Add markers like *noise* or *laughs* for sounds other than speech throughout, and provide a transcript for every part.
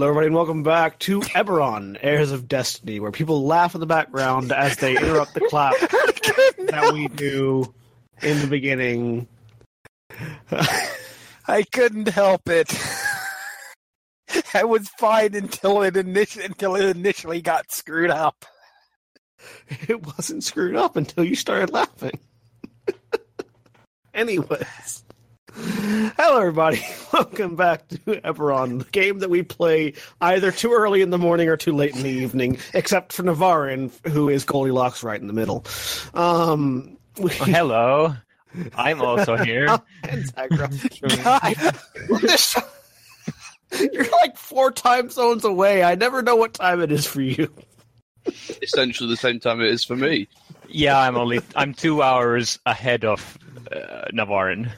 Hello, everybody, and welcome back to Eberron, Heirs of Destiny, where people laugh in the background as they interrupt the clap *laughs* that we do in the beginning. I couldn't help it. I was fine until it initially until it initially got screwed up. It wasn't screwed up until you started laughing. *laughs* Anyways. Hello, everybody. *laughs* Welcome back to Eberron, the game that we play either too early in the morning or too late in the evening, except for Navarran, who is Goldilocks right in the middle. Um, we, Oh, hello. I'm also here. *laughs* and God, *laughs* You're like four time zones away. I never know what time it is for you. essentially the same time it is for me. Yeah, I'm only I'm two hours ahead of uh, Navarran.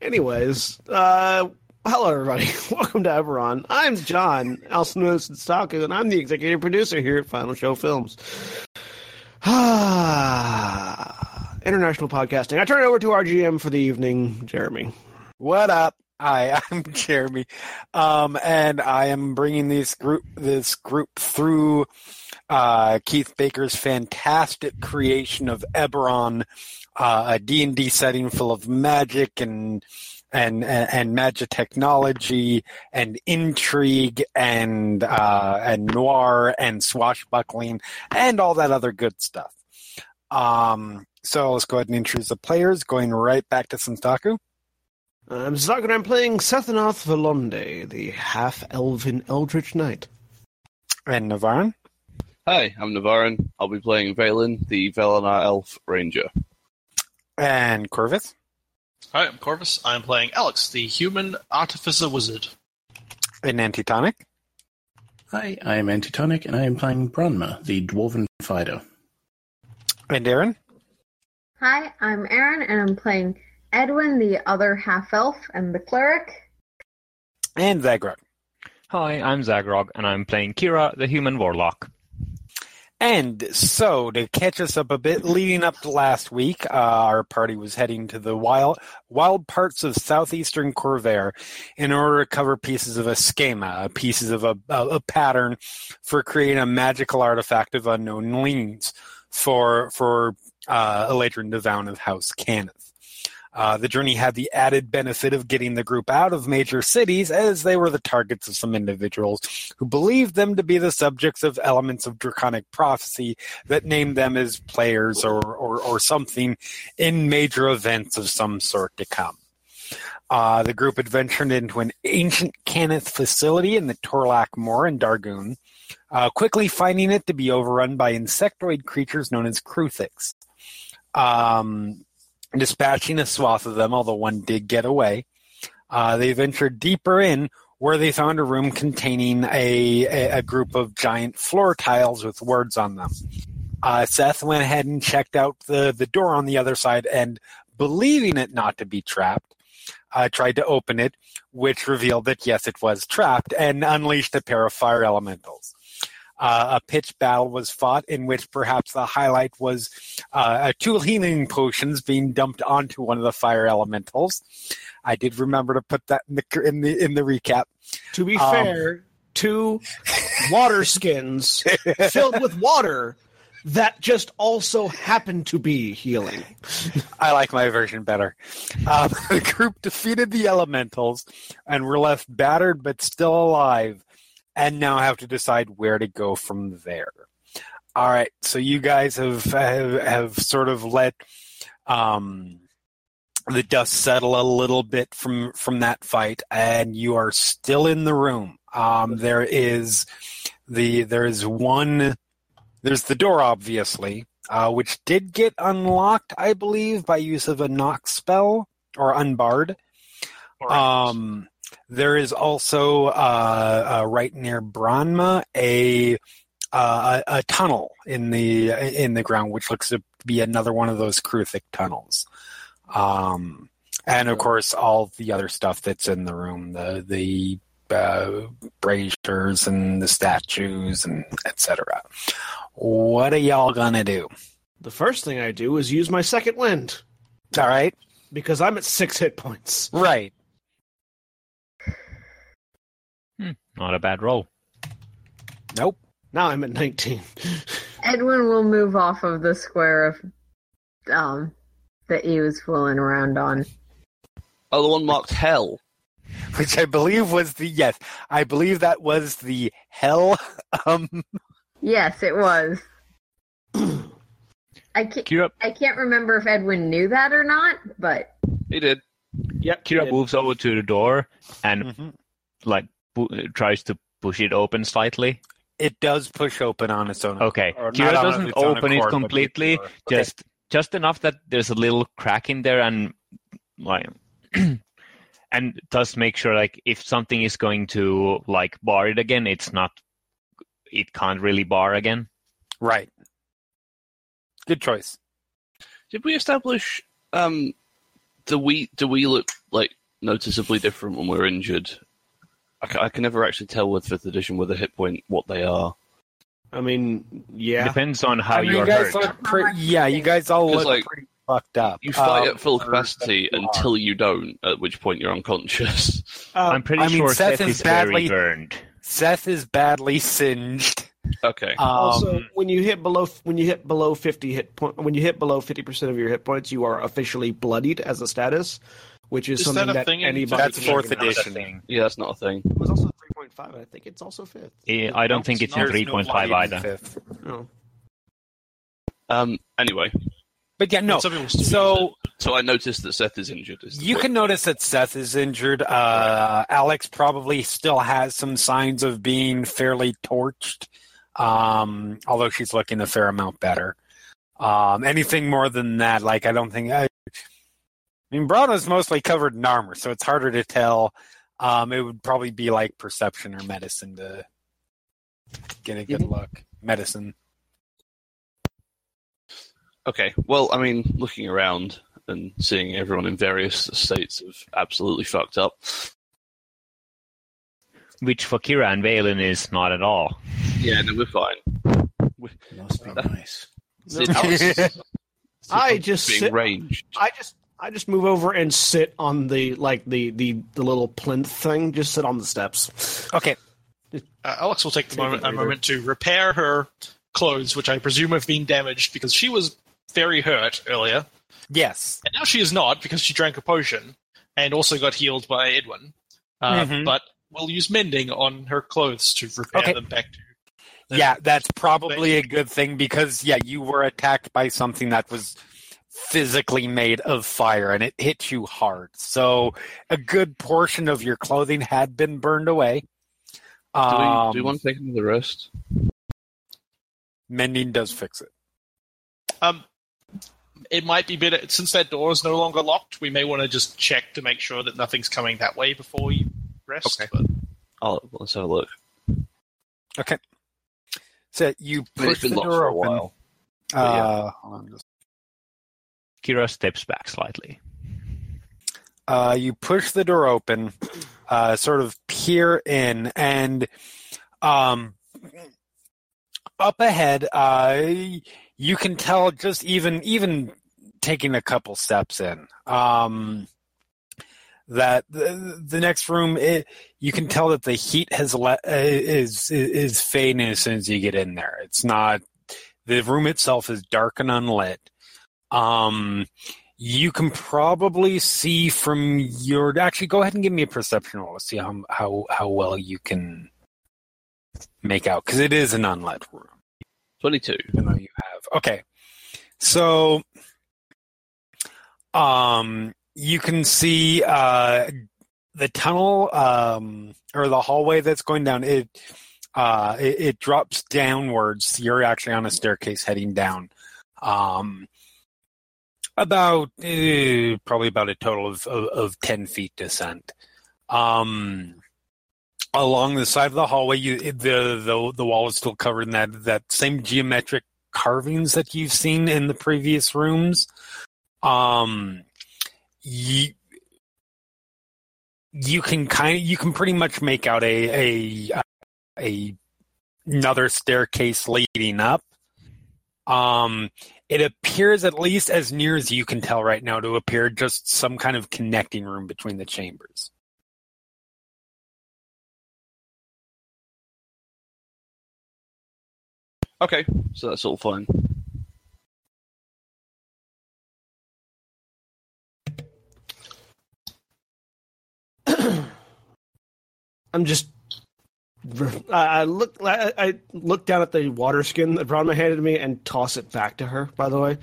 Anyways, uh, hello everybody. *laughs* Welcome to Eberron. I'm John, known Staku, and I'm the executive producer here at Final Show Films. *sighs* International podcasting. I turn it over to our GM for the evening, Jeremy. What up? Hi, *laughs* I'm Jeremy, um, and I am bringing this group this group through uh, Keith Baker's fantastic creation of Eberron, uh, a D and D setting full of magic and and and, and magic technology and intrigue and uh, and noir and swashbuckling and all that other good stuff. Um, so let's go ahead and introduce the players. Going right back to Senstaku. I'm Zak, and I'm playing Sethanath Valonde, the half-elven Eldritch Knight. And Navarran. Hi, I'm Navarran. I'll be playing Valen, the Valenar Elf Ranger. And Korvys. Hi, I'm Korvys. I'm playing Alex, the human artificer wizard. And Antitonic. Hi, I am Antitonic, and I am playing Branma, the Dwarven Fighter. And Erin. Hi, I'm Erin, and I'm playing Edwin, the other half elf, and the cleric. And Zaghrog. Hi, I'm Zaghrog, and I'm playing Kira, the human warlock. And so, to catch us up a bit, leading up to last week, uh, our party was heading to the wild, wild parts of southeastern Khorvaire in order to cover pieces of a schema, pieces of a, a, a pattern for creating a magical artifact of unknown liens for for uh, Eladrin Devown of House Cannith. Uh, the journey had the added benefit of getting the group out of major cities as they were the targets of some individuals who believed them to be the subjects of elements of draconic prophecy that named them as players or, or, or something in major events of some sort to come. Uh, the group adventured into an ancient Cannith facility in the Torlak Moor in Darguun, uh, quickly finding it to be overrun by insectoid creatures known as Kruthiks. Um, dispatching a swath of them, although one did get away. Uh, they ventured deeper in where they found a room containing a, a, a group of giant floor tiles with words on them. Uh, Seth went ahead and checked out the, the door on the other side and, believing it not to be trapped, uh, tried to open it, which revealed that yes, it was trapped and unleashed a pair of fire elementals. Uh, a pitched battle was fought in which perhaps the highlight was uh, two healing potions being dumped onto one of the fire elementals. I did remember to put that in the in the, in the recap. To be Um, fair, two water skins *laughs* filled with water that just also happened to be healing. I like my version better. Um, *laughs* the group defeated the elementals and were left battered but still alive, and now have to decide where to go from there. All right, so you guys have have, have sort of let um, the dust settle a little bit from from that fight, and you are still in the room. Um, there is the there is one. There's the door, obviously, uh, which did get unlocked, I believe, by use of a knock spell or unbarred. Um, there is also uh, uh, right near Branma a, uh, a tunnel in the in the ground, which looks to be another one of those Kruthik tunnels. Um, and of course, all the other stuff that's in the room the the uh, braziers and the statues and etc. What are y'all gonna do? The first thing I do is use my second wind All right, because I'm at six hit points. right. Not a bad roll. Nope. Now I'm at 19. *laughs* Edwin will move off of the square of um that he was fooling around on. Oh, the one marked hell. Which I believe was the yes, I believe that was the hell. Um, Yes, it was. *clears throat* I can't, Kira, I can't remember if Edwin knew that or not, but He did. Yep. Kira moves over to the door and mhm. like pu- tries to push it open slightly. It does push open on its own. Okay, or Kira doesn't own open it accord, but completely. okay. Just just enough that there's a little crack in there and like *clears throat* and does make sure like if something is going to like bar it again, it's not it can't really bar again. right. Good choice. Did we establish? Um, do we do we look like noticeably different when we're injured? I I can never actually tell with fifth edition with a hit point what they are. I mean, yeah. Depends on how I mean, you're you guys hurt. look pretty. Yeah, you guys all 'Cause, look like, pretty fucked up. You fight Um, at full or- capacity until you don't, at which point you're unconscious. *laughs* Uh, I'm pretty I mean, sure Seth Seth, is is very badly- burned. Seth is badly singed. Okay. Um, also, when you hit below when you hit below 50 hit point when you hit below 50% of your hit points, you are officially bloodied as a status, which is, Is something that a that, thing anybody that's fourth recognize. edition. yeah, that's not a thing. It was also 3.5, I think it's also fifth. Eh, I don't think it's it's in not. There's no 3.5 either. fifth. No. Um. Anyway, But yeah, no. Some people still use So so I noticed that Seth is injured. is you point. can notice that Seth is injured. Uh, Alex probably still has some signs of being fairly torched, um, although she's looking a fair amount better. Um, anything more than that, like I don't think. I, I mean, Branma's mostly covered in armor, so it's harder to tell. Um, it would probably be like perception or medicine to get a good Mhm. look. Medicine. Okay. Well, I mean, looking around and seeing everyone in various states of absolutely fucked up. Which for Kira and Valen is not at all. Yeah, no, we're fine. Must be nice. Sit- Alex is- I just being sit- ranged. I just I just move over and sit on the like the the the little plinth thing. Just sit on the steps. Okay. Uh, Alex will take the moment, a moment to repair her clothes, which I presume have been damaged because she was very hurt earlier, Yes. and now she is not because she drank a potion and also got healed by Edwin. Uh, Mhm. But we'll use mending on her clothes to repair Okay. them back to. Yeah, that's probably a good thing because yeah, you were attacked by something that was physically made of fire and it hit you hard. So a good portion of your clothing had been burned away. Do we, Um, do we want to take another rest? mending does fix it. Um, it might be better since that door is no longer locked. We may want to just check to make sure that nothing's coming that way before we rest. Okay. But Oh, let's have a look. Okay, so you I mean, push the door for a open. while. But yeah. Uh, hold on just- Kira steps back slightly. uh, you push the door open, uh, sort of peer in, and um, up ahead, uh, you can tell just even even taking a couple steps in um, that the, the next room it, you can tell that the heat has le- uh, is is fading as soon as you get in there. It's not the room itself is dark and unlit. Um, you can probably see from your actually go ahead and give me a perception roll to see how how how well you can make out because it is an unlit room. Twenty-two. even though you have okay. So um you can see uh the tunnel um or the hallway that's going down it uh it, it drops downwards. You're actually on a staircase heading down. Um about uh, probably about a total of, of, of 10 feet descent. Um along the side of the hallway you the the, the wall is still covered in that that same geometric carvings that you've seen in the previous rooms. Um you you can kind of you can pretty much make out a a a another staircase leading up. Um it appears, at least as near as you can tell right now, to appear just some kind of connecting room between the chambers. Okay, so that's all fine. *clears throat* I'm just I I look. I, I look down at the water skin that Branma handed me and toss it back to her. By the way,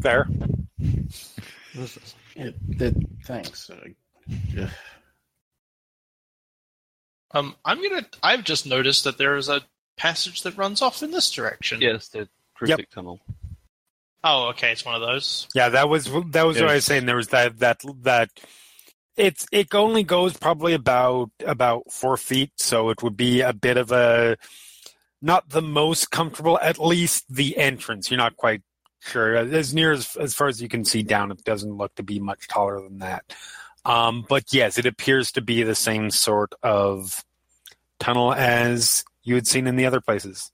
Fair. Yeah, that, thanks. Uh, yeah. Um, I'm gonna. I've just noticed that there is a passage that runs off in this direction. Yes, the Kruthik tunnel. Oh, okay. It's one of those. Yeah, that was that was what I was saying. There was that that that it's it only goes probably about about four feet, so it would be a bit of a not the most comfortable. At least the entrance, you're not quite sure. As near as as far as you can see down, it doesn't look to be much taller than that. Um, but yes, it appears to be the same sort of tunnel as you had seen in the other places.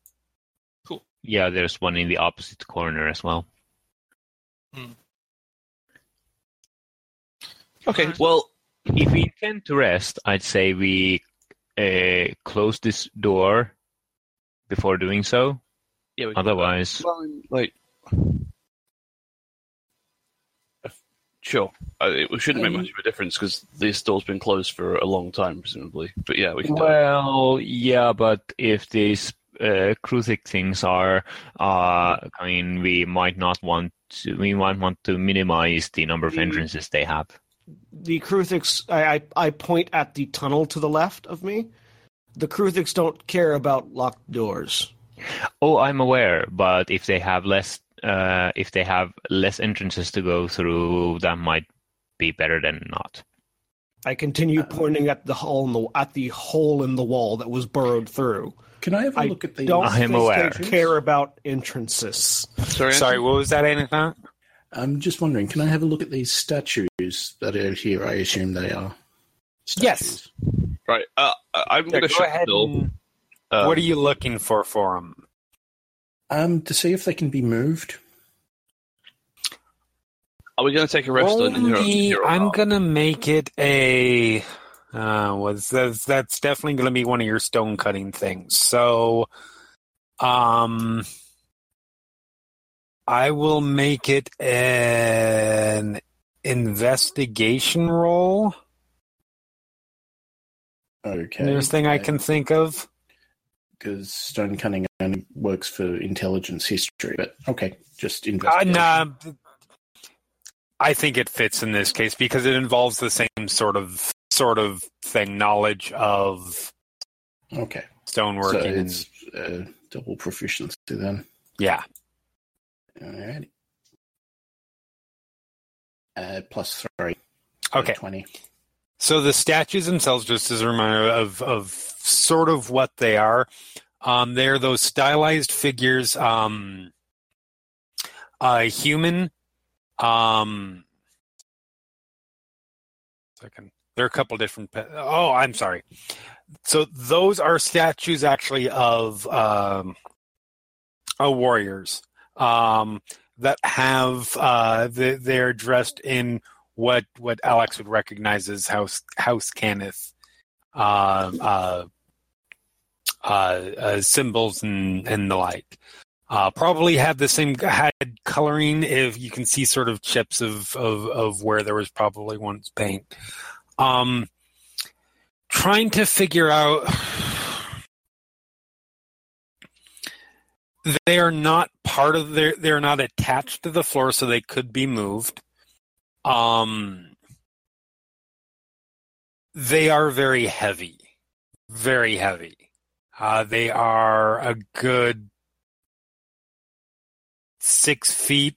Cool. Yeah, there's one in the opposite corner as well. Okay, well, If we intend to rest, I'd say we uh, close this door before doing so. yeah. We Otherwise, Well, like, sure, uh, it shouldn't make much of a difference because this door's been closed for a long time, presumably. But yeah, we can. do it. well, yeah, but if these uh, Kruthik things are, uh, I mean, we might not want to. We might want to minimize the number of Mm. entrances they have. The Kruthiks. I, I I point at the tunnel to the left of me. The Kruthiks don't care about locked doors. Oh, I'm aware, but if they have less, uh, if they have less entrances to go through, that might be better than not. I continue pointing at the hole in the at the hole in the wall that was burrowed through. Can I have a I look at the? don't I am aware. care about entrances. Sorry, Sorry, what was that, Anna? I'm just wondering. Can I have a look at these statues that are here? I assume they are. Yes. Right, uh, I'm Yeah, going to go shut ahead. door. and- Um, what are you looking for for them? Um, to see if they can be moved. Are we going to take a rest on in Only- I'm gonna make it a. Uh, was that's that's definitely gonna be one of your stone cutting things. So, um, I will make it an investigation roll. Okay. Nearest thing I can think of. Because stone cutting only works for intelligence history. But okay, just Uh, investigation. nah, I think it fits in this case because it involves the same sort of sort of thing, knowledge of Okay. So stoneworking. and- it's uh, double proficiency then. yeah. Alrighty. Uh, plus three. Okay. Twenty. So the statues themselves, just as a reminder of of sort of what they are, um, they're those stylized figures, um, a human, um, second. There are a couple different. pe- Oh, I'm sorry. So those are statues actually of um, uh, warriors um, that have uh, they, they're dressed in what what Alex would recognize as House House Cannith uh, uh, uh, uh, symbols and and the like. Uh, probably had the same had coloring. If you can see sort of chips of of, of where there was probably once paint. Um, trying to figure out. They are not part of their. They're not attached to the floor, so they could be moved. Um, they are very heavy, very heavy. Uh, they are a good six feet,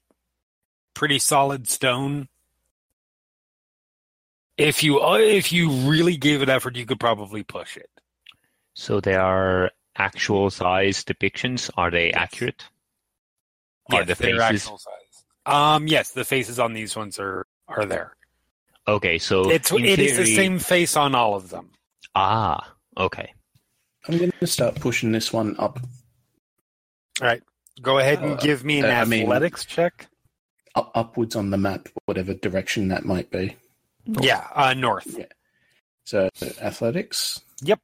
pretty solid stone. If you if you really gave it effort, you could probably push it. So they are actual size depictions. Are they accurate? Are the they're faces? actual size. Um, yes, the faces on these ones are are there. Okay, so It's in it is the same face on all of them. Ah, okay. I'm going to start pushing this one up All right, Go ahead and Uh, give me an uh, I mean- athletics check. up, upwards on the map, whatever direction that might be. Yeah, uh, north. So athletics. Yep.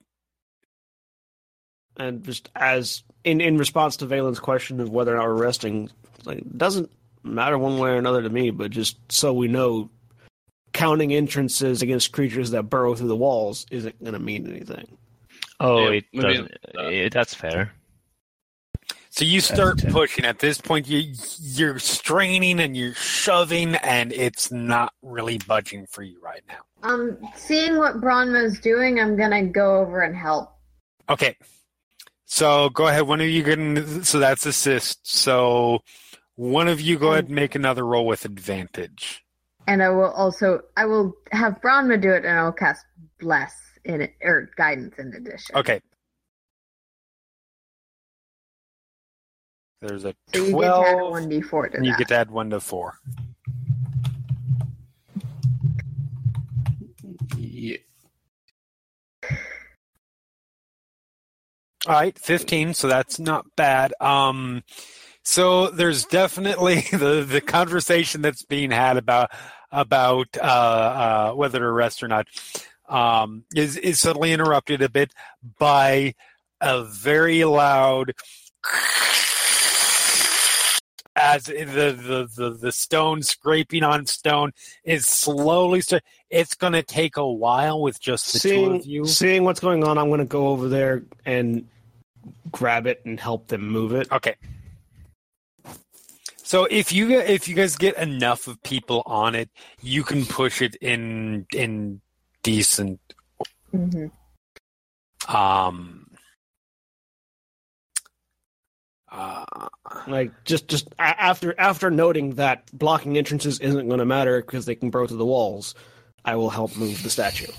And just as in in response to Valen's question of whether or not we're resting, like it doesn't matter one way or another to me. But just so we know, counting entrances against creatures that burrow through the walls isn't going to mean anything. Oh, Yeah, it doesn't. uh, eh, that's fair. So you start pushing. At this point, you you're straining and you're shoving, and it's not really budging for you right now. Um, seeing what Branma's doing, I'm gonna go over and help. Okay. So go ahead. One of you can. So that's assist. So one of you go ahead and make another roll with advantage. And I will also I will have Branma do it, and I'll cast bless in it or guidance in addition. Okay. There's a So you get to add twelve. one d four to and you that. get to add one to four. Yeah. All right, 15, so that's not bad. Um, so there's definitely *laughs* the, the conversation that's being had about about uh, uh, whether to arrest or not um, is is suddenly interrupted a bit by a very loud as the the, the, the stone scraping on stone is slowly start, it's going to take a while with just the two of you seeing seeing what's going on, I'm going to go over there and grab it and help them move it. Okay. So if you get- if you guys get enough of people on it, you can push it in in decent Mhm. um uh, Like just just after after noting that blocking entrances isn't going to matter because they can burrow through the walls, I will help move the statue.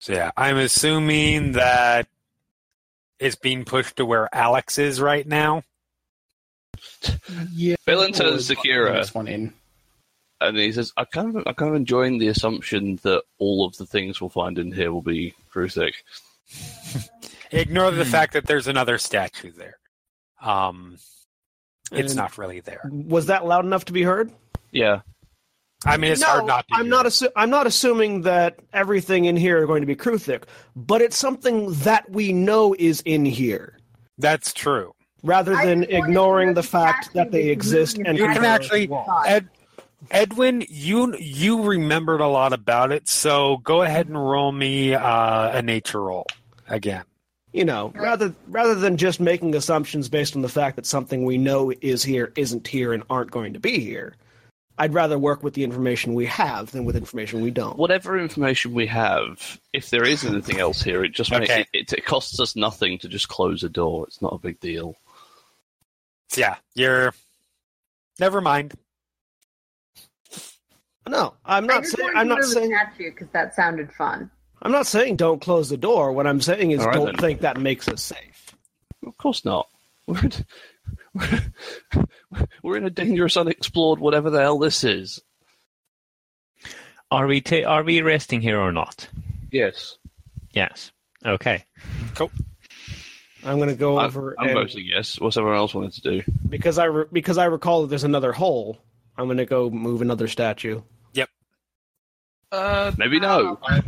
so yeah, I'm assuming that it's being pushed to where Alex is right now. Yeah. Valen turns to Kira. This one in. and he says, "I kind of, I kind of enjoying the assumption that all of the things we'll find in here will be Kruthik." *laughs* Ignore the Hmm. fact that there's another statue there. Um it's And not really there. Was that loud enough to be heard? Yeah, I mean, it's no, hard not to. I'm hear. not. Assu- I'm not assuming that everything in here are going to be Kruthik, but it's something that we know is in here, That's true. rather than just wanted to ignoring the the fact that they exist and You can actually- through walls. God. Ed, Edwin, you you remembered a lot about it, so go ahead and roll me uh, a nature roll again. you know, rather rather than just making assumptions based on the fact that something we know is here isn't here and aren't going to be here. I'd rather work with the information we have than with information we don't. whatever information we have, if there is anything else here, it just makes it it costs us nothing to just close a door. It's not a big deal. Yeah, you're. Never mind. No, I'm not just saying. wanted I'm to not move a saying. because that sounded fun. I'm not saying don't close the door. What I'm saying is All right, don't then. think that makes us safe. Of course not. *laughs* We're in, we're, we're in a dangerous, unexplored, whatever the hell this is. Are we ta- are we resting here or not? Yes, Yes. Okay. Cool. I'm going to go I, over I'm and voting yes. What's everyone else wanted to do? because I re- because I recall that there's another hole. I'm going to go move another statue. Yep. Uh, Maybe no. I,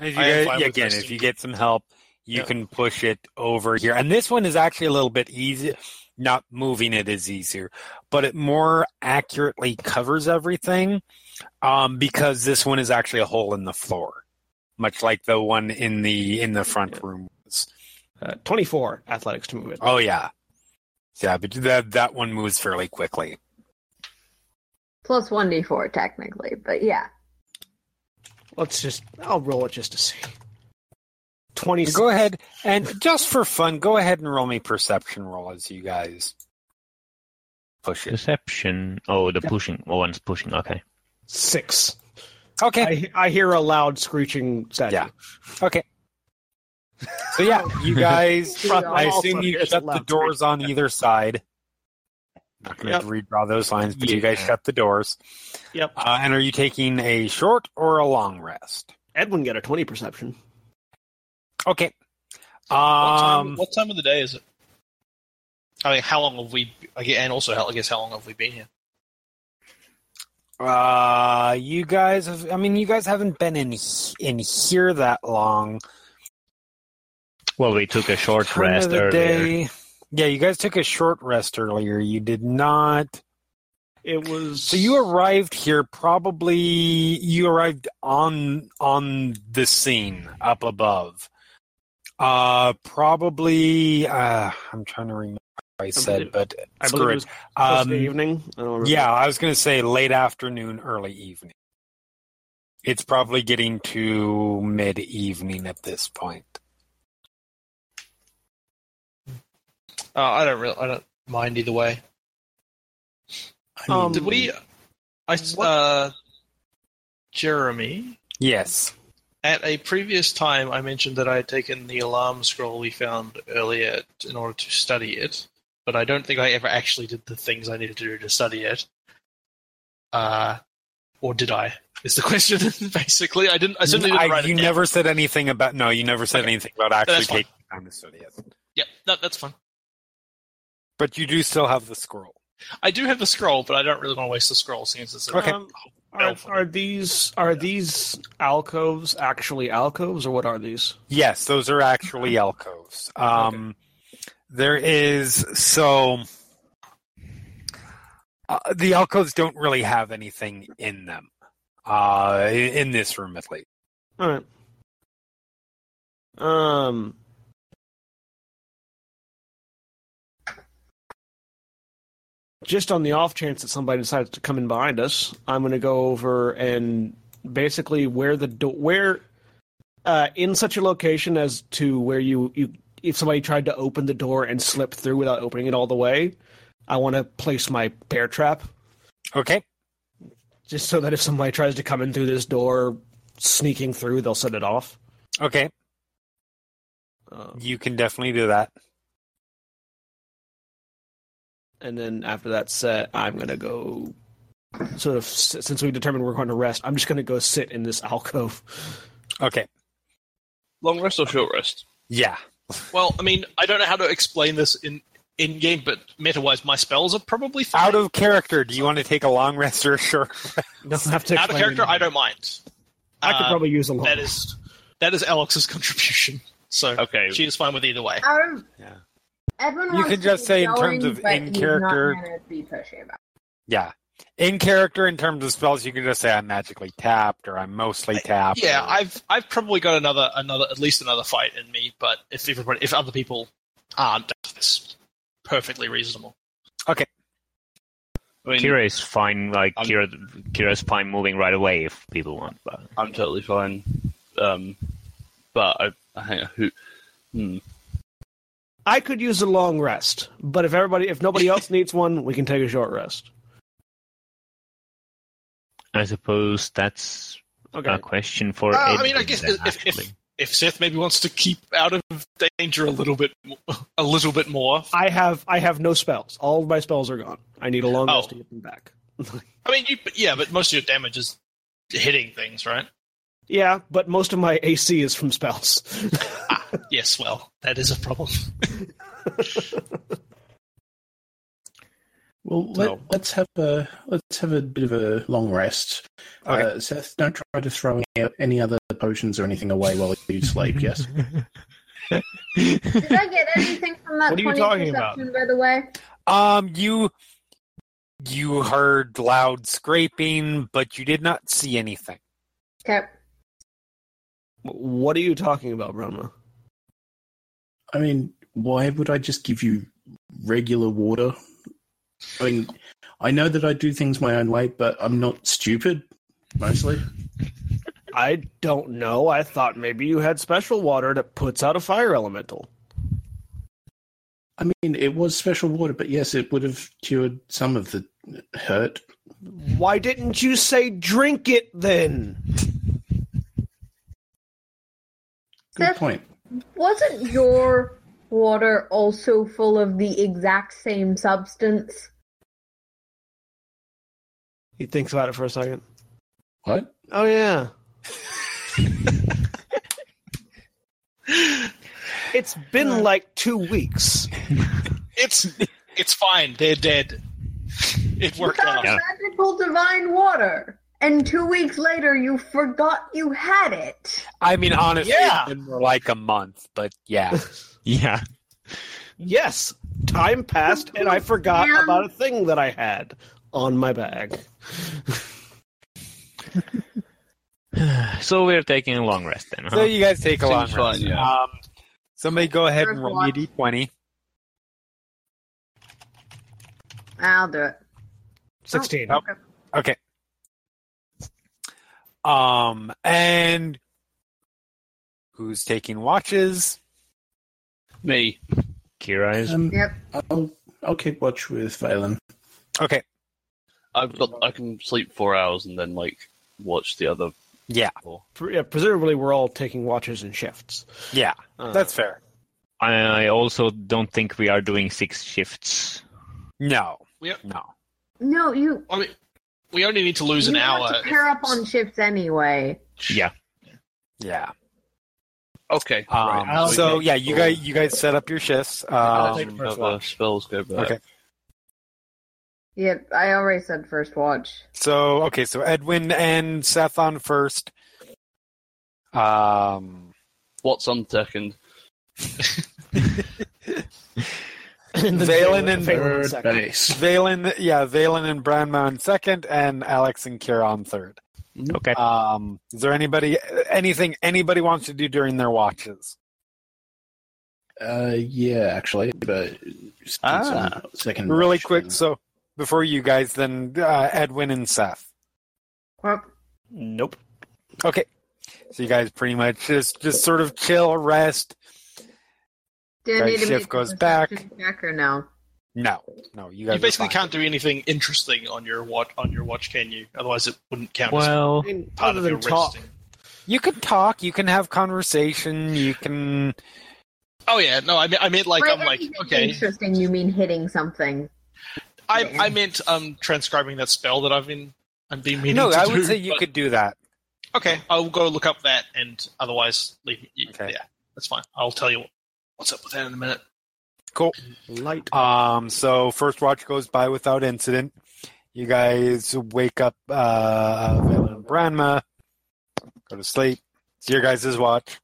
If you I am get- yeah, again, if you get some help, you Yeah. can push it over here. And this one is actually a little bit easy. Not moving it is easier, but it more accurately covers everything um, because this one is actually a hole in the floor, much like the one in the in the front room was. Uh, 24 athletics to move it. Oh yeah, yeah, but that that one moves fairly quickly. Plus one d four technically, but yeah. Let's just. I'll roll it just to see. 20. Go ahead and just for fun, go ahead and roll me perception roll as you guys push it. Deception. Oh, the pushing. Oh, one's pushing. Okay. Six. Okay, I, I hear a loud screeching statue. Yeah. okay. So yeah, you *laughs* guys. Front I assume you shut the doors on either side. Not going to Yep. redraw those lines, but you guys shut the doors. Yep. Uh, and are you taking a short or a long rest? Edwin got a 20 perception. Okay. what, time, Um, what time of the day is it? I mean, how long have we? I guess, and also, I guess, how long have we been here? uh, you guys have. I mean, you guys haven't been in in here that long. Well, we took a short Turn rest earlier. day. Yeah, you guys took a short rest earlier. You did not. It was So you arrived here probably. You arrived on on the scene up above. Uh, probably. Uh, I'm trying to remember what I said, but I screw it it. was Um, to evening. I don't. Yeah, I was going to say late afternoon, early evening. It's probably getting to mid evening at this point. Uh, I don't really, I don't mind either way. I mean, Um, Did we? I uh, Jeremy. Yes. At a previous time, I mentioned that I had taken the alarm scroll we found earlier in order to study it, but I don't think I ever actually did the things I needed to do to study it. Uh, or did I? Is the *laughs* question basically? I didn't. I certainly didn't I- you never said anything about. No, you never said Okay. anything about actually taking time to study it. Yeah, no, that's fine. But you do still have the scroll. I do have the scroll, but I don't really want to waste the scroll since it's a Okay. Um, are, are these are these alcoves actually alcoves or what are these? Yes, those are actually alcoves. Um, There is so uh, the alcoves don't really have anything in them. Uh, in this room, at least. All right. Um. Just on the off chance that somebody decides to come in behind us, I'm going to go over and basically where the do- where uh, in such a location as to where you you if somebody tried to open the door and slip through without opening it all the way, I want to place my bear trap Okay. just so that if somebody tries to come in through this door, sneaking through, they'll set it off. Okay. Um, You can definitely do that. And then after that set, I'm gonna go. Sort of, since we determined we're going to rest, I'm just gonna go sit in this *laughs* alcove. Okay. Long rest or short rest? Yeah. Well, I mean, I don't know how to explain this in in game, but meta wise, my spells are probably fine. Out of character, do you want to take a long rest or a short? *laughs* Don't have to out of explain character. I don't mind. I could Uh, probably use a long. That is that is Alex's *laughs* contribution. So Okay. she is fine with either way. Out of Yeah. Edwin You can just keep say in terms of in character- be pushy about. Yeah. In character, in terms of spells, you can just say I'm magically tapped or I'm mostly tapped. Yeah, or- I've I've probably got another another at least another fight in me. But if everybody if other people aren't, that's perfectly reasonable. I mean, Kira is fine. Like I'm- Kira, Kira's fine moving right away if people want. But I'm totally fine. Um, but I, I think who. Hmm. I could use a long rest, but if everybody, if nobody else *laughs* needs one, we can take a short rest. I suppose that's Okay. a question for. Uh, I mean, I then, guess if, if if Seth maybe wants to keep out of danger a little bit a little bit more. I have I have no spells. All of my spells are gone. I need a long Oh. rest to get them back. I mean, you, yeah, but most of your damage is hitting things, right? yeah, but most of my AC is from spells. *laughs* Yes, well, that is a problem. *laughs* Well, let, So- let's have a let's have a bit of a long rest. Okay. Uh, Seth, don't try to throw any, any other potions or anything away while you sleep. Yes. *laughs* Did I get anything from that What are you talking about? by the way? Um, you you heard loud scraping, but you did not see anything. Okay. what are you talking about, Branma? I mean, why would I just give you regular water? I mean, I know that I do things my own way, but I'm not stupid. Mostly. I don't know. I thought maybe you had special water that puts out a fire elemental. I mean, it was special water, but yes, it would have cured some of the hurt. Why didn't you say drink it then? Good point. Wasn't your water also full of the exact same substance? He thinks about it for a second. What? Oh yeah. it's been like two weeks. It's it's fine. They're dead. It worked out. Yeah. magical divine water, and two weeks later you forgot you had it. I mean, honestly, Yeah. it's been more like a month, but yeah. *laughs* Yeah. Yes, time passed and I forgot Yeah. about a thing that I had on my bag. *sighs* So we're taking a long rest then. So you guys take a long fine, rest. yeah. Um, somebody go ahead and roll me d20. I'll do it. 16. Oh. Okay. Um, and who's taking watches? Me. Kira is. Um, Yep. I'll I'll keep watch with Valen. Okay. I've got. I can sleep four hours and then like watch the other Yeah. four. Pre- yeah, presumably, we're all taking watches and shifts. Yeah. Uh, That's fair. I also don't think we are doing six shifts. No. Yeah. No. No, you. I mean, we only need to lose you an hour. want to pair up on shifts anyway. Yeah. Yeah. Okay. Um, right. So yeah, you guys you guys set up your shifts. I'll Um, take first have, uh, spells go back. okay. Yep, I already said first watch. So okay, so Edwin and Seth on first. Um, What's on second? *laughs* *laughs* And then Valen and Valen Third second. base. Valen, yeah, Valen and Branma on second, and Alex and Kira on third. Okay. Um, is there anybody anything anybody wants to do during their watches? Uh, yeah, actually, but Ah. second. Really watch quick, thing. so before you guys, then uh, Edwin and Seth. Well, Nope. Okay, so you guys pretty much just just sort of chill, rest. Do I Right, need to shift make goes a back. perception or no? No, no, you guys You basically can't do anything interesting on your watch. On your watch, can you? Otherwise, it wouldn't count Well, I mean, as part other of than your talk, resting. You can talk, you can have conversation, you can. Oh yeah, no, I mean, I meant like By I'm like okay. Interesting, you mean hitting something. I I meant um transcribing that spell that I've been I've been meaning No, to I do. would say you but- could do that. Okay, I'll go look up that, and otherwise, leave. you- Okay. Yeah, that's fine. I'll tell you what's up with that in a minute. Cool. Light. Um, so first watch goes by without incident. You guys wake up, uh, Valen and Branma, go to sleep. It's your guys' watch.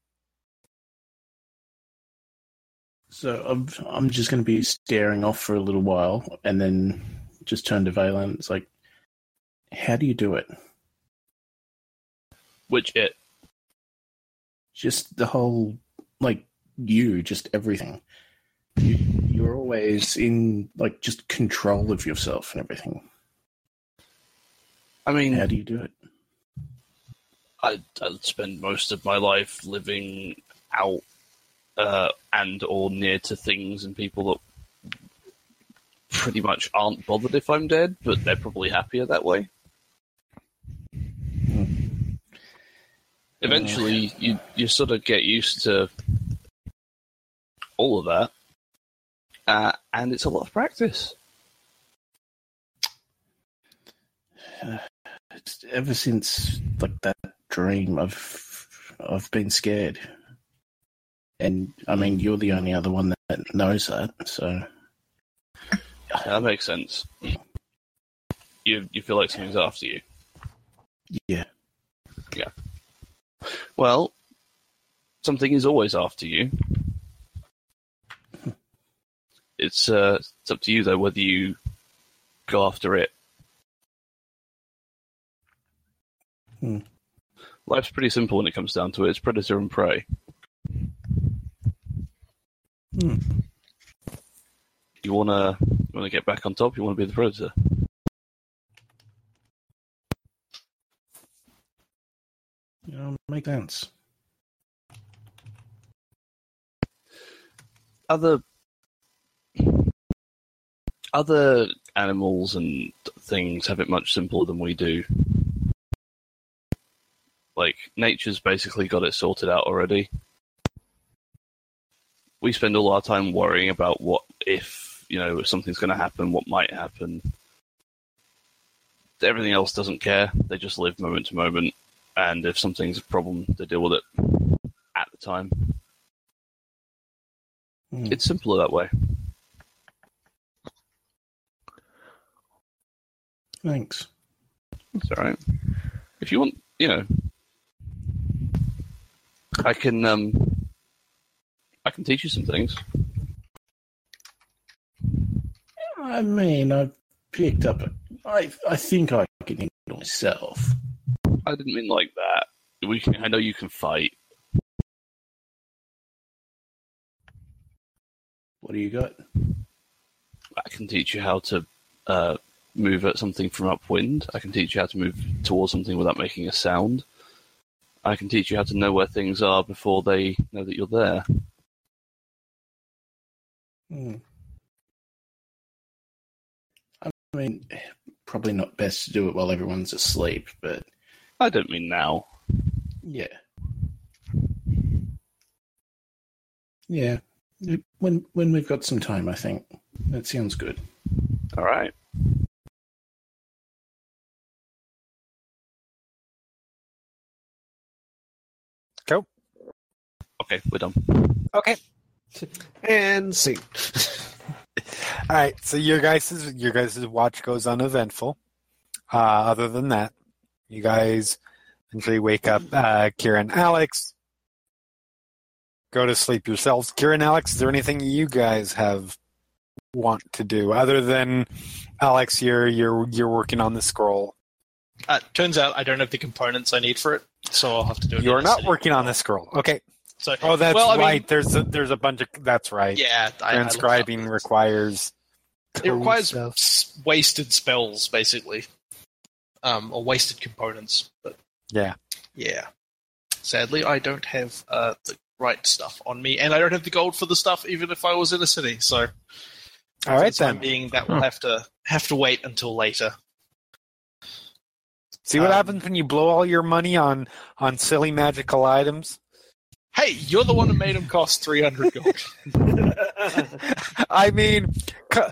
So I'm, I'm just going to be staring off for a little while, and then just turn to Valen. It's like, how do you do it? Which it? Just the whole, like you, just everything. You, you're always in like just control of yourself and everything. I mean, How do you do it? I I spend most of my life living out uh, and or near to things and people that pretty much aren't bothered if I'm dead, but they're probably happier that way. Eventually, you you sort of get used to all of that, uh, and it's a lot of practice. *sighs* It's ever since like that dream, I've I've been scared, and I mean you're the only other one that knows that. So That makes sense. You you feel like something's after you. Yeah. Yeah, Well, something is always after you. It's uh, it's up to you though whether you go after it. Hmm. Life's pretty simple when it comes down to it. It's predator and prey. Hmm. You wanna you wanna get back on top. You wanna be the predator. you know, make sense. other other animals and things have it much simpler than we do. Like nature's basically got it sorted out already. We spend all our time worrying about what if, you know, if something's going to happen, what might happen. Everything else doesn't care. They just live moment to moment, and if something's a problem, they deal with it at the time. Hmm. It's simpler that way. Thanks. It's all right. If you want, you know, I can um, I can teach you some things. I mean, I've picked up. A, I I think I can handle myself. I didn't mean like that. We can. I know you can fight. What do you got? I can teach you how to uh, move at something from upwind. I can teach you how to move towards something without making a sound. I can teach you how to know where things are before they know that you're there. Hmm. I mean, probably not best to do it while everyone's asleep, but I don't mean now. yeah. Yeah. When when we've got some time, I think that sounds good. All right. Okay, we're done. Okay. And see. *laughs* All right. So your guys' your guys' watch goes uneventful. Uh, other than that, you guys eventually wake up. Uh, Kira and Alex go to sleep yourselves. Kieran, Alex, is there anything you guys have want to do other than Alex? You're you're you're working on the scroll. Uh, turns out I don't have the components I need for it, so I'll have to do it. You're not working on the scroll. Okay. So, Oh, that's well, I mean, right. there's a, there's a bunch of that's right. yeah, I, I Transcribing up. requires. It requires stuff. wasted spells, basically, um, or wasted components. But Yeah. yeah, sadly, I don't have uh, the right stuff on me, and I don't have the gold for the stuff, even if I was in a city. So, All right for then. being that will Huh. have to have to wait until later. See what um, happens when you blow all your money on on silly magical items. Hey, you're the one who made them cost three hundred gold. *laughs* I mean, co-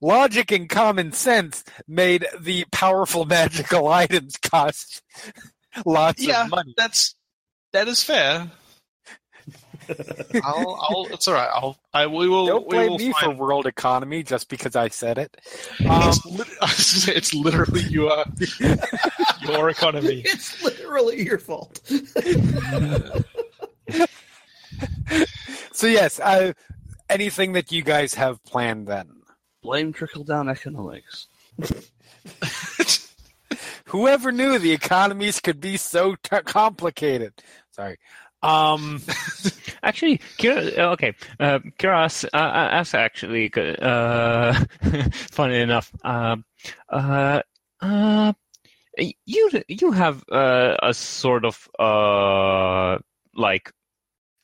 logic and common sense made the powerful magical items cost lots yeah, of money. that's that is fair. *laughs* I'll, I'll, it's all right. I'll, I we will. Don't we blame will me for world economy just because I said it. Um, it's, *laughs* lit- it's literally your your economy. it's literally your fault. *laughs* so yes, uh, anything that you guys have planned then? Blame trickle down economics. *laughs* Whoever knew the economies could be so t- complicated? Sorry. Um, *laughs* Actually, Kira, uh, okay, uh, Kira uh, asks actually, uh, funny enough, uh, uh, uh, you you have uh, a sort of uh, like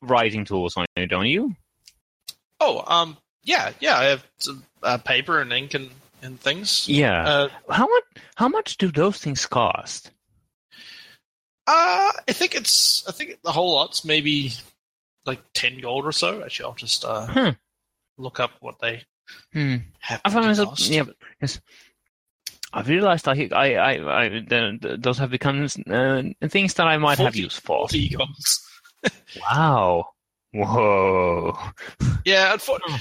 writing tools on you, don't you? Oh, um, yeah, yeah. I have some, uh, paper and ink and, and things. Yeah. Uh, how much? How much do those things cost? uh, I think it's. I think the whole lot's maybe like ten gold or so. Actually, I'll just uh, Hmm. look up what they Hmm. have. I found myself, yeah, yes. I've realized I, I, I, I those have become uh, things that I might have 40 use for. 40 golds. Wow. Whoa. Yeah,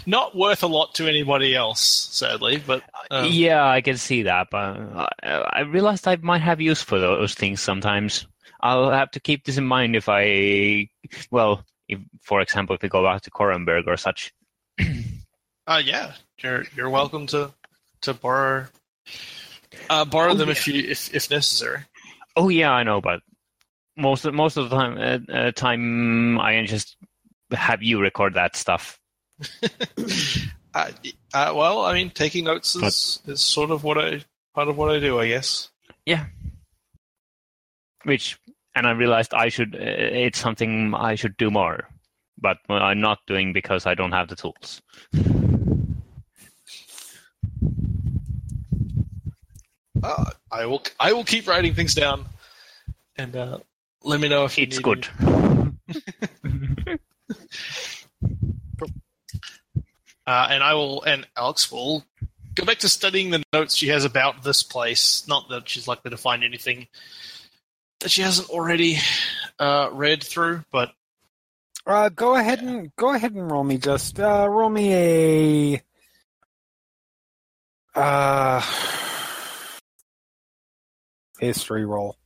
not worth a lot to anybody else, sadly. But um, yeah, I can see that, but I, I realized I might have use for those things sometimes. I'll have to keep this in mind if I, well, if, for example, if we go back to Korranberg or such. *clears throat* uh, yeah, you're you're welcome to to borrow uh, borrow Oh, them yeah. if you if if necessary. Oh yeah, I know, but most of, most of the time, uh, uh, time I just have you record that stuff. *laughs* Uh, uh, well, I mean, taking notes is, is sort of what I part of what I do, I guess. Yeah. Which and I realized I should uh, it's something I should do more, but I'm not doing because I don't have the tools. Uh, I will I will keep writing things down, and uh, let me know if It's good. *laughs* Uh, and I will, and Alex will go back to studying the notes she has about this place. Not that she's likely to find anything that she hasn't already uh, read through, but uh, go ahead and go ahead and roll me just uh, roll me a uh, *sighs* history roll.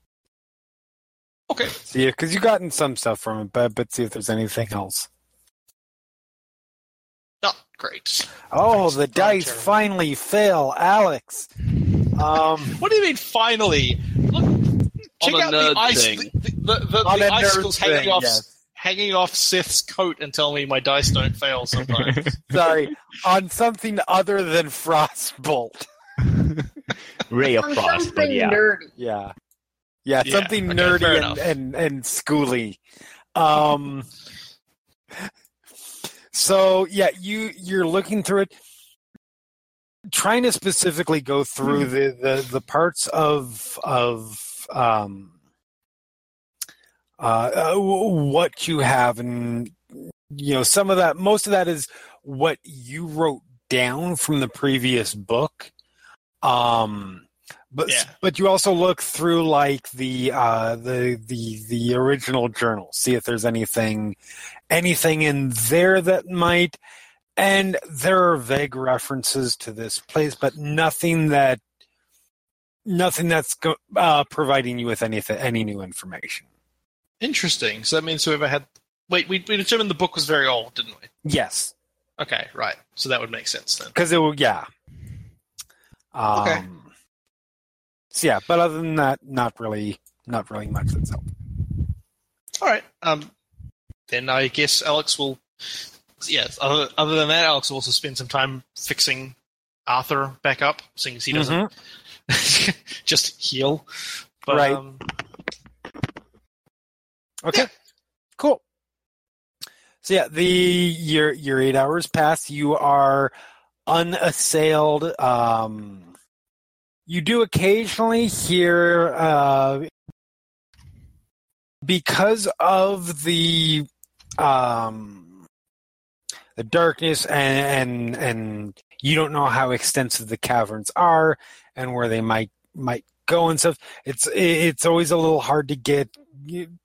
Okay. See, because you've gotten some stuff from it, but but see if there's anything else. Not great. Oh, Thanks, the dice terrible. finally fail, Alex. Um, *laughs* What do you mean finally? Look, check out the ice, thing. the, the, the, on the a nerd icicles hanging thing, off yes. hanging off Seth's coat and tell me my dice don't fail sometimes. *laughs* Sorry, on something other than Frostbolt. *laughs* Ray of On Frost, but yeah. nerdy. Yeah. Yeah, Yeah, something okay, nerdy and, and, and schooly. Um so yeah, you you're looking through it. Trying to specifically go through the, the, the parts of of um uh, uh what you have and you know some of that most of that is what you wrote down from the previous book. Um but Yeah. but you also look through like the uh the the the original journal see if there's anything anything in there that might and there are vague references to this place but nothing that nothing that's go, uh providing you with anything any new information Interesting. So that means whoever had wait, we, we determined the book was very old, didn't we? yes Okay, right. So that would make sense then. because it will yeah um Okay. So yeah but other than that not really not really much that's helped All right. Um, then I guess Alex will. Yes. Other, other than that, Alex will also spend some time fixing Arthur back up, seeing as he doesn't *laughs* just heal. But, Right. Um, Okay. Cool. So yeah, the your your eight hours pass. You are unassailed. Um, you do occasionally hear uh, because of the um, the darkness and and and you don't know how extensive the caverns are and where they might might go and stuff. It's it's always a little hard to get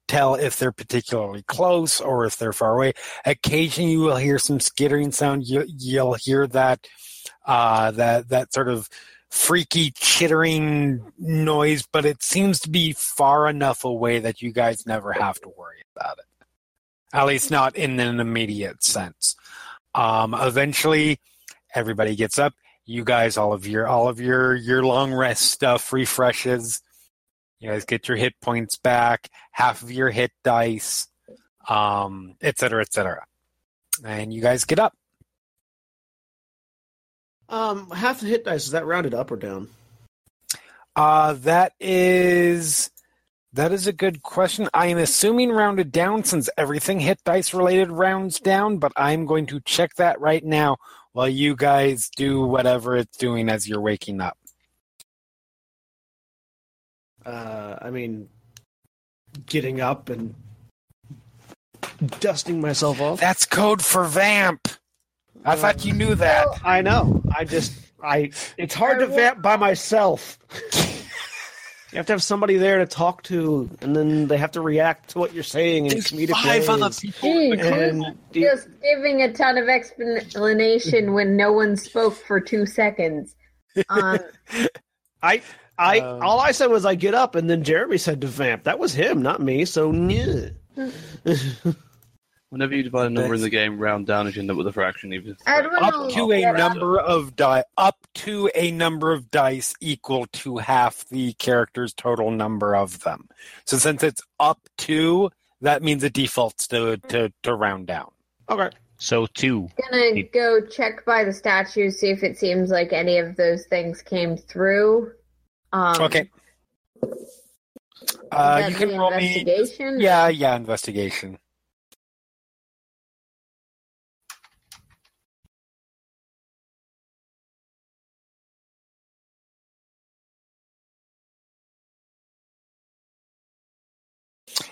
tell if they're particularly close or if they're far away. Occasionally, you will hear some skittering sound. You, you'll hear that uh, that that sort of freaky chittering noise, but it seems to be far enough away that you guys never have to worry about it. At least not in an immediate sense. Um, eventually, everybody gets up. You guys, all of your all of your your long rest stuff refreshes. You guys get your hit points back, half of your hit dice, um, et cetera, et cetera. And you guys get up. Um, half the hit dice is that rounded up or down? Uh, that is that is a good question. I am assuming rounded down since everything hit dice related rounds down, but I'm going to check that right now while you guys do whatever it's doing as you're waking up. Uh, I mean, getting up and dusting myself off. That's code for vamp. I thought you knew that. I know. I just I. It's hard to vamp by myself. you have to have somebody there to talk to, and then they have to react to what you're saying in comedic five other ways. people. Jeez, And just giving a ton of explanation *laughs* when no one spoke for two seconds. Um, I, I, Um, all I said was I get up, and then Jeremy said to vamp. That was him, not me. So yeah. *laughs* Whenever you divide a number in the game, round down if you end up with a fraction. Even if it's Edwin right. will up to a number of die up to a number of dice equal to half the character's total number of them. So since it's up to, that means it defaults to to, to round down. Okay. So two. gonna go check by the statue, see if it seems like any of those things came through. Um, Okay. Uh, you can roll me. Yeah, yeah, investigation.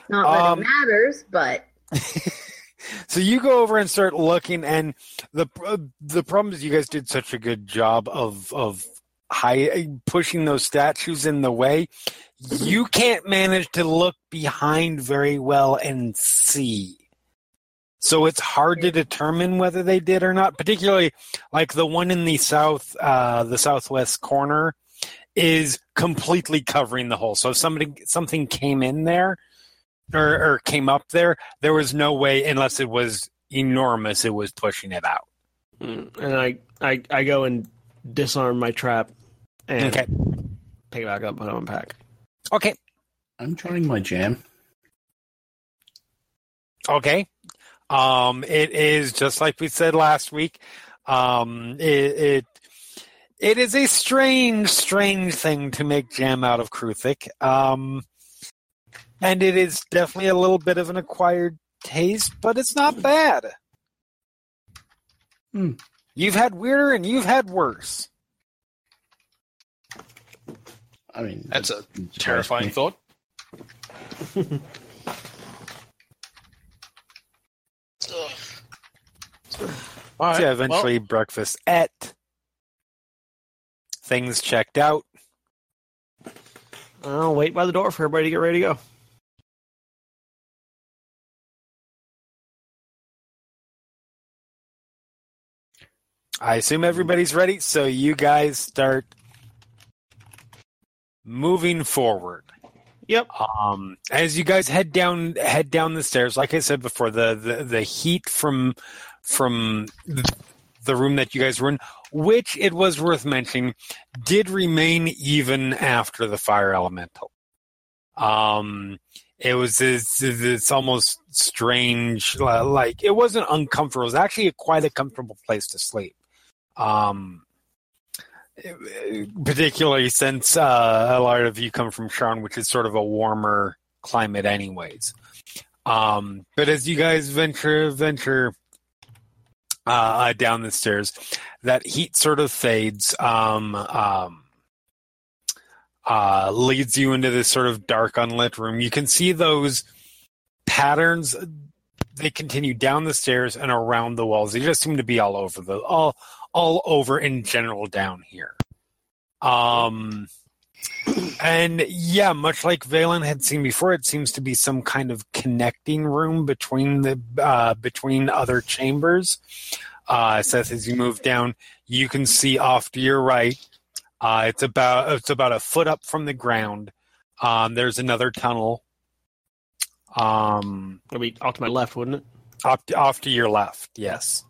Not that Um, it matters, but *laughs* so you go over and start looking, and the uh, the problem is you guys did such a good job of of high pushing those statues in the way. You can't manage to look behind very well and see. So it's hard to determine whether they did or not. Particularly, like the one in the south, uh, the southwest corner, is completely covering the hole. So if somebody something came in there, or, or came up there, there was no way, unless it was enormous, it was pushing it out. Mm, And I, I, I go and disarm my trap and Okay. pick it back up and unpack. Okay. I'm trying my jam. Okay. Um, it is just like we said last week. Um, it, it it is a strange, strange thing to make jam out of Kruthik. Um, and it is definitely a little bit of an acquired taste, but it's not bad. Hmm. You've had weirder and you've had worse. I mean, That's a terrifying thought. *laughs* All right. So yeah, eventually breakfast at things checked out. I'll wait by the door for everybody to get ready to go. I assume everybody's ready, so you guys start moving forward. Yep. Um, as you guys head down head down the stairs, like I said before, the the, the heat from from the room that you guys were in, which it was worth mentioning, did remain even after the fire elemental. Um, it was this, this almost strange, like it wasn't uncomfortable. It was actually a, quite a comfortable place to sleep. Um, particularly since uh, a lot of you come from Sharn, which is sort of a warmer climate, anyways. Um, but as you guys venture venture uh, down the stairs, that heat sort of fades. Um, um, uh, leads you into this sort of dark, unlit room. You can see those patterns. They continue down the stairs and around the walls. They just seem to be all over the all all over in general down here. Um, and yeah, much like Vaelin had seen before, it seems to be some kind of connecting room between the uh, between other chambers. Uh, Seth, as you move down, you can see off to your right. Uh, it's about it's about a foot up from the ground. Um, there's another tunnel. Um, It'll be off to my left, wouldn't it? off off to your left, yes.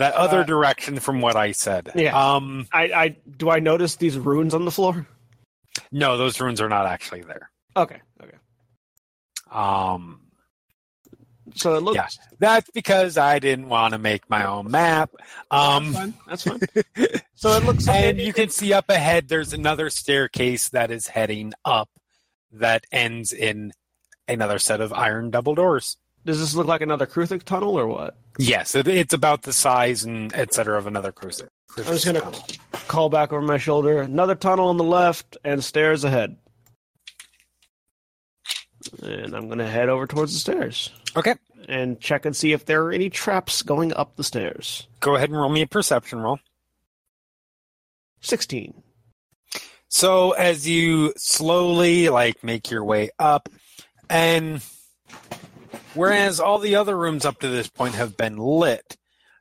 That other Uh, direction from what I said. Yeah. Um, I, I do I notice these runes on the floor? no, those runes are not actually there. Okay. Okay. Um, So it looks. Yeah. that's because I didn't want to make my own map. Um, That's fine. That's fine. *laughs* So it looks like and you can see up ahead. There's another staircase that is heading up, that ends in another set of iron double doors. Does this look like another Kruthik tunnel or what? Yes, it, it's about the size and et cetera of another cruiser. I'm just gonna call back over my shoulder. Another tunnel on the left and stairs ahead. And I'm gonna head over towards the stairs Okay, and check and see if there are any traps going up the stairs. go ahead and roll me a perception roll. Sixteen. So as you slowly like make your way up, and whereas all the other rooms up to this point have been lit,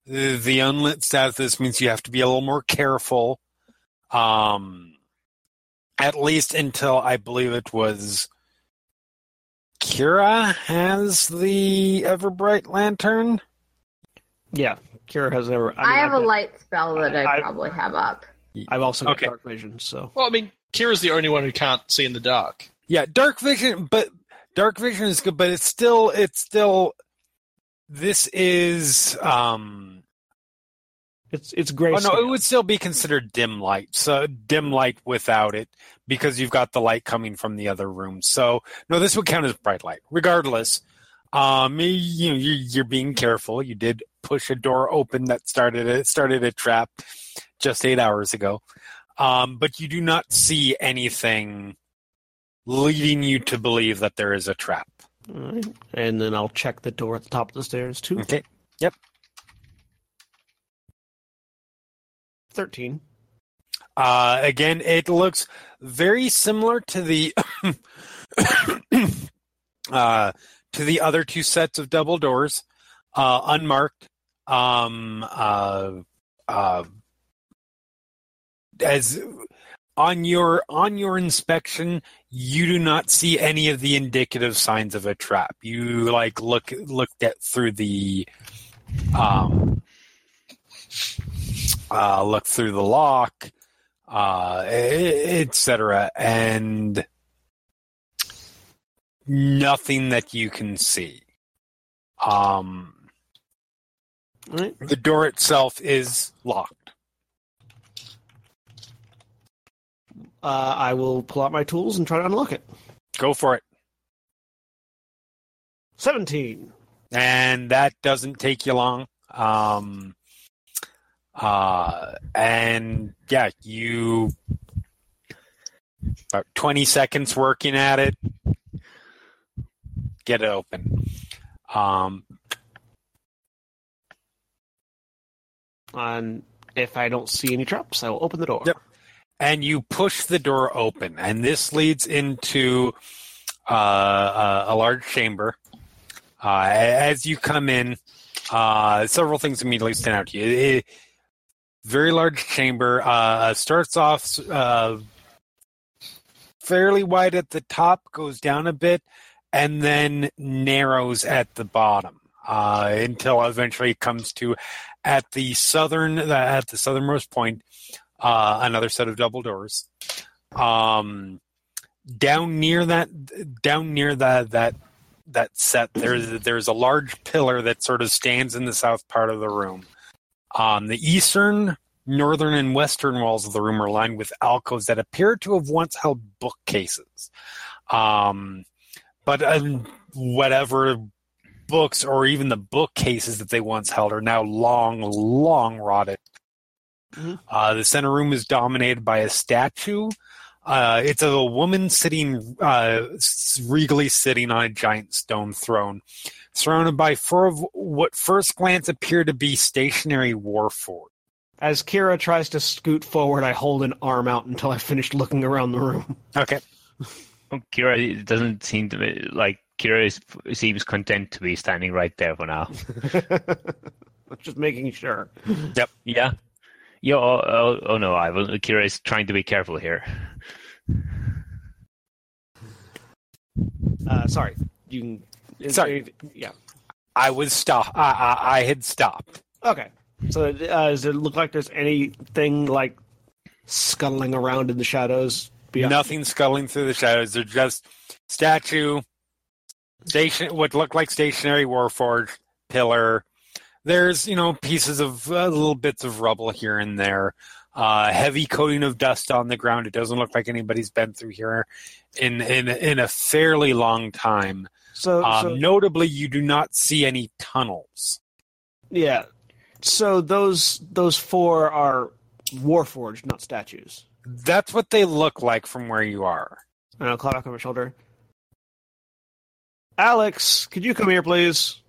the, the unlit status means you have to be a little more careful. Um, at least until I believe it was Kira has the Everbright lantern. Yeah, Kira has ever. I, mean, have I've a got- light spell that I, I- probably have up. I've also got Okay. dark vision, so Well, I mean, Kira's the only one who can't see in the dark. Yeah, dark vision, but dark vision is good, but it's still it's still this is um it's it's gray. oh no, it would still be considered dim light. So dim light without it because you've got the light coming from the other room. So no, this would count as bright light. Regardless, um you know you're, you're being careful. You did push a door open that started it started a trap just 8 hours ago. Um but you do not see anything leading you to believe that there is a trap. And then I'll check the door at the top of the stairs too. Okay. Yep. Thirteen. Uh, again, it looks very similar to the *coughs* uh, to the other two sets of double doors, uh, unmarked. Um, uh, uh, as on your on your inspection, you do not see any of the indicative signs of a trap. You like look looked at through the um uh look through the lock uh etc and nothing that you can see. Um the door itself is locked Uh, I will pull out my tools and try to unlock it. go for it 17. and that doesn't take you long. Um, uh, and yeah, you about twenty seconds working at it, get it open. Um, And if I don't see any traps, I will open the door. Yep. And you push the door open, and this leads into uh, a, a large chamber. Uh, as you come in, uh, several things immediately stand out to you. It- very large chamber. Uh, starts off uh, fairly wide at the top, goes down a bit, and then narrows at the bottom uh, until eventually it comes to at the southern at the southernmost point uh, another set of double doors. Um, down near that, down near that that that set, there's there's a large pillar that sort of stands in the south part of the room. Um, the eastern, northern, and western walls of the room are lined with alcoves that appear to have once held bookcases. Um, but uh, whatever books or even the bookcases that they once held are now long, long rotted. Mhm. Uh, the center room is dominated by a statue. Uh, it's of a woman sitting, uh, regally sitting on a giant stone throne, surrounded by four of what first glance appear to be stationary war forts. As Kira tries to scoot forward, I hold an arm out until I finish looking around the room. Okay. Oh, Kira it doesn't seem to be like Kira is, seems content to be standing right there for now. *laughs* Just making sure. Yep. Yeah. Yeah. Oh, oh, oh no, I was Kira is trying to be careful here. Uh, sorry. You can. is Sorry. there- Yeah. I was stop. I, I, I had stopped. Okay. So uh, does it look like there's anything like scuttling around in the shadows? beyond- Nothing scuttling through the shadows. They're just statue, station, what looked like stationary warforged pillar. There's you know pieces of uh, little bits of rubble here and there. Uh, heavy coating of dust on the ground. It doesn't look like anybody's been through here in in in a fairly long time. So, Um, so notably, you do not see any tunnels. yeah. So those those four are warforged, not statues. That's what they look like from where you are. And I'll clap back on my shoulder. Alex, could you come here, please?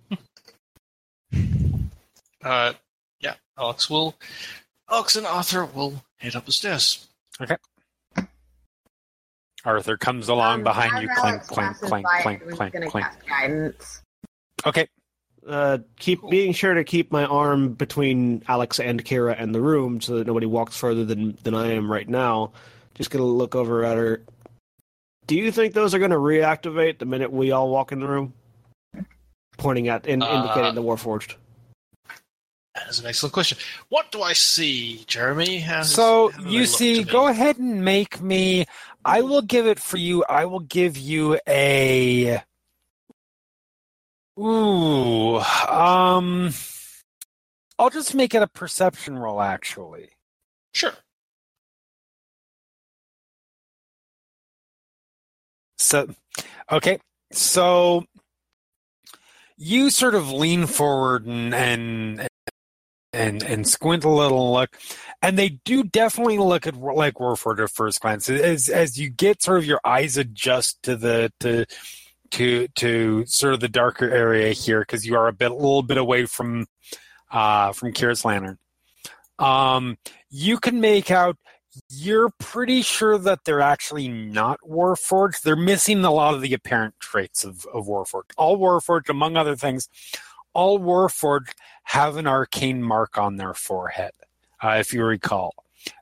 Uh, yeah, Alex will. Alex and Arthur will head up the stairs. Okay. Arthur comes along Um, behind you, clank, Alex clank, passes clank, clank, clank, clank. guidance. Okay. Uh, keep being sure to keep my arm between Alex and Kira and the room so that nobody walks further than than I am right now. Just gonna look over at her. Do you think those are gonna reactivate the minute we all walk in the room? Pointing at in, Uh, indicating the Warforged. That is an excellent question. What do I see, Jeremy? How So you see, go ahead and make me. I will give it for you. I will give you a. Ooh, um, I'll just make it a perception roll. Actually, Sure. so okay, so you sort of lean forward and and and and squint a little look and they do definitely look at like Warforged at first glance as as you get sort of your eyes adjust to the to to to sort of the darker area here because you are a bit a little bit away from uh from Kira's lantern um you can make out you're pretty sure that they're actually not Warforged. They're missing a lot of the apparent traits of, of Warforged. All Warforged, among other things, all Warforged have an arcane mark on their forehead, uh, if you recall.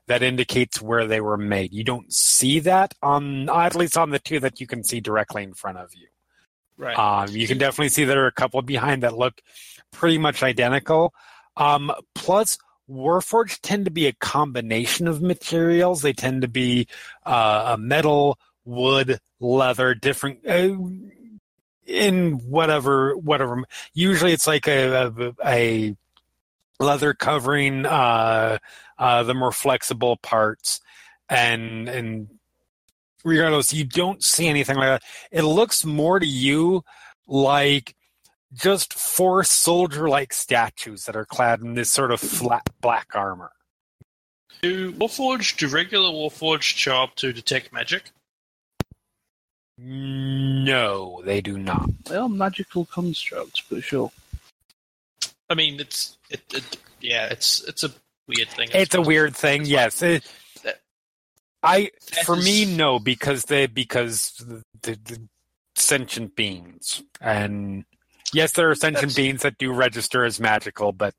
that indicates where they were made. You don't see that on at least on the two that you can see directly in front of you. Right. Um, you can definitely see there are a couple behind that look pretty much identical. Um, plus, Warforged tend to be a combination of materials. They tend to be uh, a metal, wood, leather, different uh, in whatever whatever. Usually, it's like a a, a leather covering uh, uh, the more flexible parts, and and regardless, you don't see anything like that. It looks more to you like just four soldier-like statues that are clad in this sort of flat black armor. Do Warforged, do regular Warforged show up to detect magic? No, they do not. They are magical constructs, but sure. I mean, it's it, it yeah, it's it's a weird thing. I It's a weird thing. It's Yes, it, That- I that for me no because they because the, the, the sentient beings and yes, there are sentient That's- beings that do register as magical, but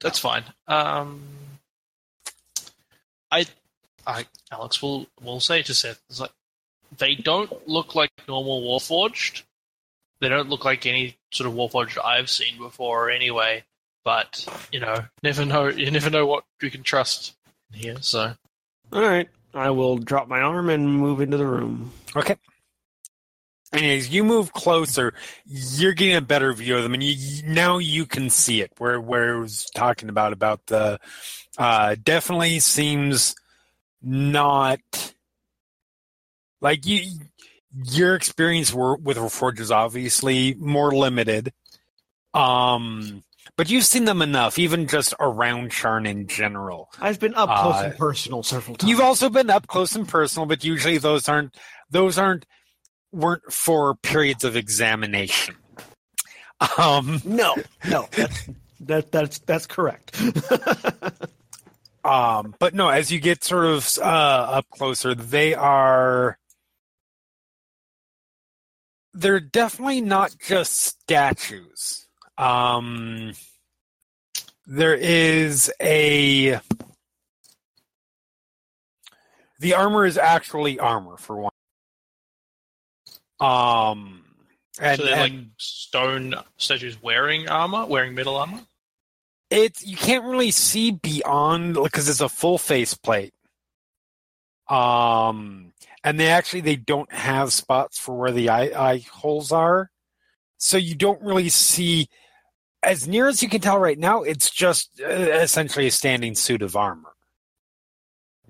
That's fine. Um, I, I, Alex will will say to Seth, it's like they don't look like normal Warforged. They don't look like any sort of Warforged I've seen before, anyway. But you know, never know. You never know what you can trust here. So All right, I will drop my arm and move into the room. Okay. And as you move closer, you're getting a better view of them, and you now you can see it. Where where it was talking about about the uh, definitely seems not like you. Your experience wor- with Warforged is obviously more limited, um, but you've seen them enough, even just around Sharn in general. I've been up close Uh, and personal several times. You've also been up close and personal, but usually those aren't those aren't weren't for periods of examination. Um, no, no, that's that that's that's correct. *laughs* um, but no, as you get sort of uh, up closer, they are they're definitely not just statues. Um, there is a the armor is actually armor for one. Um, and, so they're like stone statues wearing armor, wearing metal armor. it's you can't really see beyond because it's a full face plate. Um, and they actually they don't have spots for where the eye, eye holes are, so you don't really see. As near as you can tell right now, it's just uh, essentially a standing suit of armor.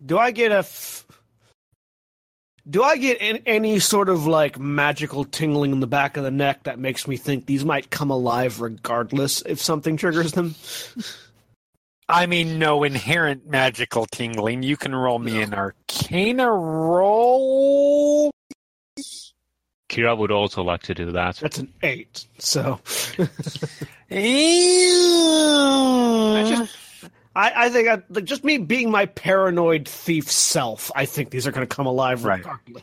Do I get a? F- do I get an, any sort of like magical tingling in the back of the neck that makes me think these might come alive regardless if something triggers them? *laughs* I mean, no inherent magical tingling. You can roll me an Arcana roll. Kira would also like to do that. That's an eight. So I I, I think I, like just me being my paranoid thief self. I think these are going to come alive Right. regardless.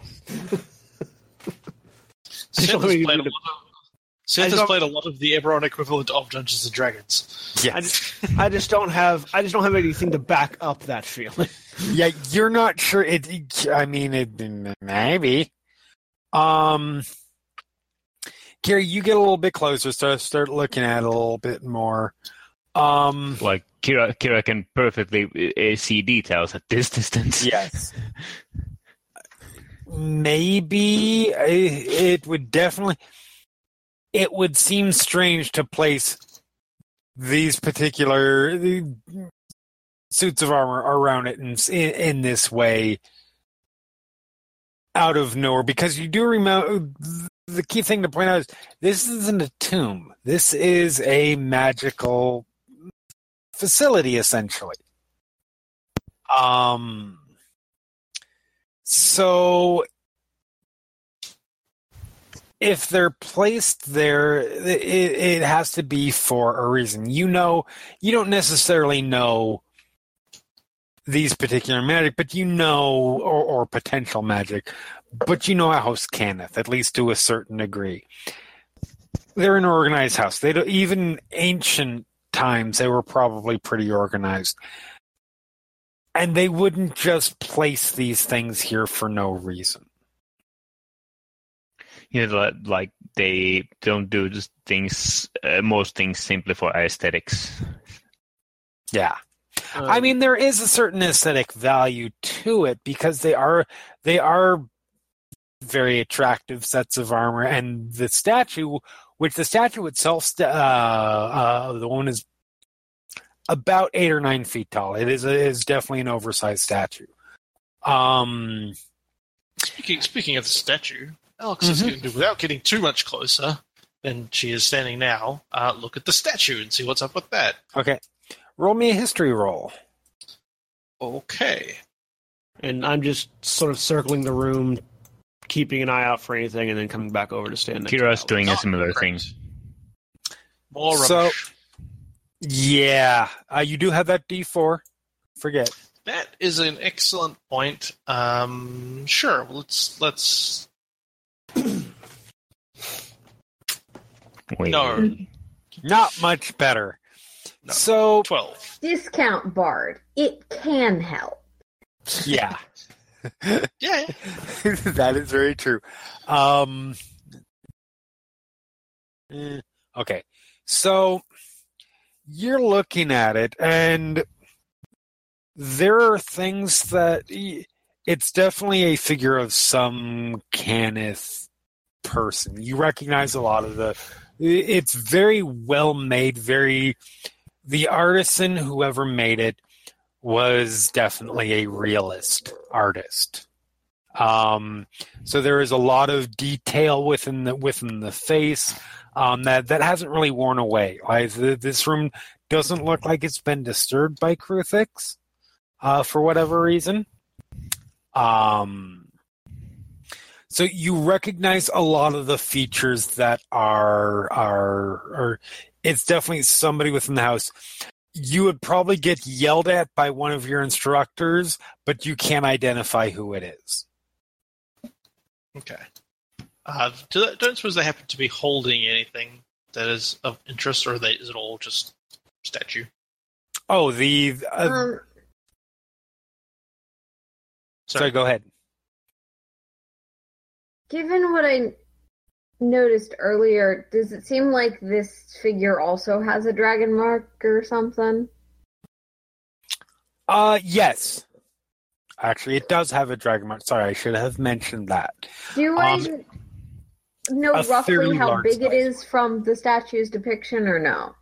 Seth has *laughs* played a lot of, Seth I has played a lot of the Eberron equivalent of Dungeons and Dragons. I just, I just don't have I just don't have anything to back up that feeling. *laughs* Yeah, you're not sure. It. I mean, it maybe. Um, Gary, you get a little bit closer, so start looking at it a little bit more. Um, Like Kira, Kira can perfectly uh, see details at this distance. *laughs* yes. Maybe uh, it would definitely. It would seem strange to place these particular suits of armor around it in, in in this way out of nowhere. Because you do remember the key thing to point out is this isn't a tomb. This is a magical facility essentially. Um so if they're placed there it, it has to be for a reason. You know you don't necessarily know these particular magic but you know or, or potential magic. But you know a house Cannith at least to a certain degree. They're an organized house. They don't even ancient times they were probably pretty organized. And they wouldn't just place these things here for no reason. You know, like they don't do just things, uh, most things simply for aesthetics. Yeah. I mean, there is a certain aesthetic value to it because they are they are very attractive sets of armor, and the statue, which the statue itself, uh, uh, the one is about eight or nine feet tall. It is a, is definitely an oversized statue. Um, Speaking speaking of the statue, Alex is going to, without getting too much closer than she is standing now, uh, look at the statue and see what's up with that. okay, roll me a history roll. Okay. and I'm just sort of circling the room, keeping an eye out for anything, and then coming back over to stand. next to Kira's doing a Not similar great. thing. More So- Yeah, uh, you do have that D four. Forget. That is an excellent point. Um, sure, let's let's Wait, no Not much better. No. So twelve. Discount Bard. It can help. yeah. *laughs* Yeah, *laughs* that is very true. Um, eh, okay, so you're looking at it, and there are things that it's definitely a figure of some Cannith person. You recognize a lot of the. It's very well made. Very, the artisan whoever made it was definitely a realist artist. Um, so there is a lot of detail within the within the face um, that that hasn't really worn away. Th- this room doesn't look like it's been disturbed by Kruthiks uh, for whatever reason. Um, so you recognize a lot of the features that are are are. It's definitely somebody within the house. You would probably get yelled at by one of your instructors, but you can't identify who it is. okay. Uh, do they, don't suppose they happen to be holding anything that is of interest, or they, is it all just statue? Oh, the uh, Um, sorry. Go ahead. Given what I noticed earlier, does it seem like this figure also has a dragon mark or something? Uh, yes. Actually, it does have a dragon mark. Sorry, I should have mentioned that. Do I Um, know roughly how big it size. is from the statue's depiction, or no?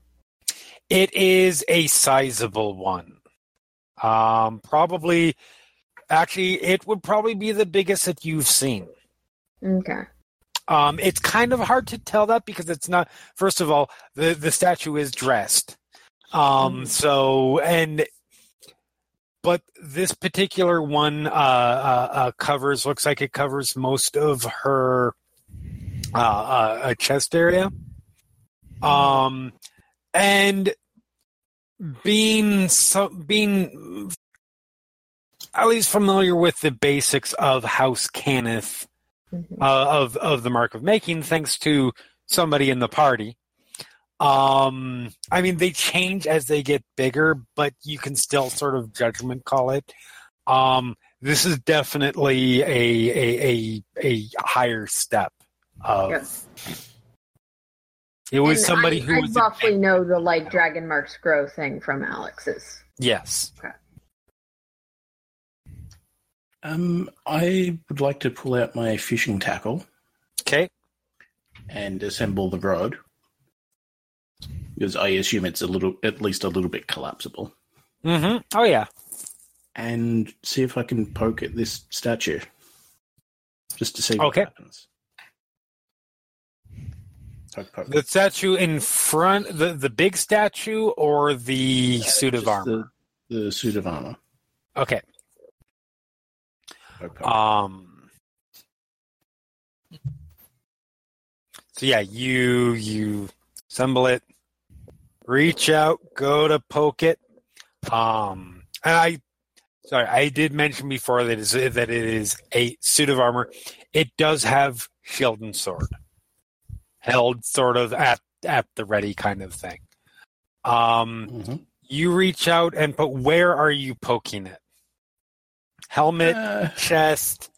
It is a sizable one. Um, probably. Actually, it would probably be the biggest that you've seen. Okay. Um, it's kind of hard to tell that because it's not. First of all, the the statue is dressed. Um, so and but this particular one uh, uh, uh, covers looks like it covers most of her uh, uh, uh, chest area. Um, and being so being at least familiar with the basics of House Cannith Mhm. uh, of of the mark of making, thanks to somebody in the party. Um, I mean, they change as they get bigger, but you can still sort of judgment call it. Um, this is definitely a a a, a higher step of. Yes. It was And somebody I, who I was roughly know the like dragon marks grow thing from Alex's. yes. Um, I would like to pull out my fishing tackle Okay. and assemble the rod because I assume it's a little, at least a little bit collapsible, Mm-hmm. Oh yeah. and see if I can poke at this statue just to see Okay. what happens. Poke, poke. The statue in front, the the big statue, or the suit of armor. The, the suit of armor. Okay. Poke, poke. Um. So yeah, you you assemble it, reach out, go to poke it. Um, and I, sorry, I did mention before that is that it is a suit of armor. It does have shield and sword, held sort of at at the ready kind of thing. Um, Mhm. you reach out and but where are you poking it? Helmet, Uh, chest,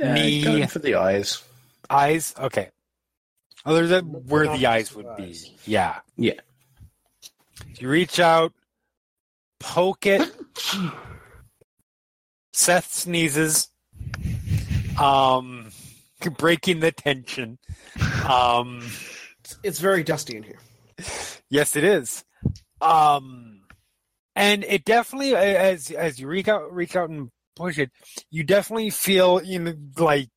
yeah, Knee. going for the eyes. eyes. Okay. Oh, there's a where the eyes would be. Yeah. Yeah. You reach out, poke it. Seth sneezes, um, *laughs* breaking the tension. Um, It's very dusty in here. yes, it is. Um, and it definitely, as as you reach out, reach out and push it, you definitely feel you know like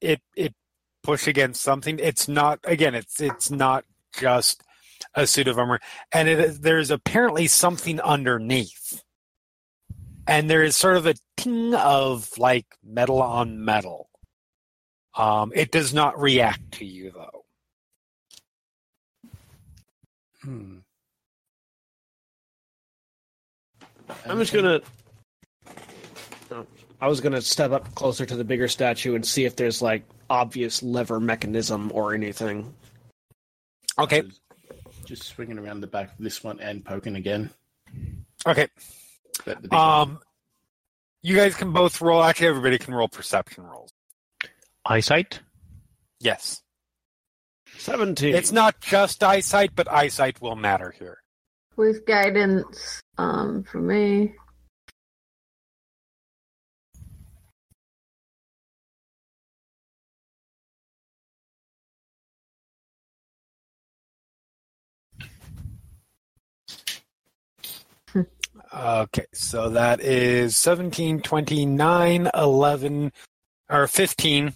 it it push against something. It's not again. It's it's not just a suit of armor, and it there's apparently something underneath, and there is sort of a ting of like metal on metal. Um, it does not react to you though. Hmm. I'm just gonna. I was gonna step up closer to the bigger statue and see if there's like obvious lever mechanism or anything. Okay. Just swinging around the back of this one and poking again. Okay. But one- Um, you guys can both roll. Actually, everybody can roll perception rolls. Eyesight? Yes. Seventeen. It's not just eyesight, but eyesight will matter here. With guidance, um, for me. Okay, so that is 17, 29, 11, or 15,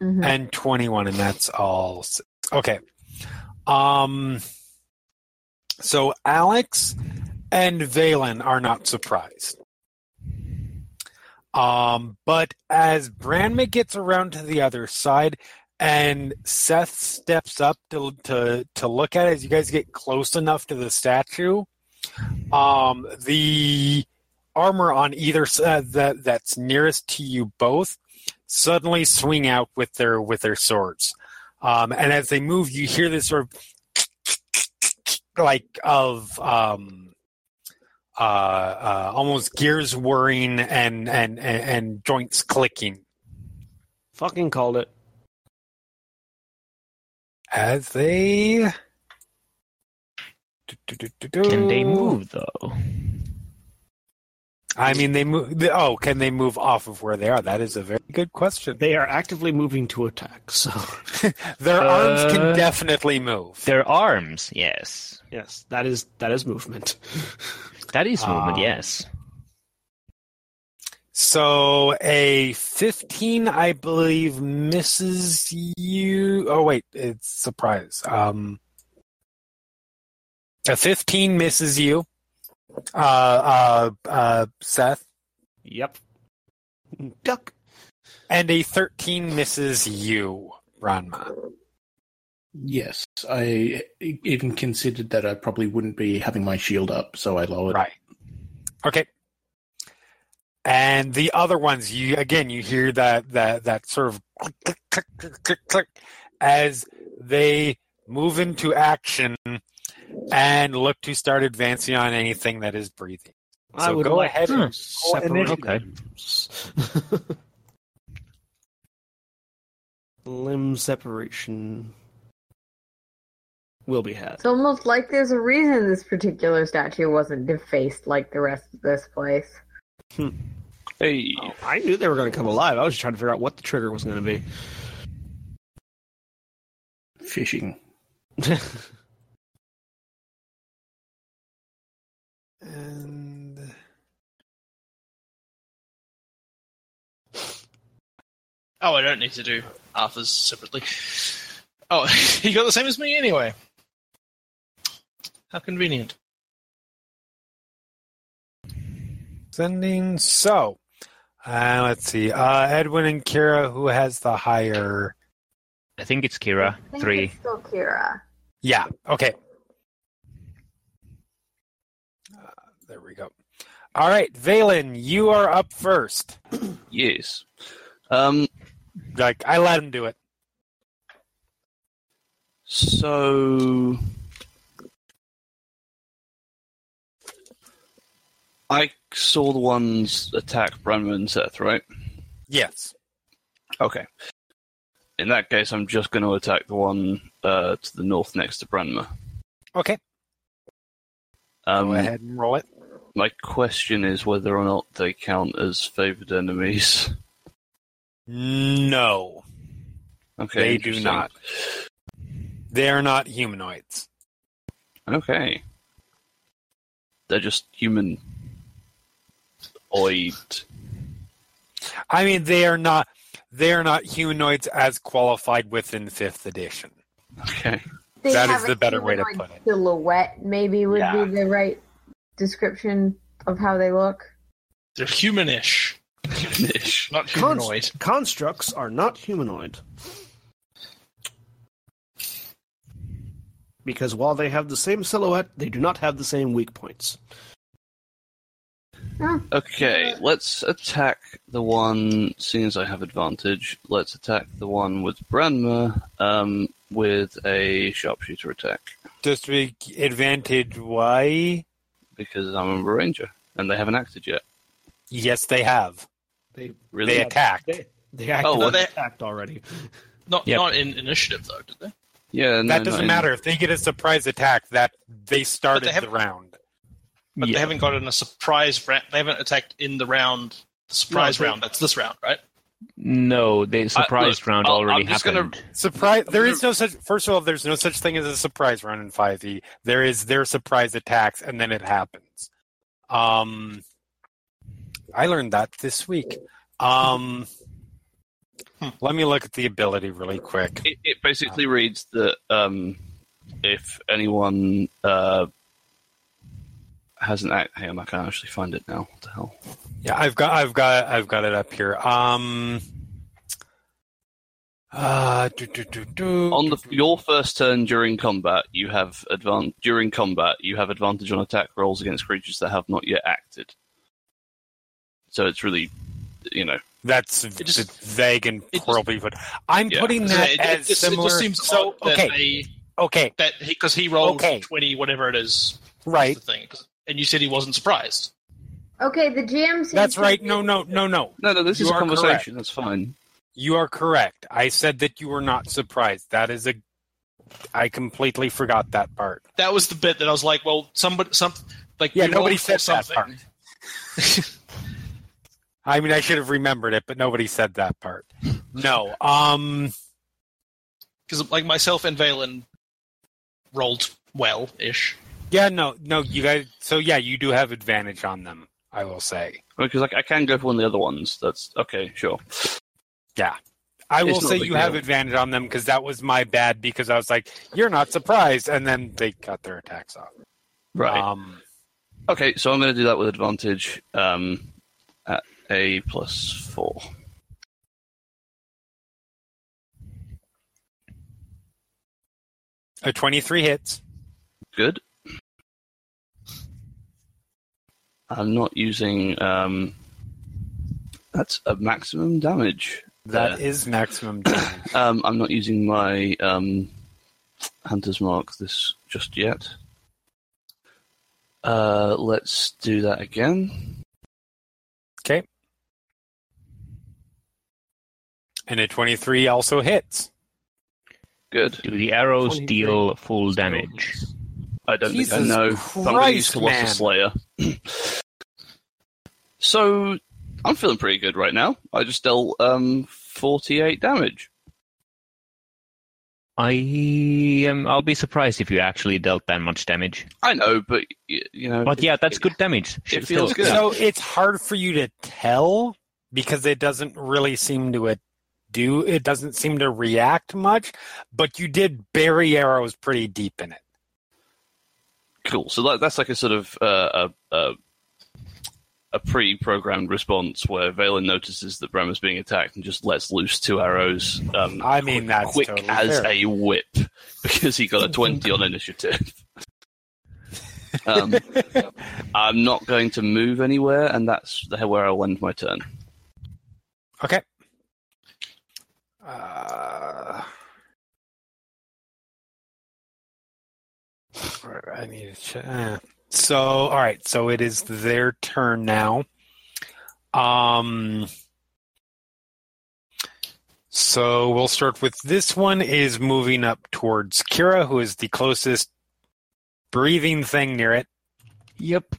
Mhm. and 21, and that's all. Okay. Um, so Alex and Vaelin are not surprised. Um, but as Branma gets around to the other side and Seth steps up to, to, to look at it, as you guys get close enough to the statue, um, the armor on either side that that's nearest to you both suddenly swing out with their with their swords. Um, and as they move, you hear this sort of like of um, uh, uh, almost gears whirring and, and and and joints clicking fucking called it. as they. Can they move though? I mean, they move. they- Oh, can they move off of where they are? That is a very good question. They are actively moving to attack. So *laughs* Their arms can Uh, definitely move. Their arms, yes. yes, that is that is movement. *laughs* That is movement, Ah. yes. So a 15, I believe, misses you. Oh wait, it's surprise. Um, a 15 misses you. Uh, uh, uh, Seth, Yep. Duck. and a 13 misses you, Branma. yes, I even considered that I probably wouldn't be having my shield up, so I lowered. Right. Okay. And the other ones, you again, you hear that that that sort of click click click click click, click as they move into action and look to start advancing on anything that is breathing. I So would go like ahead to and separate initiative. Okay. *laughs* Limb separation will be had. It's almost like there's a reason this particular statue wasn't defaced like the rest of this place. Hmm. Hey, Oh, I knew they were going to come alive. I was just trying to figure out what the trigger was going to be. Fishing. *laughs* And Oh, I don't need to do Arthur's separately. Oh, *laughs* he got the same as me anyway. How convenient. sending. So, uh, let's see. Uh, Edwin and Kira, who has the higher? I think it's Kira. I think Three. it's still Kira. Yeah. Okay. Uh, there we go. All right, Vaelin, you are up first. *clears throat* yes. Um, Like I let him do it. so I saw the ones attack Branma and Seth, right? Yes. Okay. In that case, I'm just going to attack the one uh, to the north next to Branma. Okay. Um, Go ahead and roll it. My question is whether or not they count as favored enemies. No, Okay, they do not. They are not humanoids. Okay. They're just human. Oid. I mean, they are not. They are not humanoids as qualified within fifth edition. Okay. They That have is a the better way to put it. Silhouette maybe would Yeah. be the right description of how they look. They're humanish, Ish. *laughs* not Cons- humanoid. constructs are not humanoid. Because while they have the same silhouette, they do not have the same weak points. Okay, let's attack the one. Seeing as I have advantage, let's attack the one with Branma um, with a sharpshooter attack Just big advantage. Why? Because I'm a ranger and they haven't acted yet. Yes, they have. They Really? They attacked. they, they oh, acted Oh, oh, well, they- attacked already. Not Yep. not in initiative though, did they? yeah, no, that doesn't in- matter. If they get a surprise attack, that they started the round. But Yeah. they haven't gotten a surprise. Ra- they haven't attacked in the round. The surprise No, round. That's this round, right? No, the surprise look, round I'll- already I'm just gonna- happened. Surprise! There is no such. First of all, there's no such thing as a surprise round in Five E. There is their surprise attacks, and then it happens. Um, I learned that this week. Um, let me look at the ability really quick. It, it basically reads that um, if anyone uh, has an act, hey, I'm not gonna actually find it now. What the hell? Yeah, I've got, I've got, I've got it up here. Um, uh, do, do, do, do, On the your first turn during combat, you have advan- during combat you have advantage on attack rolls against creatures that have not yet acted. So it's really, you know, That's just- vague and it just- poorly put. I'm Yeah. putting that it, it as just, similar. it just seems so odd okay, that they, okay, that because he, rolled Okay. twenty, whatever it is, right. the thing, and you said he wasn't surprised. Okay, the GM seems That's right. No, no, no, no. no, no. This You is a are conversation. That's fine. You are correct. I said that you were not surprised. That is a. I completely forgot that part. That was the bit that I was like, well, somebody, some, like Yeah, nobody rolled for said that something. part. I mean, I should have remembered it, but nobody said that part. No. Um. because like myself and Vaelin rolled well ish. Yeah. No. No. You guys. So yeah, you do have advantage on them. I will say. Because like, I can go for one of the other ones. That's okay. Sure. Yeah, I will say you have advantage on them because that was my bad because I was like, "You're not surprised," and then they cut their attacks off. Right. Um, Okay, so I'm going to do that with advantage um, at a plus four. a twenty-three hits. Good. I'm not using. Um, that's a maximum damage. That there. is maximum *coughs* damage. Um, I'm not using my um, hunter's mark this just yet. Uh, let's do that again. Okay. And a 23 also hits. Good. Do the arrows deal full damage? I don't think I Jesus know. Somebody used Christ, to watch the man. Slayer. *clears throat* so I'm feeling pretty good right now. I just dealt um, 48 damage. I am. I'll be surprised if you actually dealt that much damage. I know, but y- you know. But yeah, that's good damage. it Still- feels good. So it's hard for you to tell because it doesn't really seem to it do it doesn't seem to react much, but you did bury arrows pretty deep in it. Cool. So that, that's like a sort of uh, a, a a pre-programmed response where Vaelin notices that Branma's being attacked and just lets loose two arrows. Um, I mean, that's quick totally as fair. a whip *laughs* because he got a twenty on initiative. *laughs* um, I'm not going to move anywhere, and that's where I'll end my turn. Okay. Uh, I need to check. Uh, So, all right. So it is their turn now. Um. So we'll start with this one. Is moving up towards Kira, who is the closest breathing thing near it. Yep.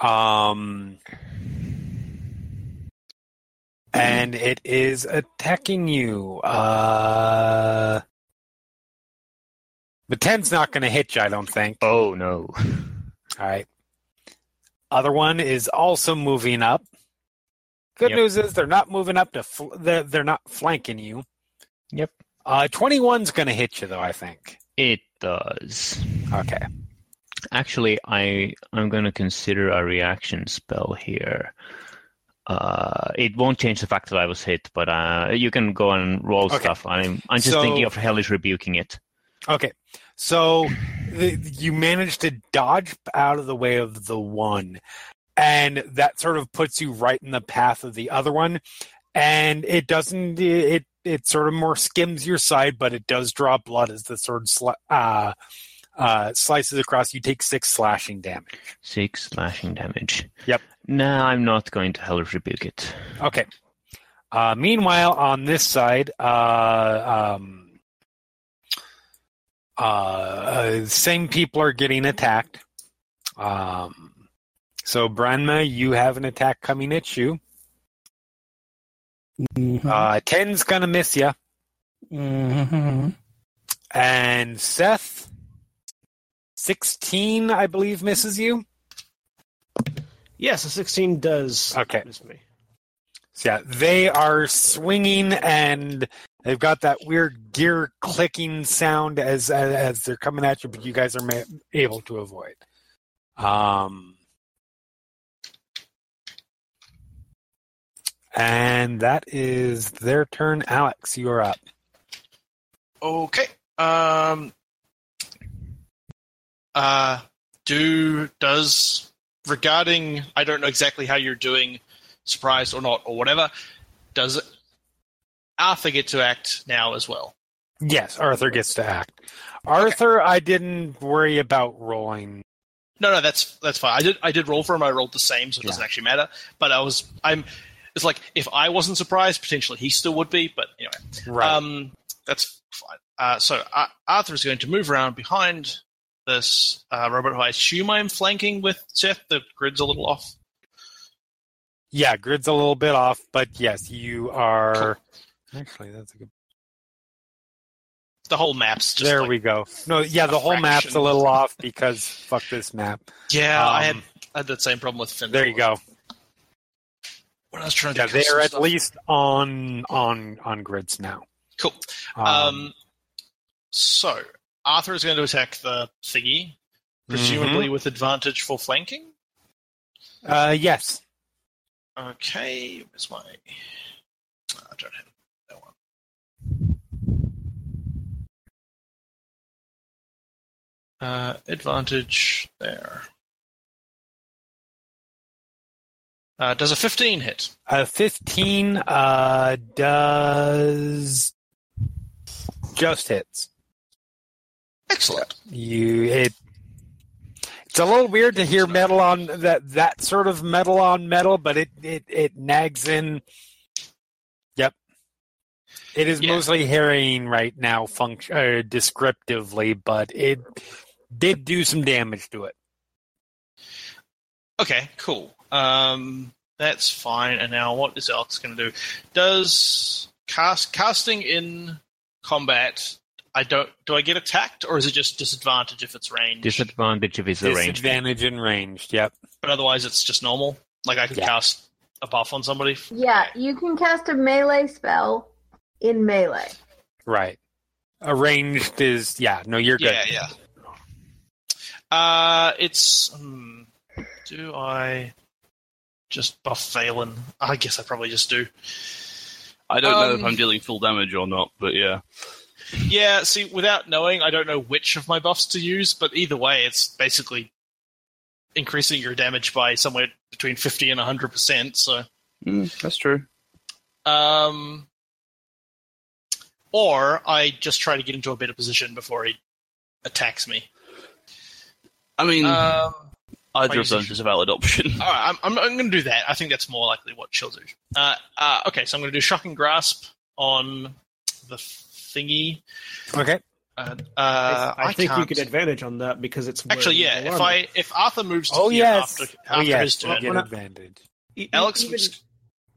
Um. And it is attacking you. Uh. The 10's not going to hit you, I don't think. Oh no. All right. Other one is also moving up. Good Yep. news is they're not moving up to fl- they're, they're not flanking you. Yep. Uh 21's going to hit you though, I think. It does. Okay. Actually, I I'm going to consider a reaction spell here. Uh, it won't change the fact that I was hit, but uh, you can go and roll Okay. stuff. I'm I'm just So- thinking of hellish rebuking it. Okay. So the, you managed to dodge out of the way of the one and that sort of puts you right in the path of the other one and it doesn't it it sort of more skims your side but it does draw blood as the sword sli- uh, uh, slices across you take six slashing damage Six slashing damage. Yep. No, I'm not going to hellish rebuke it. okay uh, meanwhile on this side uh, um, uh, uh, same people are getting attacked um, so Branma you have an attack coming at you Mhm. uh, 10's gonna miss you Mm-hmm. And Seth, 16, I believe, misses you. Yes, a 16 does Okay. miss me. So, yeah, they are swinging and they've got that weird gear clicking sound as as, as they're coming at you, but you guys are ma- able to avoid. Um, and that is their turn. Alex, you are up. Okay. Um. Uh. Do does regarding I don't know exactly how you're doing, surprised or not or whatever. Does Arthur get to act now as well? Yes, Arthur gets to act. Arthur, I didn't worry about rolling. No, no, that's that's fine. I did I did roll for him. I rolled the same, so it doesn't actually matter. But I was I'm. It's like if I wasn't surprised, potentially he still would be. But anyway, Right. Um, that's fine. Uh, so uh, Arthur is going to move around behind this uh, robot who I assume I'm flanking with Seth. The grid's a little off. Yeah, grid's a little bit off, but yes, you are. Actually, that's a good. The whole map's just there like- we go. No, yeah, the whole map's a little off because fuck this map. Yeah, I had Um, I had that same problem with Finn. There you go. When I was trying to Yeah, they're at stuff. least on on on grids now. cool. Um, Um, so Arthur is going to attack the thingy, presumably Mm-hmm. with advantage for flanking. uh, yes. Okay, where's my? I don't have that one. Uh, advantage there. Uh, does a 15 hit? A fifteen uh does just hits. Excellent. You hit. It's a little weird to hear metal on that that sort of metal on metal, but it it it nags in. Yep, it is Yeah. mostly hearing right now, function uh, descriptively, but it did do some damage to it. Okay, cool. Um, that's fine. And now, what is Alex going to do? Does cast casting in combat? I don't. Do I get attacked, or is it just disadvantage if it's ranged? Disadvantage if it's a range. Disadvantage and ranged. Yep. but otherwise, it's just normal. Like I can Yeah. cast a buff on somebody. Yeah, you can cast a melee spell in melee. Right. Arranged is yeah. No, you're good. Yeah, yeah. Uh, it's. Hmm, do I just buff Vaelin? I guess I probably just do. I don't know if Um, I'm dealing full damage or not, but yeah. Yeah, see, without knowing, I don't know which of my buffs to use, but either way, it's basically increasing your damage by somewhere between 50 and 100%. So, Mm, that's true. um, or I just try to get into a better position before he attacks me. I mean, Um, either of Crazy. those is a valid option. *laughs* all right, I'm, I'm, I'm going to do that. I think that's more likely what she'll do. Uh, uh, okay, so I'm going to do shocking grasp on the thingy. Okay. Uh, uh, I, think you can't- get advantage on that because it's Actually, yeah. If. I if Arthur moves to Oh here yes. after, oh yes. his turn, get advantage. E- Alex even, was-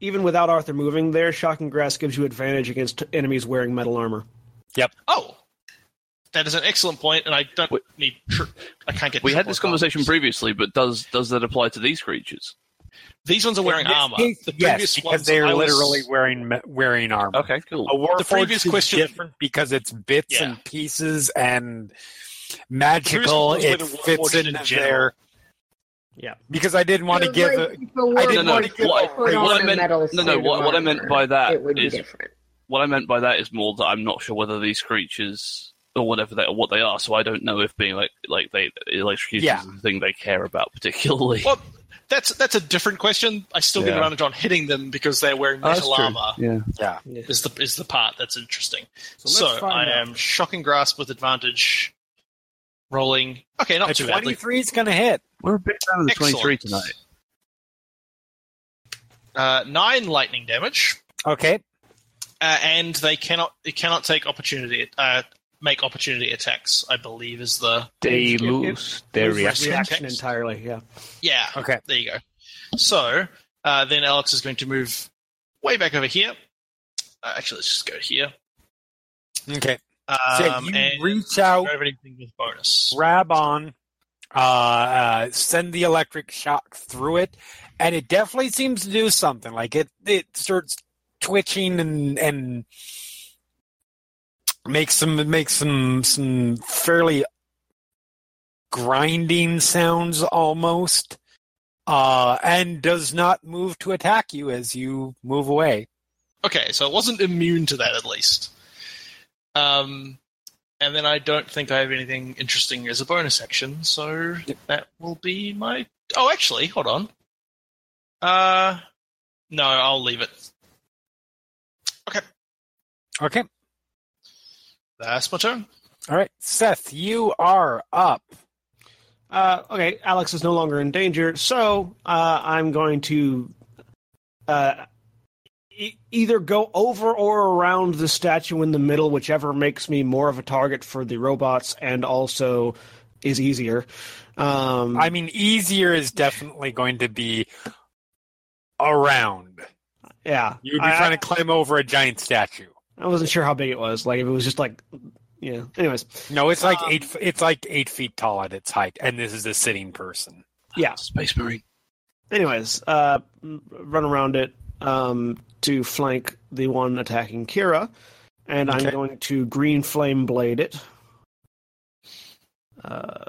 even without Arthur moving there, shocking grasp gives you advantage against enemies wearing metal armor. Yep. Oh, that is an excellent point, and I don't Wait. need. Tr- I can't get. We had this conversation advantage. previously, but does does that apply to these creatures? These ones are wearing In armor. case, the yes, previous because ones, they are was- literally wearing wearing armor. Okay, cool. A Warforged previous is question- different because it's bits Yeah. and pieces and magical. It fits in in general. there. Yeah. Because I didn't want to give. like a, a I didn't warforged want to give put a- on what I a meant- no, no, what- what I meant by that it would is- different. What I meant by that is more that I'm not sure whether these creatures or whatever they or what they are, so I don't know if being like like they electrocution Yeah. is the thing they care about particularly. Well, that's that's a different question. I still get Yeah. advantage on hitting them because they're wearing Oh, that's metal true. armor. Yeah. yeah. Is the is the part that's interesting. So So, I out. am shocking grasp with advantage. Rolling. Okay, not A too badly. twenty-three is going to hit. We're a bit down to the Excellent. 23 tonight. Uh, nine lightning damage, Okay. uh, and they cannot it cannot take opportunity uh, make opportunity attacks. I believe is the They It- it- lose their reaction. reaction entirely. Yeah. yeah. Okay. There you go. So uh, then Alex is going to move way back over here. Uh, actually, let's just go here. Okay. Um, so you and reach out, grab anything with bonus. grab on, uh, uh, send the electric shock through it, and it definitely seems to do something. Like it, it starts twitching and and makes some makes some some fairly grinding sounds almost, uh, and does not move to attack you as you move away. Okay, so it wasn't immune to that at least. Um, and then I don't think I have anything interesting as a bonus action, so that will be my. Oh, actually, hold on. Uh, no, I'll leave it. Okay. Okay. That's my turn. All right, Seth, you are up. Uh, okay, Alex is no longer in danger, so uh, I'm going to uh, e- either go over or around the statue in the middle, whichever makes me more of a target for the robots and also is easier. Um, I mean, easier is definitely going to be around. yeah, You'd be I, trying to climb over a giant statue. I wasn't sure how big it was. Like if it was just like, yeah. Anyways, No, it's like Um, eight. It's like eight feet tall at its height, and this is a sitting person. yeah. Space Marine. Anyways, uh, run around it um, to flank the one attacking Kira, and I'm going to green flame blade it. Uh,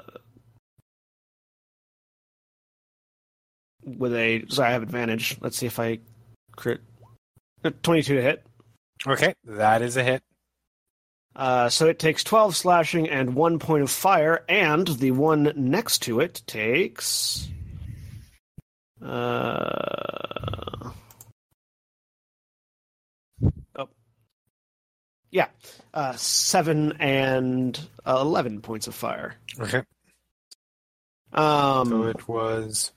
with a so I have advantage. Let's see if I crit. Uh, Twenty-two to hit. Okay, that is a hit. Uh, so it takes 12 slashing and one point of fire, and the one next to it takes. Uh, oh. Yeah. Uh, 7 and uh, 11 points of fire. Okay, Um, so it was.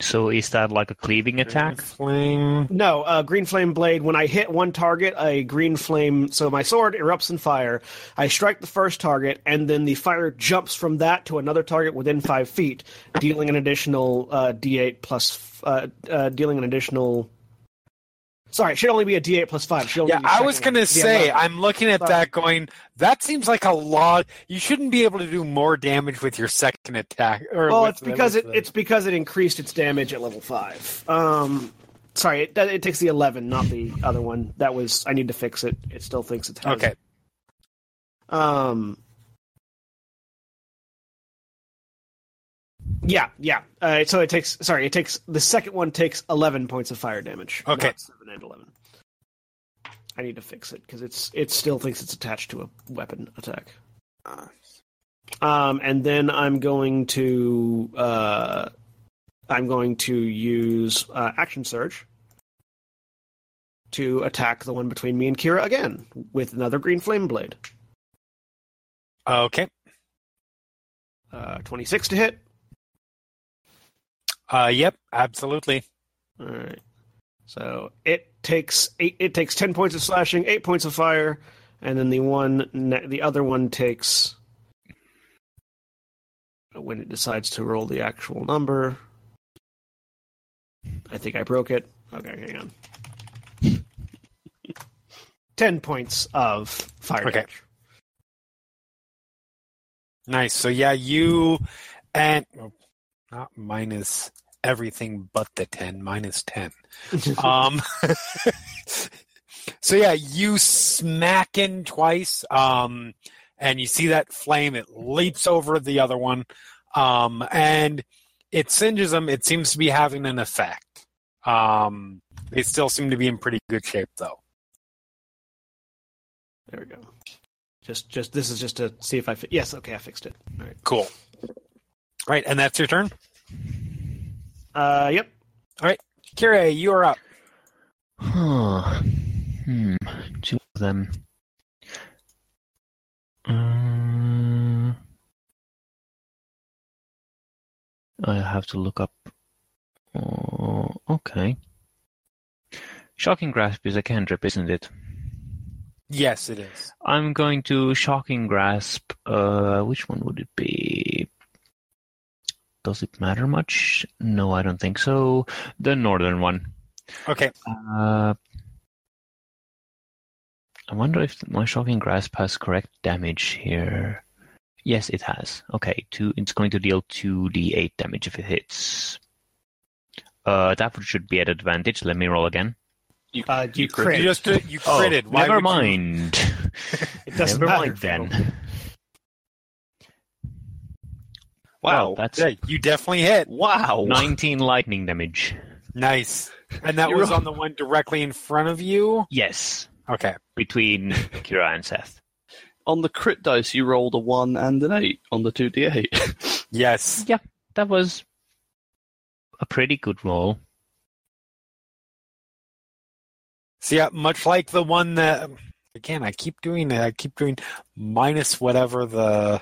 So is that like a cleaving attack? Flame. No, uh, green flame blade. When I hit one target, a green flame. So my sword erupts in fire. I strike the first target, and then the fire jumps from that to another target within five feet, dealing an additional uh, D8 plus. Uh, uh, dealing an additional. Sorry, it should only be a D8 plus five. Should only Yeah, I was gonna say. 11. I'm looking at Sorry. that, going. That seems like a lot. You shouldn't be able to do more damage with your second attack. Or Well, it's because it, it's because it increased its damage at level five. Um, sorry, it, it takes the eleven, not the other one. That was I need to fix it. It still thinks it's okay. Um. Yeah, yeah. Uh, so it takes. Sorry, it takes. The second one takes eleven points of fire damage. Okay. not and eleven. I need to fix it because it's it still thinks it's attached to a weapon attack. Um, and then I'm going to uh, I'm going to use uh, action surge to attack the one between me and Kira again with another green flame blade. Okay. Uh, 26 to hit. Uh, yep, absolutely. All right. So it takes eight. It takes ten points of slashing, eight points of fire, and then the one, the other one takes when it decides to roll the actual number. I think I broke it. Okay, hang on. *laughs* ten points of fire Okay. damage. Nice. So yeah, you and well, not minus everything but the ten, minus ten. *laughs* um *laughs* so yeah you smack in twice um and you see that flame it leaps over the other one um and it singes them it seems to be having an effect um they still seem to be in pretty good shape though There we go. Just, just this is just to see if I. Fi- yes, okay, I fixed it. All right. cool right and that's your turn Uh, yep. All right, Kira, you are up Huh. Hmm. Two of them. Um, I have to look up. Oh, okay. Shocking grasp is a cantrip, isn't it? yes it is I'm going to shocking grasp. Uh, which one would it be? Does it matter much? No, I don't think so. The northern one. okay Uh, I wonder if my shocking grasp has correct damage here. Yes, it has. Okay, two. It's going to deal two d8 damage if it hits. Uh, that should be at advantage. Let me roll again. You, Uh, you you crit. just uh, you critted Why never would you- mind. *laughs* It doesn't never matter mind then. Wow. Well, that's yeah, you definitely hit wow. 19 lightning damage. nice and that was on- on *laughs* the one directly in front of you Yes, okay between *laughs* Kira and Seth. On the crit dice, you rolled a 1 and an 8 on the 2d8. *laughs* yes Yeah, That was a pretty good roll. So yeah, uh, much like the one that again, I keep doing it. I keep doing minus whatever the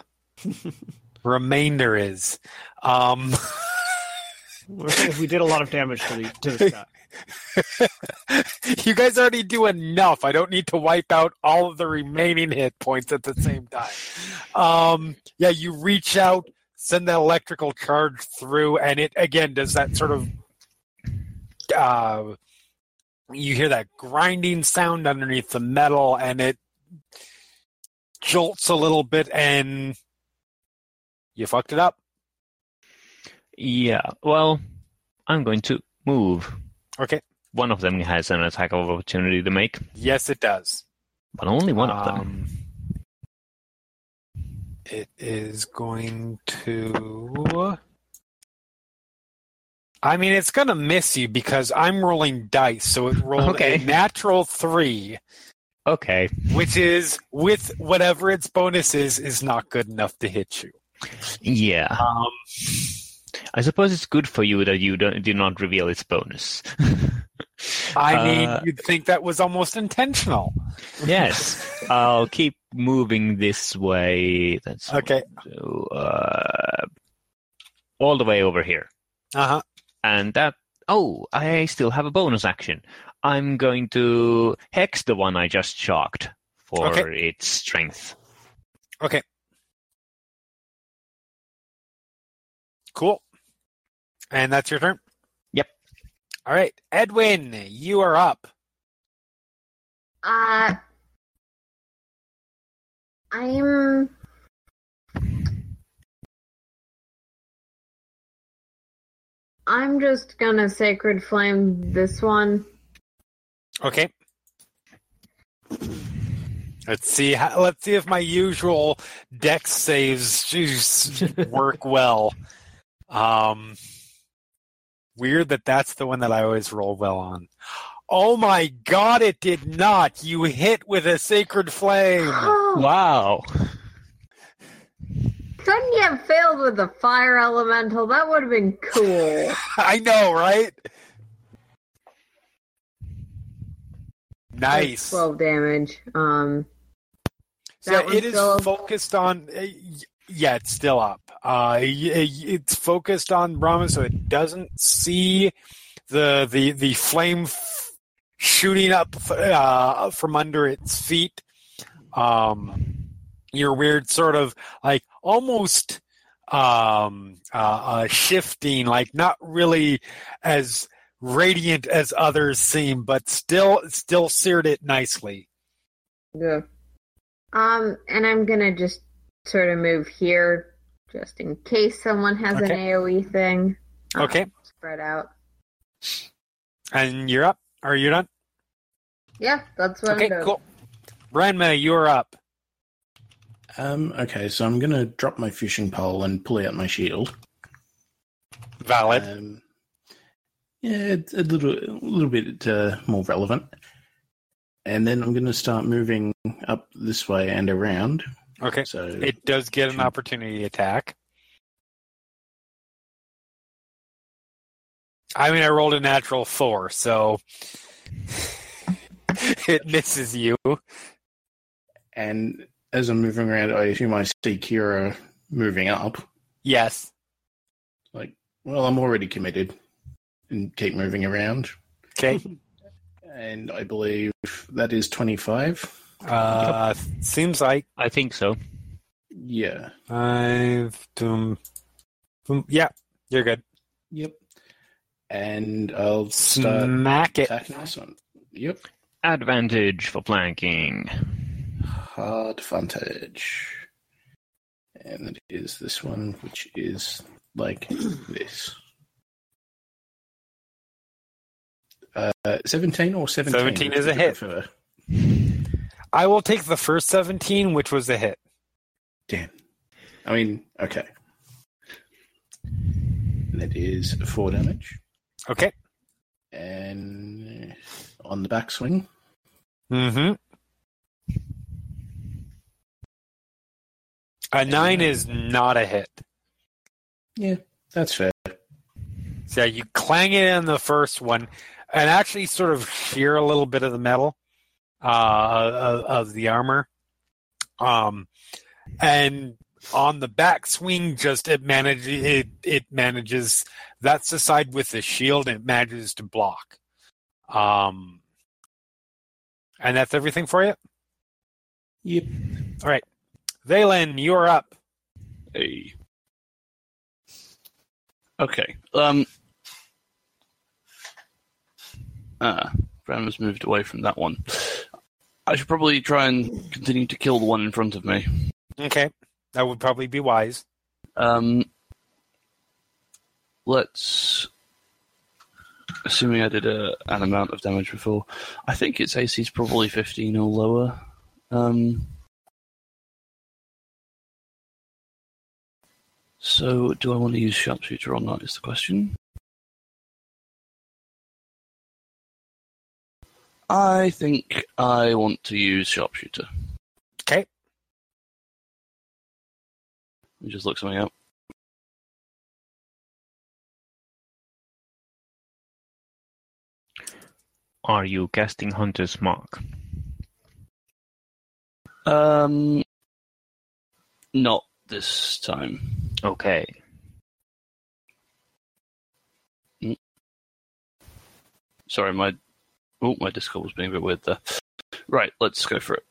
remainder is. Um, we did a lot of damage to the to this *laughs* guy. you guys already do enough. I don't need to wipe out all of the remaining hit points at the same time. Um, yeah, you reach out, send the electrical charge through, and it again does that sort of. Uh, you hear that grinding sound underneath the metal, and it jolts a little bit, and you fucked it up. Yeah, well, I'm going to move. Okay. One of them has an attack of opportunity to make, Yes, it does. but only one of them. Um, It is going to. I mean, it's going to miss you because I'm rolling dice, so it rolled Okay. a natural three, Okay. which is with whatever its bonus is, is not good enough to hit you. Yeah. Um, I suppose it's good for you that you don't, do not reveal its bonus. *laughs* I mean, Uh, you'd think that was almost intentional. yes. I'll keep moving this way. That's Okay. so, uh, all the way over here. Uh huh. And that, oh, I still have a bonus action. I'm going to hex the one I just shocked for Okay. its strength. Okay. Cool. And that's your turn? Yep. All right. Edwin, you are up. Uh, I'm. I'm just gonna sacred flame this one. Okay. Let's see. How, let's see if my usual Dex saves jeez, *laughs* work well. Um, weird that that's the one that I always roll well on. Oh my god! It did not. You hit with a sacred flame. *gasps* Wow. Couldn't you have failed with the fire elemental? That would have been cool. *laughs* I know, right? Nice. Twelve damage. Um, So it is still- focused on. Uh, yeah, it's still up. Uh, it's focused on Branma, so it doesn't see the the the flame shooting up uh, from under its feet. Um, your weird sort of like almost um uh, uh shifting like not really as radiant as others seem but still still seared it nicely Yeah. Um, and I'm gonna just sort of move here, just in case someone has an AOE thing. Uh, okay Spread out. and you're up are you done Yeah, that's what okay I'm doing. cool Branma, you're up Um, okay, so I'm going to drop my fishing pole and pull out my shield. valid Um, yeah, it's a little, a little bit uh, more relevant. And then I'm going to start moving up this way and around. Okay So it does get an opportunity attack I mean I rolled a natural four so *laughs* it misses you and as I'm moving around, I assume I see Kira moving up. yes Like, well, I'm already committed, and keep moving around. okay And I believe that is 25. Uh, seems like I think so. Yeah. I've dum, dum, yeah, you're good. Yep. And I'll start Smack it. attacking this one. Yep. Advantage for flanking. Hard advantage. And it is this one, which is like this. Uh, 17 or 17? 17 is Which a would you hit. prefer? I will take the first 17, which was a hit. Damn. I mean, okay. That is 4 damage. Okay. And on the backswing, Mm-hmm. A nine is not a hit. yeah, that's fair. So you clang it in the first one, and actually sort of shear a little bit of the metal uh, of, of the armor. Um, and on the backswing, just it manages it. It manages. That's the side with the shield. It manages to block. Um, and that's everything for you. Yep. All right, Vaelin, you're up. Hey. Okay. Um. Ah, Bran has moved away from that one. I should probably try and continue to kill the one in front of me. Okay, that would probably be wise. Um. Let's. Assuming I did a, an amount of damage before, I think its AC is probably 15 or lower. Um. So, do I want to use sharpshooter or not? Is the question. I think I want to use sharpshooter. Okay. Let me just look something up. Are you casting Hunter's Mark? Um, not this time. Okay. Sorry, my oh my Discord was being a bit weird there. Right, let's go for it.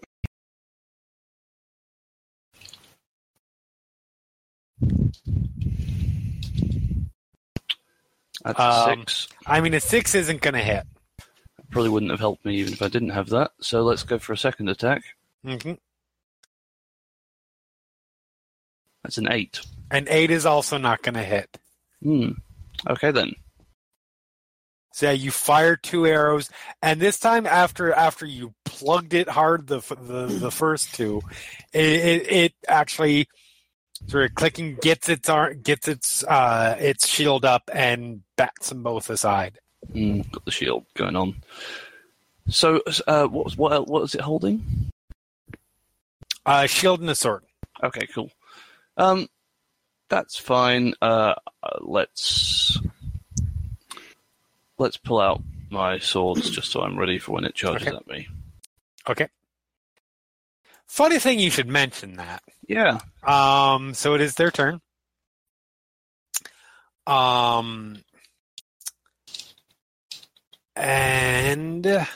That's a Um, six. I mean, a six isn't going to hit. Probably wouldn't have helped me even if I didn't have that. So let's go for a second attack. Mm-hmm. That's an eight. An eight is also not going to hit. Hmm. Okay then. So yeah, you fire two arrows, and this time after after you plugged it hard the the, the first two, it, it, it actually sort of clicking gets its arm gets its uh, its shield up and bats them both aside. Hmm, got the shield going on. So, uh, what was- what is it holding? Uh, shield and a sword. Okay, cool. Um, that's fine. Uh, uh, let's let's pull out my swords just so I'm ready for when it charges Okay. at me. Okay. Funny thing you should mention that. Yeah. Um, so it is their turn. Um, and it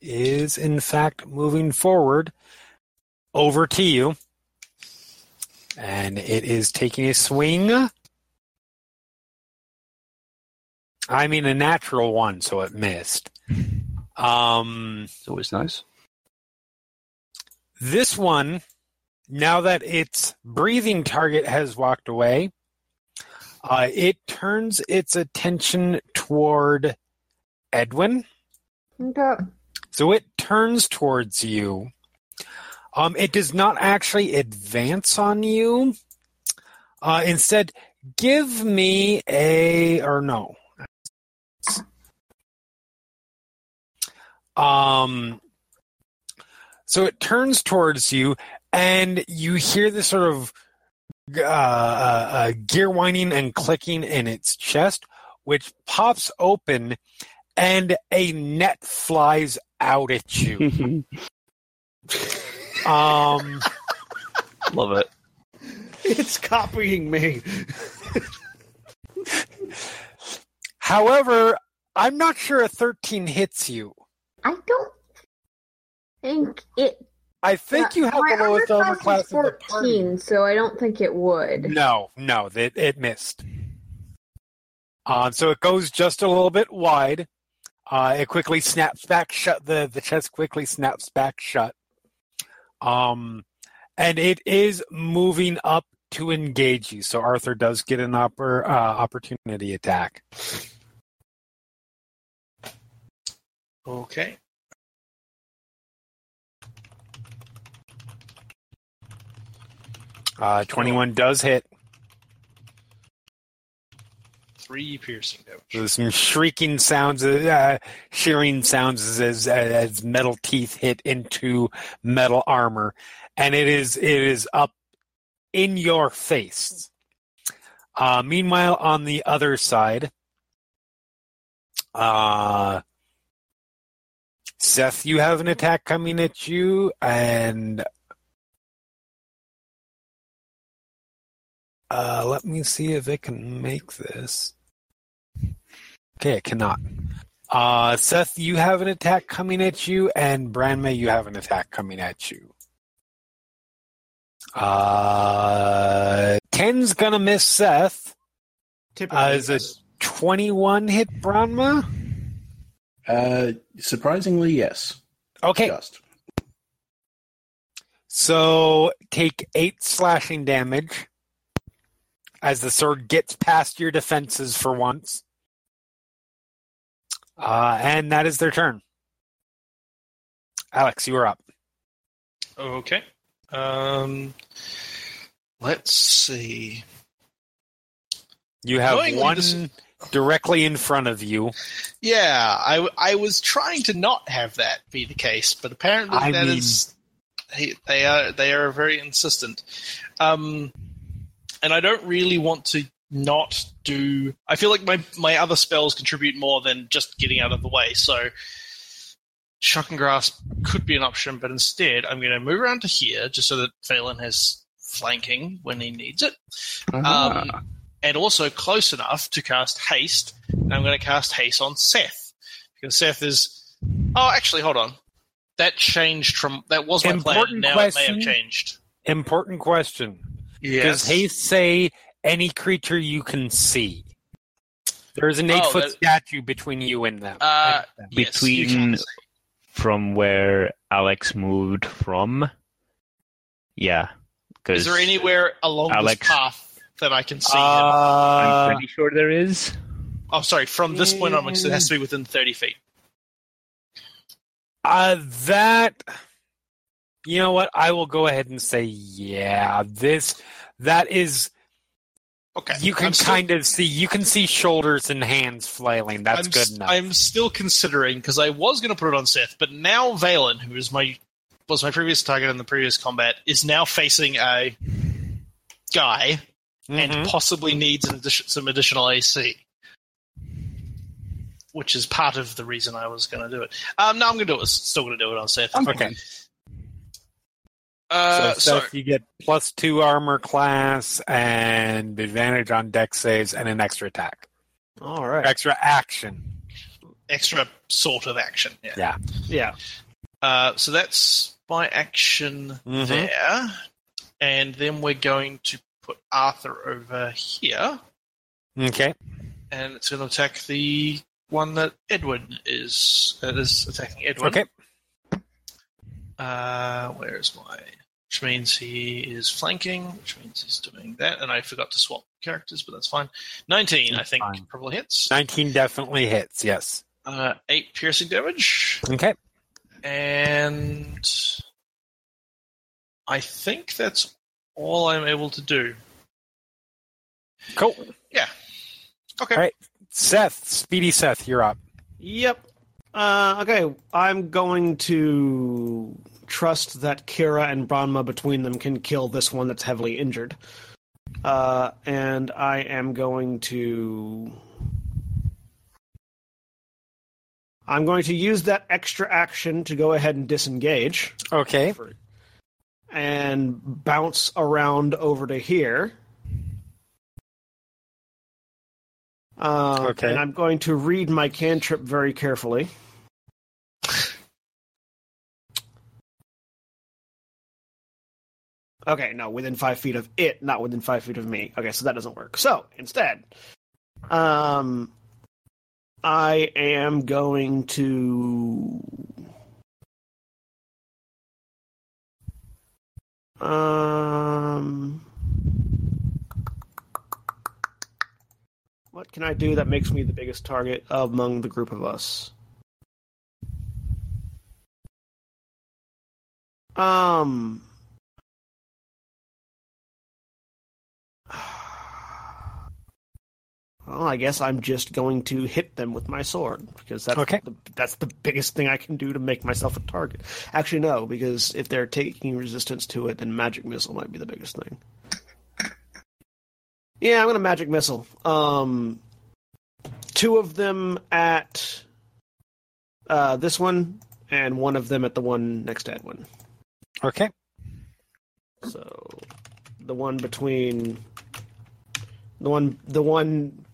is, in fact, moving forward over to you. And it is taking a swing. I mean, a natural one, so it missed. Um, It's always nice. this one, now that its breathing target has walked away, uh, it turns its attention toward Edwin. Okay. So it turns towards you. Um, it does not actually advance on you. Uh, instead, give me a or no. Um, so it turns towards you, and you hear this sort of uh, uh, uh, gear whining and clicking in its chest, which pops open, and a net flies out at you. *laughs* um, Love it. It's copying me. however, I'm not sure a 13 hits you. I don't think it. I think you have the lowest armor class is of the party. 14, so I don't think it would. No, no, it, it missed. Um, so it goes just a little bit wide. Uh, it quickly snaps back shut. The, the chest quickly snaps back shut. Um, and it is moving up to engage you. So Arthur does get an upper, uh, opportunity attack. Okay. Uh, 21 does hit. Three piercing damage. There's some shrieking sounds, uh, shearing sounds as, as as metal teeth hit into metal armor, and it is it is up in your face. Uh, meanwhile, on the other side, uh, Seth, you have an attack coming at you, and uh, let me see if it can make this. Okay, it cannot. Uh, Seth, you have an attack coming at you, and Branma, you have an attack coming at you. Uh, 10's gonna miss Seth. Typically, Uh, is it 21 hit Branma? Uh, surprisingly, yes. Okay, Just. so take 8 slashing damage as the sword gets past your defenses for once. Uh, and that is their turn. Alex, you are up. Okay. Um, let's see. You have Knowingly, one this- directly in front of you. Yeah, I, I was trying to not have that be the case, but apparently I that mean- is- they, they are they are very insistent. Um, and I don't really want to not do. I feel like my my other spells contribute more than just getting out of the way. So, shocking grasp could be an option, but instead I'm going to move around to here just so that Phelan has flanking when he needs it. Ah. Um, and also close enough to cast haste. And I'm going to cast haste on Seth because Seth is. Oh, actually, hold on. That changed from that was my Important plan. Now it may question. have changed. Important question. Yes. Does haste say any creature you can see? There's an Oh, eight foot that- statue between you and them. Uh, And them. yes, Between- from where Alex moved from. Yeah, because Is there anywhere along Alex- this path that I can see? him? Uh, I'm pretty sure there is. Oh, sorry. From this point onwards, it has to be within thirty feet. uh, that. You know what? I will go ahead and say, yeah, this that is. Okay. You can still- kind of see. You can see shoulders and hands flailing. That's I'm, good s- enough. I'm still considering because I was going to put it on Seth, but now Vaelin, who is my was my previous target in the previous combat, is now facing a guy Mhm. and possibly needs an addition, some additional AC, which is part of the reason I was going to do it. Um, no, I'm going to do it. Still going to do it on Seth. Okay. Uh, so, so, Seth, you get plus two armor class and advantage on Dex saves and an extra attack, All right. extra action. extra sort of action. Yeah. Yeah. Yeah. Uh, so that's my action Mhm. there, and then we're going to put Arthur over here, Okay. and it's going to attack the one that Edwin is is attacking Edwin. Okay. Uh, where is my? Which means he is flanking, which means he's doing that, and I forgot to swap characters, but that's fine. Nineteen, I think, fine. probably hits. 19 definitely hits. Yes. Uh, eight piercing damage. Okay. and I think that's all I'm able to do. Cool. Yeah. Okay. All right. Seth, Speedy Seth, you're up. Yep. Uh, okay, I'm going to trust that Kira and Branma between them can kill this one that's heavily injured. Uh, and I am going to. I'm going to use that extra action to go ahead and disengage Okay. And bounce around over to here. Um, Okay. And I'm going to read my cantrip very carefully. Okay, no, within five feet of it, not within five feet of me. Okay, so that doesn't work. So instead, um, I am going to. Um, what can I do that makes me the biggest target among the group of us? Um. Well, I guess I'm just going to hit them with my sword because that's Okay. the, that's the biggest thing I can do to make myself a target. Actually, no, because if they're taking resistance to it, then magic missile might be the biggest thing. Yeah, I'm gonna magic missile. Um, two of them at uh, this one, and one of them at the one next to Edwin. Okay. So the one between the one the one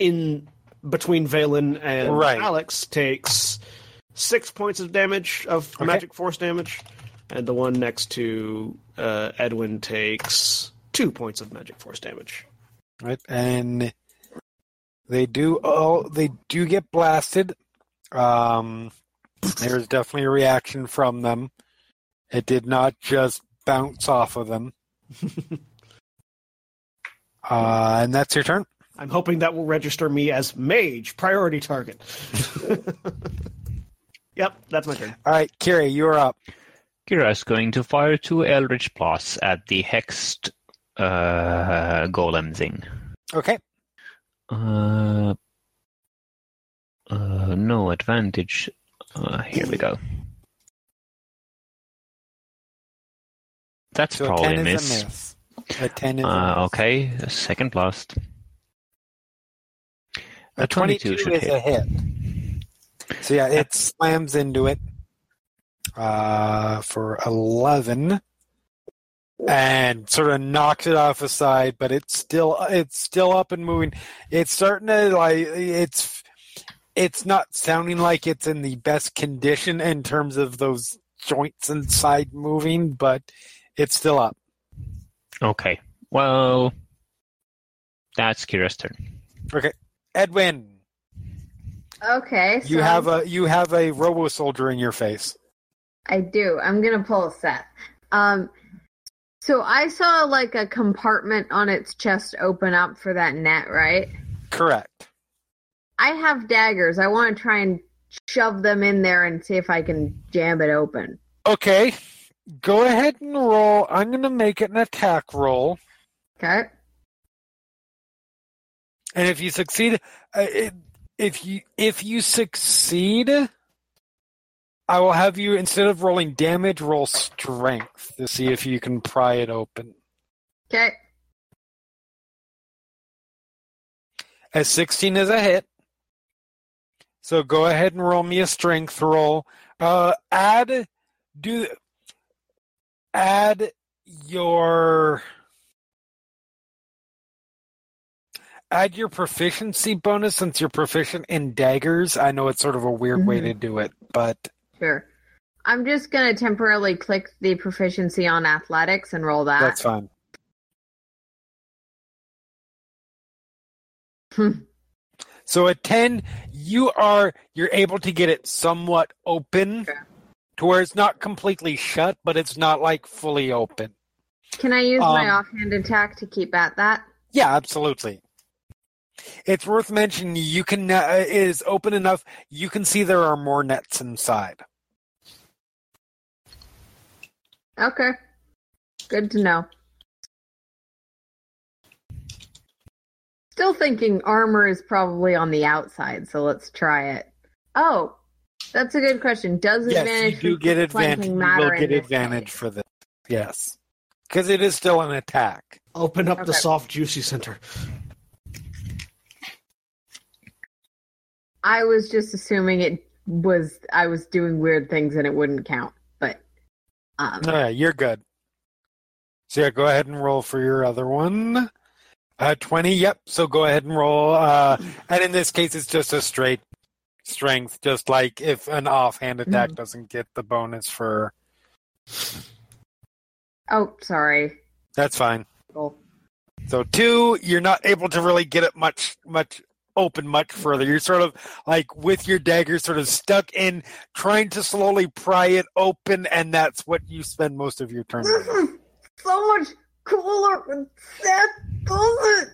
in between Vaelin and Right. Alex takes six points of damage of Okay. magic force damage, and the one next to uh, Edwin takes two points of magic force damage. Right. And they do oh they do get blasted. Um there's definitely a reaction from them. It did not just bounce off of them. *laughs* uh, and that's your turn. I'm hoping that will register me as mage priority target. *laughs* yep, that's my turn. All right, Kira, you're up. Kira is going to fire two Eldritch Blasts at the hexed uh, golem thing. Okay. Uh, uh, no advantage. Uh, here we go. That's So probably a miss. a miss. A 10 is a Uh, miss. okay, a second blast. A 22, should is hit. a hit. So yeah, it slams into it uh, for 11 and sort of knocks it off the side, but it's still it's still up and moving. It's starting to like it's it's not sounding like it's in the best condition in terms of those joints inside moving, but it's still up. Okay, well, that's Kira's turn. Edwin, Okay, so you have a you have a robo soldier in your face. I do. I'm gonna pull a Seth. Um, so I saw like a compartment on its chest open up for that net, right? Correct. I have daggers. I want to try and shove them in there and see if I can jam it open. Okay, go ahead and roll. I'm going to make it an attack roll, Okay. And if you succeed, uh, if you if you succeed, I will have you instead of rolling damage, roll strength to see if you can pry it open. Okay. A 16 is a hit, so go ahead and roll me a strength roll. Uh, add do add your add your proficiency bonus since you're proficient in daggers. I know it's sort of a weird way Mhm. to do it, but Sure. I'm just gonna temporarily click the proficiency on athletics and roll that. that's fine. Hmm. So at 10, you are you're able to get it somewhat open to where it's not completely shut, but it's not like fully open. Can I use my Um, offhand attack to keep at that? Yeah, absolutely. It's worth mentioning you can uh, it is open enough you can see there are more nets inside. Okay. Good to know. Still thinking armor is probably on the outside, so let's try it. Oh, that's a good question. Does Yes, advantage you do get advantage. You will get advantage case? for this. Yes. Because it is still an attack. Open up the soft, juicy center. I was just assuming it was I was doing weird things and it wouldn't count, but um, No, you're good. So yeah, go ahead and roll for your other one. Uh, 20, yep. So go ahead and roll. Uh, and in this case, it's just a straight strength, just like if an offhand attack Mhm. doesn't get the bonus for. oh, sorry. That's fine. Roll. So two, you're not able to really get it much, much open much further. You're sort of like with your dagger sort of stuck in, trying to slowly pry it open, and that's what you spend most of your turn This doing. is so much cooler when Seth does it.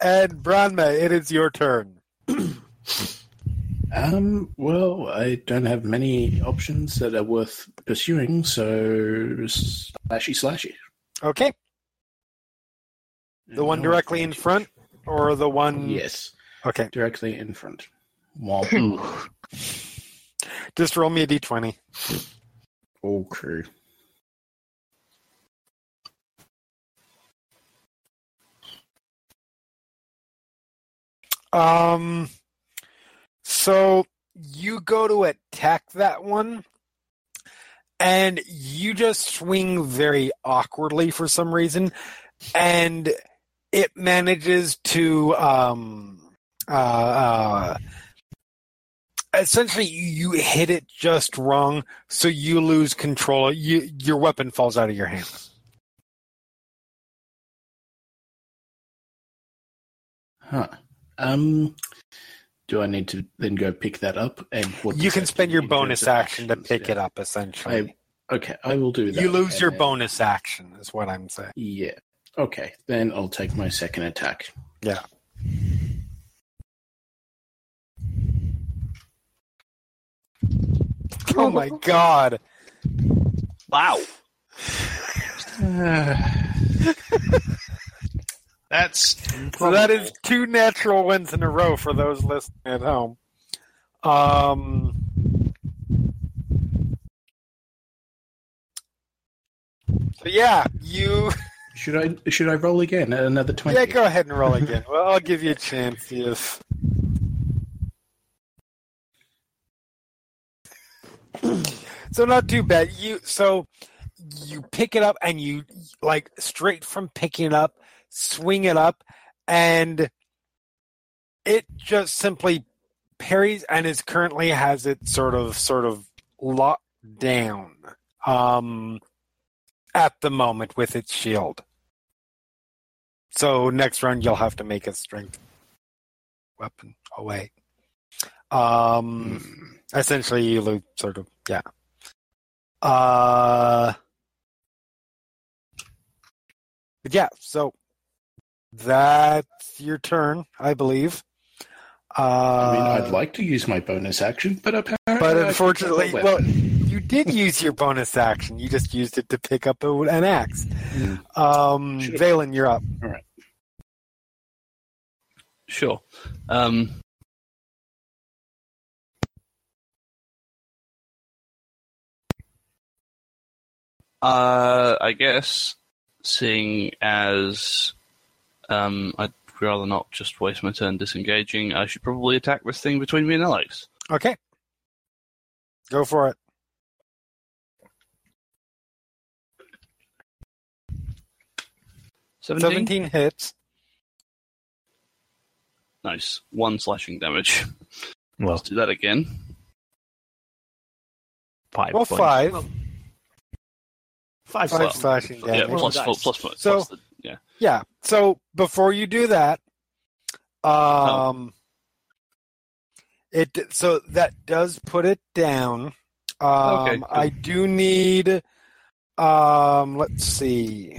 and Branma, it is your turn. *clears throat* Um, well, I don't have many options that are worth pursuing, so slashy slashy. Okay, the one directly in front, or the one? Yes, Okay, directly in front. Womp. *laughs* Just roll me a d20. Okay. Um, so you go to attack that one, and you just swing very awkwardly for some reason, and it manages to um uh, uh essentially you hit it just wrong, so you lose control. You your weapon falls out of your hand. Huh. Um, do I need to then go pick that up? And what You can spend your bonus action to pick Yeah. it up. Essentially, Okay, I will do that. you lose and your bonus action. Is what I'm saying. Yeah. Okay, then I'll take my second attack. Yeah. Oh my *laughs* god. Wow. *sighs* That's So that is two natural wins in a row for those listening at home. Um so yeah, you Should I should I roll again at another twenty? yeah, go ahead and roll again. Well, I'll give you a chance Yes. *clears throat* So not too bad. You so you pick it up and you like straight from picking it up, swing it up, and it just simply parries and is currently has it sort of sort of locked down um at the moment with its shield. So next round you'll have to make a strength weapon away. Um Hmm. essentially you lose sort of yeah uh but yeah so that's your turn i believe uh I mean, I'd like to use my bonus action, but apparently, but unfortunately picked up a well did use your bonus action you just used it to pick up a, an axe Hmm. um Sure. Vaelin, you're up Sure. Um, uh, I guess, seeing as um, I'd rather not just waste my turn disengaging, I should probably attack this thing between me and Alex. okay Go for it. Seventeen. 17 hits. Nice. One slashing damage. *laughs* Well, Let's do that again. five. Well, points. five. Five, Five slots. slashing Yeah, damage. Roll plus, four, plus, four, So- plus the, yeah. Yeah. So before you do that, um, it so that does put it down. Um, Okay, good. I do need. Um, let's see.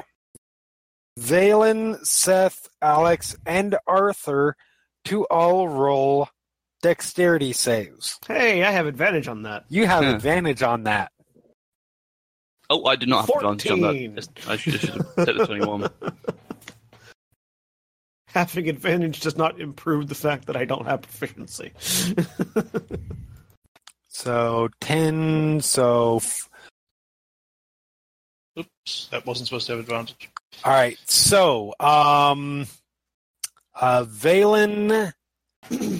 Vaelin, Seth, Alex, and Arthur to all roll dexterity saves. Hey, I have advantage on that. You have Yeah. advantage on that. Oh, I did not have advantage on that. I should, I should have said the 21. *laughs* Having advantage does not improve the fact that I don't have proficiency. *laughs* So ten. So f- Oops, that wasn't supposed to have advantage. All right. So, um, uh, Vaelin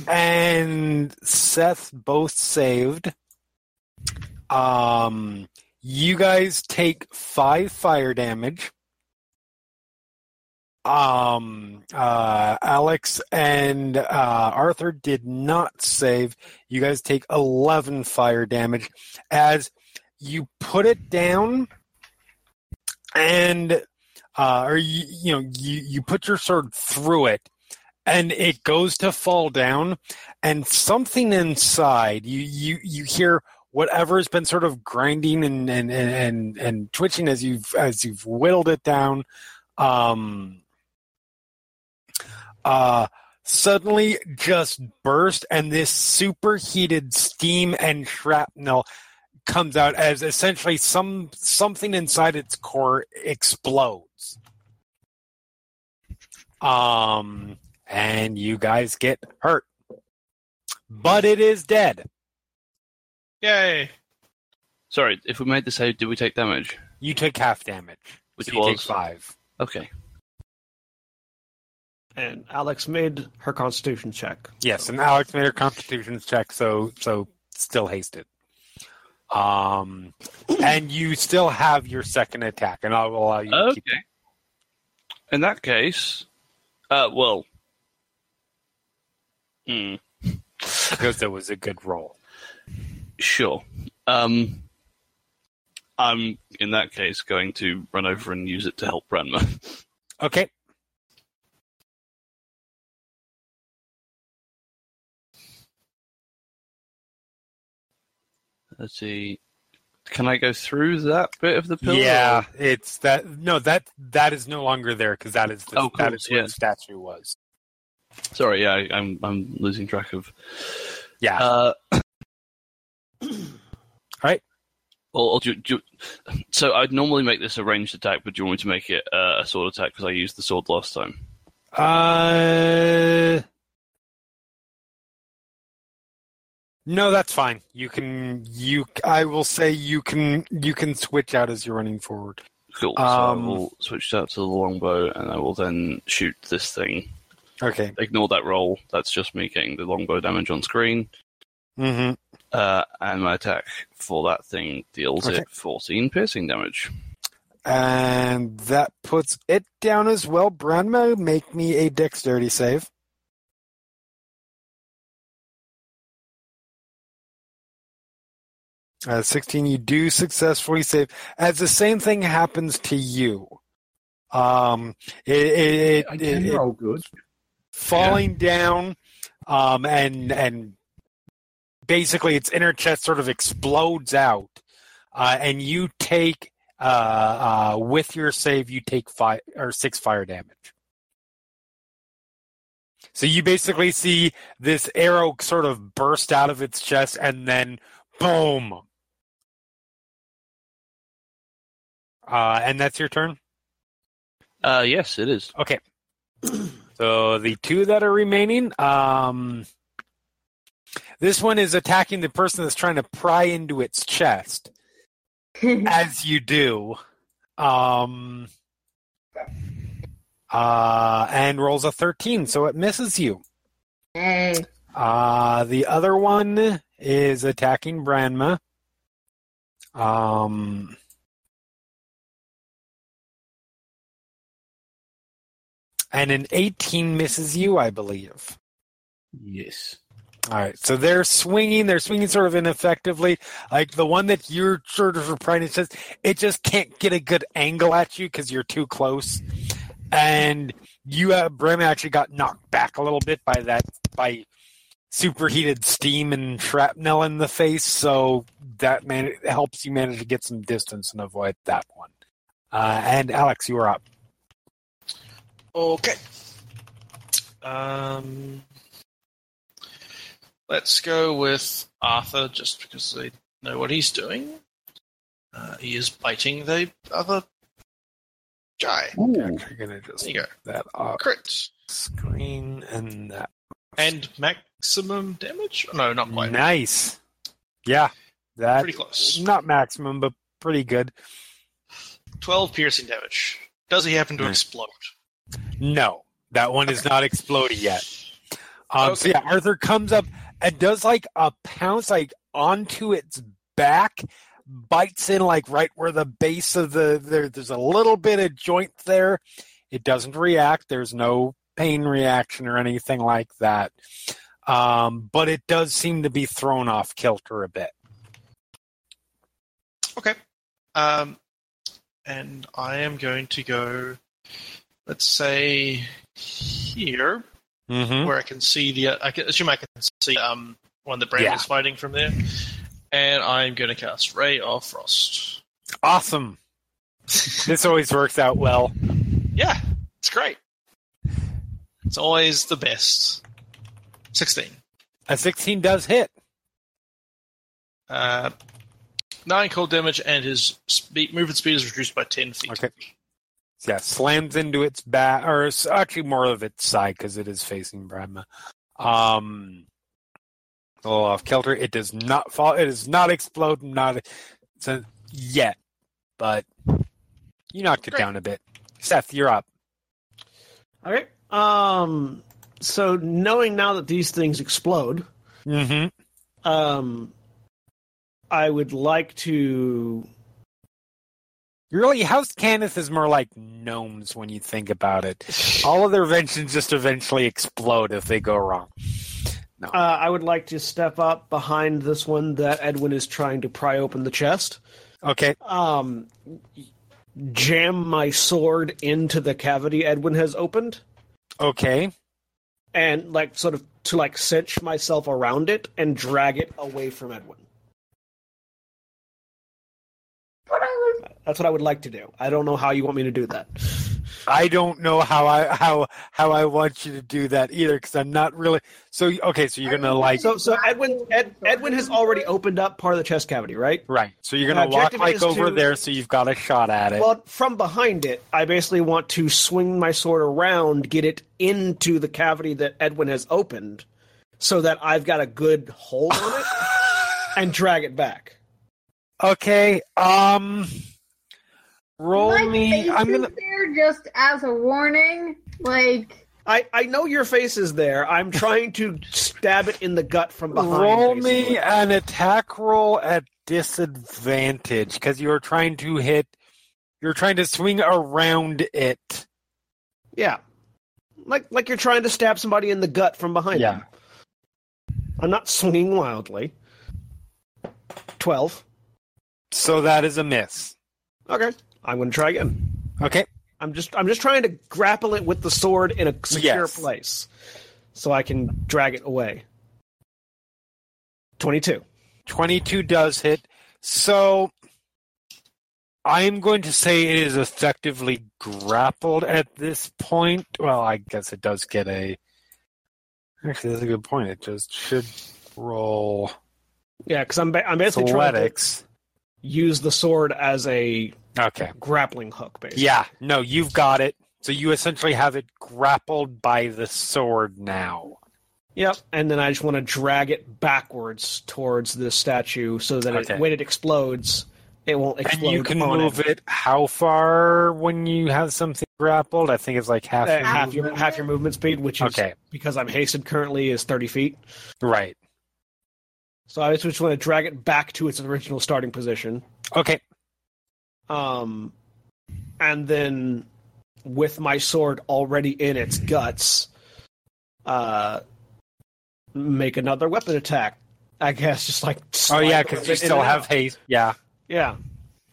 and Seth both saved. Um, you guys take five fire damage. Um, uh, Alex and uh, Arthur did not save. You guys take 11 fire damage as you put it down and uh, or you, you know you, you put your sword through it and it goes to fall down and something inside you you you hear whatever's been sort of grinding and and and and, and twitching as you've as you've whittled it down um uh suddenly just burst and this superheated steam and shrapnel comes out as essentially some something inside its core explodes. Um and you guys get hurt. But it is dead. Yay! Sorry, if we made the save, did we take damage? You take half damage. Which so you take was? five. Okay. and Alex made her constitution check. Yes, and Alex made her constitution check, so so still hasted. Um *clears throat* and you still have your second attack, and I will allow you to keep Okay. In that case, uh, well, hmm, because it was a good role. sure. Um, I'm in that case going to run over and use it to help Branma. Okay. Let's see. Can I go through that bit of the pillar? Yeah, it's that. No, that that is no longer there because that is the, Oh, that cool, is where yeah. the statue was. Sorry, yeah, I, I'm I'm losing track of. Yeah. Uh, *coughs* Right. Well, I'll do, do, so I'd normally make this a ranged attack, but do you want me to make it uh, a sword attack because I used the sword last time? Uh. No, that's fine. You can you. I will say you can you can switch out as you're running forward. Cool. so Um, I will switch out to the longbow, and I will then shoot this thing. Okay. Ignore that roll. That's just me getting the longbow damage on screen. Mm-hmm. Uh, and my attack for that thing deals Okay. it 14 piercing damage. And that puts it down as well. Branma, make me a dexterity save. Uh, 16, you do successfully save. As the same thing happens to you. Um, it, it, I it, can it- roll good. falling down, um, and and basically its inner chest sort of explodes out, uh, and you take uh, uh, with your save you take five or six fire damage. So you basically see this arrow sort of burst out of its chest, and then boom. Uh, and that's your turn. Uh, yes, it is. Okay. *clears throat* So the two that are remaining, um, this one is attacking the person that's trying to pry into its chest, *laughs* as you do, um, uh, and rolls a thirteen, so it misses you. hey. Uh, the other one is attacking Branma. Um, and an 18 misses you, I believe. Yes. All right, so they're swinging. They're swinging sort of ineffectively. Like the one that you're sort of replying, it says it just can't get a good angle at you because you're too close, and you have Brim actually got knocked back a little bit by that by superheated steam and shrapnel in the face. So that man helps you manage to get some distance and avoid that one. Uh, and Alex, you are up. Okay. Um, let's go with Arthur, just because they know what he's doing. Uh, he is biting the other guy. You're gonna just There you go. that off Crit. screen and that. And maximum damage? No, not quite. Nice. Yeah, that Pretty close. not maximum, but pretty good. 12 piercing damage. Does he happen to Nice. explode? No, that one is not exploded yet. Um, So yeah, Arthur comes up and does like a pounce like onto its back, bites in like right where the base of the there. There's a little bit of joint there. It doesn't react. There's no pain reaction or anything like that. Um, but it does seem to be thrown off kilter a bit. Okay. Um, and I am going to go, let's say, here, Mm-hmm. where I can see the. I can assume I can see um one that Brand Yeah. is fighting from there. And I'm going to cast Ray of Frost. Awesome. this always works out well. Yeah, it's great. It's always the best. 16. A 16 does hit. Uh, 9 cold damage, and his speed, movement speed is reduced by 10 feet. Okay. Yeah, slams into its back, or actually more of its side because it is facing Branma. Um, a little off kilter. It does not fall. It is not explode. Not so yet, but you knocked it Great. down a bit. Seth, you're up. All right. Um. So knowing now that these things explode, Mm-hmm. um, I would like to. Really, House Cannith is more like gnomes when you think about it. All of their inventions just eventually explode if they go wrong. Uh, I would like to step up behind this one that Edwin is trying to pry open the chest. Okay. Um, jam my sword into the cavity Edwin has opened, Okay. and like sort of to like cinch myself around it and drag it away from Edwin. That's what I would like to do. I don't know how you want me to do that. I don't know how I how how I want you to do that either because I'm not really so okay. So you're gonna like So, so Edwin, Ed, Edwin has already opened up part of the chest cavity, right? right. So you're gonna walk like over to- there, so you've got a shot at it. Well, from behind it, I basically want to swing my sword around, get it into the cavity that Edwin has opened, so that I've got a good hold on it, *laughs* and drag it back. okay. Um. Roll my me. face I'm is gonna. there just as a warning. Like I, I know your face is there. I'm trying to stab it in the gut from behind. Roll basically. me an attack roll at disadvantage because you're trying to hit. You're trying to swing around it. Yeah, like like you're trying to stab somebody in the gut from behind. Yeah. them. I'm not swinging wildly. Twelve. So that is a miss. Okay, I'm going to try again. Okay. I'm just I'm just trying to grapple it with the sword in a secure Yes. place, so I can drag it away. Twenty-two. 22 does hit. So I'm going to say it is effectively grappled at this point. Well, I guess it does get a. Actually, that's a good point. It just should roll Yeah, because I'm ba- I'm basically trying to athletics. Use the sword as a Okay. grappling hook, basically. Yeah. No, you've got it. So you essentially have it grappled by the sword now. Yep. And then I just want to drag it backwards towards the statue so that Okay. it, when it explodes, it won't explode And you can move it how far when you have something grappled? I think it's like half. Uh, your half movement. your half your movement speed, which is Okay. because I'm hasted currently is thirty feet. Right. So I just want to drag it back to its original starting position. Okay. Um, and then with my sword already in its guts, uh, make another weapon attack. I guess just like. Oh yeah, because you still have haste. Yeah. Yeah.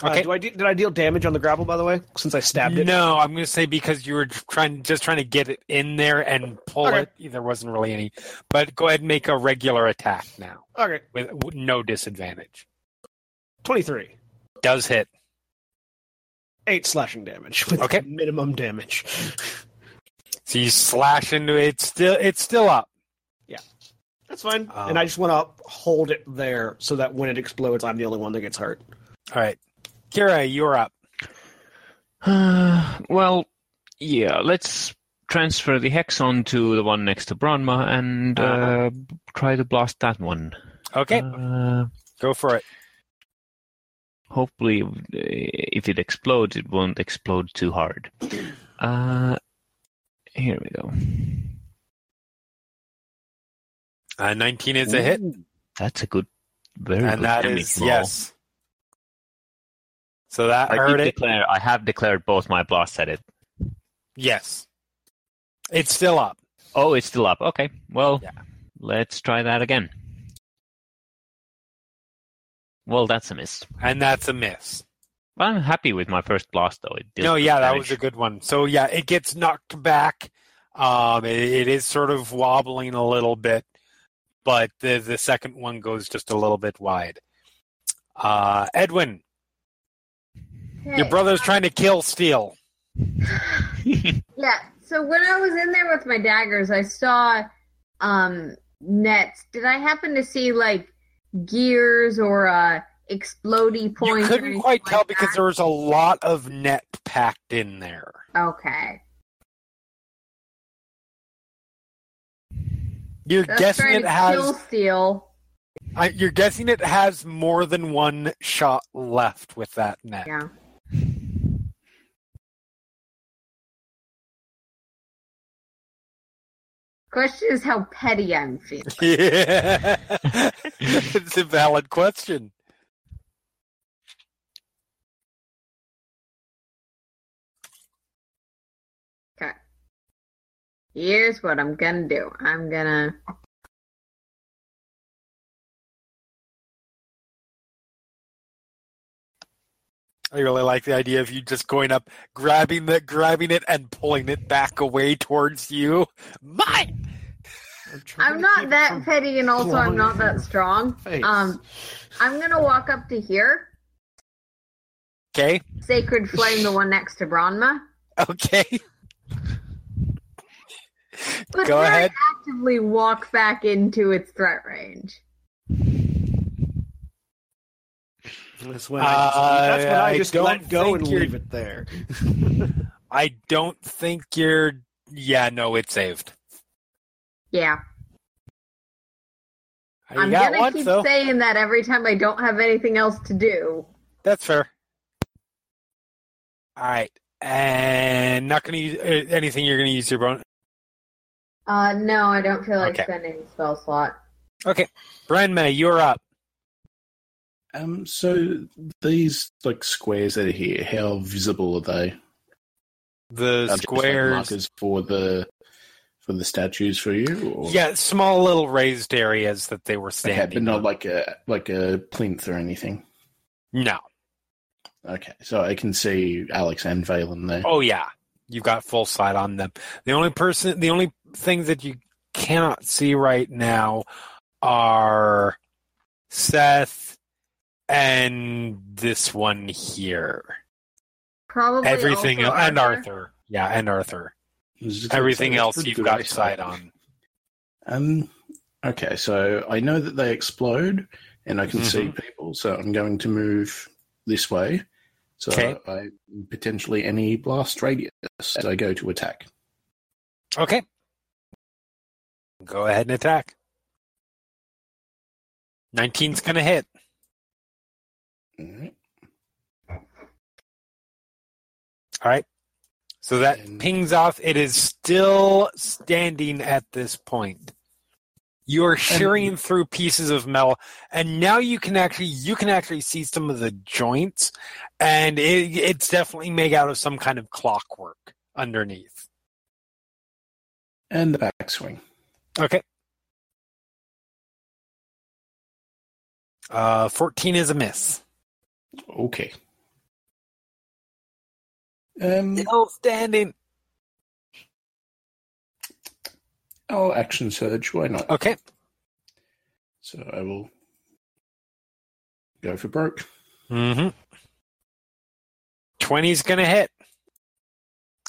Okay. Uh, do I de- did I deal damage on the grapple by the way? Since I stabbed it. No, I'm going to say because you were trying, just trying to get it in there and pull Okay. it. There wasn't really any. But go ahead and make a regular attack now Okay. with, with no disadvantage. Twenty three. Does hit. Eight slashing damage with Okay. minimum damage. So you slash into it. It's still, it's still up. Yeah. That's fine. Um, and I just want to hold it there so that when it explodes, I'm the only one that gets hurt. All right, Kira, you're up. Uh, *sighs* well, yeah, let's transfer the hex onto the one next to Branma and uh, Uh-huh. try to blast that one. Okay, Uh, go for it. hopefully, uh, if it explodes, it won't explode too hard. Uh, here we go. Uh, 19 is a hit, That's a good, very and good that is yes. So that I, hurt it. declare, I have declared both my blasts at it. Yes, it's still up. Oh, it's still up. Okay, well, Yeah. let's try that again. Well, that's a miss. And that's a miss. I'm happy with my first blast, though. It No, yeah, that was a good one. So yeah, it gets knocked back. Um, it, it is sort of wobbling a little bit, but the the second one goes just a little bit wide. Uh, Edwin, your brother's trying to kill Steel. *laughs* Yeah. So when I was in there with my daggers, I saw um nets. Did I happen to see like gears or uh explody You points? or couldn't quite tell like because there was a lot of net packed in there. Okay. You're That's guessing it has. steel. I, you're guessing it has more than one shot left with that net. Yeah. Question is how petty I'm feeling. *laughs* Yeah, *laughs* it's a valid question. Okay. Here's what I'm gonna do. I'm gonna I really like the idea of you just going up, grabbing the grabbing it, and pulling it back away towards you. Mine. Trying I'm not that petty and also I'm not that strong. face. Um I'm gonna walk up to here. Okay. Sacred Flame, the one next to Branma. *laughs* Okay. *laughs* But Go ahead. I actively walk back into its threat range. That's when I just, that's when Uh, I I just don't let go think and leave it there. *laughs* I don't think you're. Yeah, no, it's saved. Yeah. You I'm gonna one, keep so saying that every time I don't have anything else to do. that's fair. All right, and not going to use uh, anything. You're going to use your bone. Uh no, I don't feel like Okay. spending a spell slot. Okay, Branma, you're up. Um, so these like squares that are here, how visible are they? The Are they just, like, squares. markers for the for the statues for you, or Yeah, small little raised areas that they were okay, standing. but not on. like a like a plinth or anything. no. Okay, so I can see Alex and Vaelin there. Oh yeah, you've got full sight on them. The only person, the only thing that you cannot see right now are Seth and this one here. Probably Everything also el- and Arthur. Yeah, and Arthur. Everything else you've got sight on. Um, okay, so I know that they explode, and I can see Mhm. people. So I'm going to move this way. So Okay. I potentially any blast radius as I go to attack. Okay. Go ahead and attack. 19's gonna hit. Alright. All right. So that And- pings off. It is still standing at this point. You are shearing through pieces of metal, and now you can actually you can actually see some of the joints, and it, it's definitely made out of some kind of clockwork underneath. And the backswing. Okay. Uh, fourteen is a miss. Okay. Um, Still standing. I'll action surge. Why not? Okay. So I will go for broke. Mm-hmm. 20's gonna hit.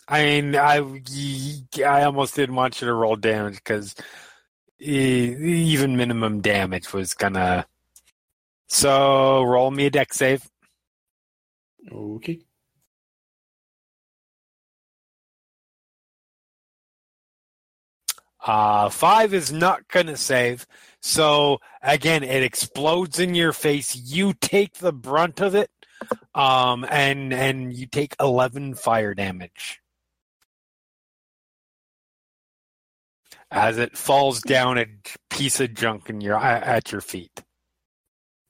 I mean, I I almost didn't want you to roll damage because even minimum damage was gonna. So roll me a Dex save. Okay. Uh, five is not gonna save. So again, it explodes in your face. You take the brunt of it, um, and and you take eleven fire damage as it falls down a piece of junk in your at your feet.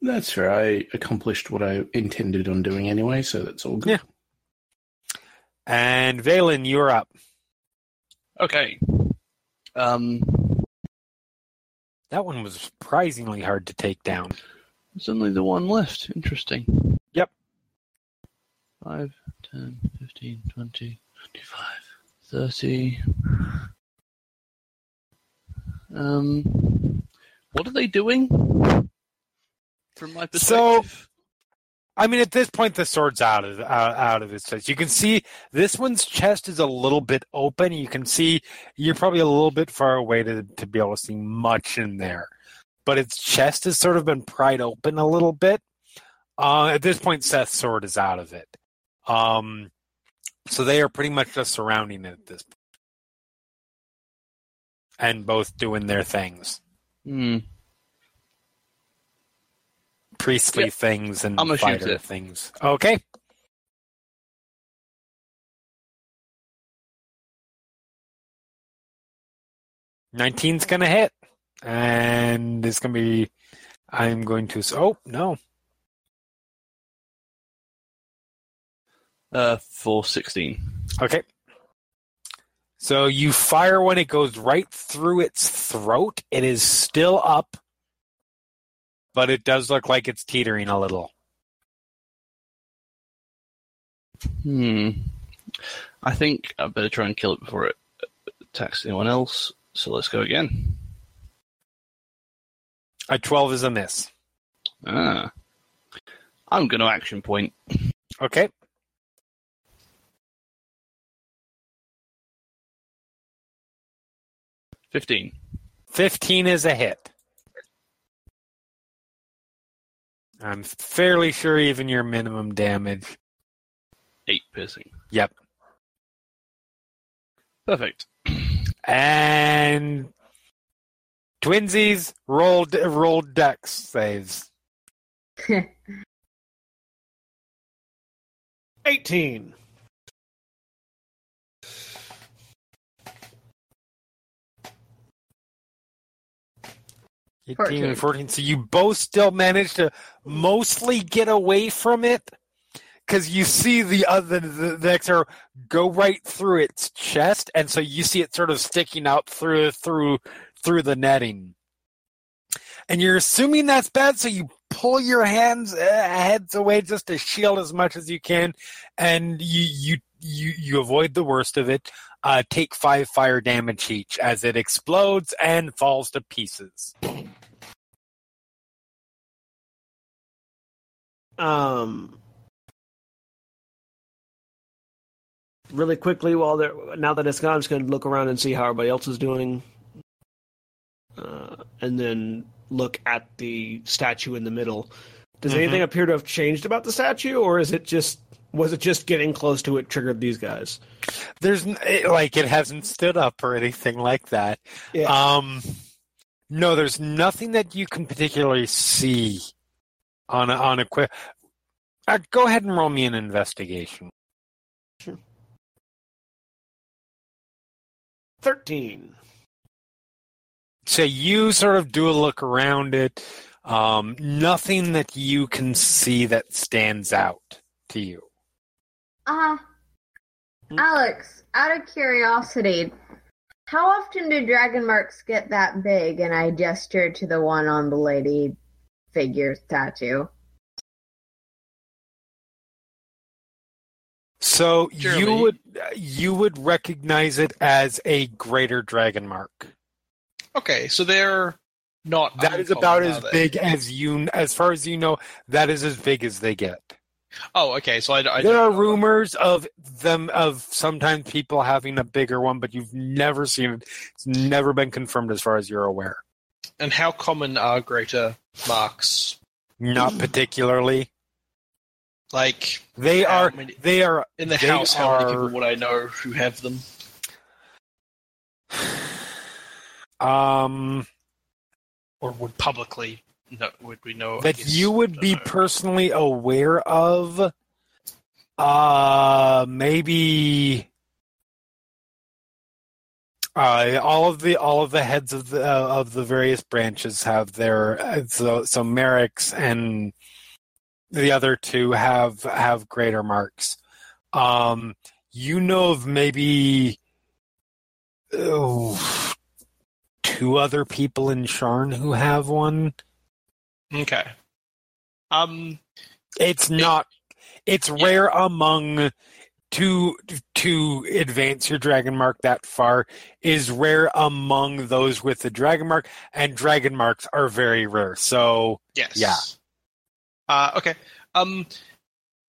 That's fair. I accomplished what I intended on doing anyway, so that's all good. Yeah. And Vaelin, you're up. Okay. Um, That one was surprisingly hard to take down. there's only the one left. Interesting. Yep. 5, 10, 15, 20, 25, 30. Um, what are they doing? From my So- perspective. I mean, at this point, the sword's out of out, out of its chest. You can see this one's chest is a little bit open. You can see you're probably a little bit far away to to be able to see much in there, but its chest has sort of been pried open a little bit. Uh, at this point, Seth's sword is out of it. Um, so they are pretty much just surrounding it at this point, and both doing their things, Hmm. Priestly Yeah. things and I'm gonna shoot fighter it. things. Okay. Nineteen's gonna hit, and it's gonna be. I'm going to. Oh no! Uh, for 16. Okay. So you fire when it goes right through its throat. It is still up, but it does look like it's teetering a little. Hmm. I think I better try and kill it before it attacks anyone else. So let's go again. A twelve is a miss. Ah. I'm going to action point. Okay. Fifteen. 15 is a hit. I'm fairly sure even your minimum damage. Eight piercing. Yep. Perfect. And twinsies rolled rolled dex saves. *laughs* 18. Eighteen and 14. So you both still managed to mostly get away from it because you see the other the, the arrow go right through its chest, and so you see it sort of sticking out through through through the netting. And you're assuming that's bad, so you pull your hands uh, heads away just to shield as much as you can, and you you you you avoid the worst of it. Uh, take five fire damage each as it explodes and falls to pieces. Um, really quickly, while they're now that it's gone, I'm just going to look around and see how everybody else is doing, uh, and then look at the statue in the middle. Does Mhm. anything appear to have changed about the statue, or is it just was it just getting close to it triggered these guys? There's it, like it hasn't stood up or anything like that. Yeah. Um, no, there's nothing that you can particularly see on a, on a quick. Uh, go ahead and roll me an investigation. Thirteen. So you sort of do a look around it. Um, nothing that you can see that stands out to you. Uh, Alex, out of curiosity, how often do dragon marks get that big? And I gesture to the one on the lady figure statue. So you would you would recognize it as a greater dragon mark. Okay, so they're not. That is about as big as you, as far as you know. That is as big as they get. Oh, okay. So I, I there are rumors of them of sometimes people having a bigger one, but you've never seen it. It's never been confirmed as far as you're aware. And how common are greater marks? Not *clears throat* particularly. Like They are. many- They are. in the house, how many are- people would I know who have them? *sighs* Um, Or would publicly know? Would we know? That guess, you would be know. personally aware of. Uh, maybe. Uh, all of the all of the heads of the uh, of the various branches have their uh, so so Merrix and the other two have have greater marks. Um, you know of maybe oh, two other people in Sharn who have one. Okay. Um. It's not. It's rare among to to advance your dragon mark that far is rare among those with the dragon mark, and dragon marks are very rare. So Yes. Yeah. Uh, okay. Um.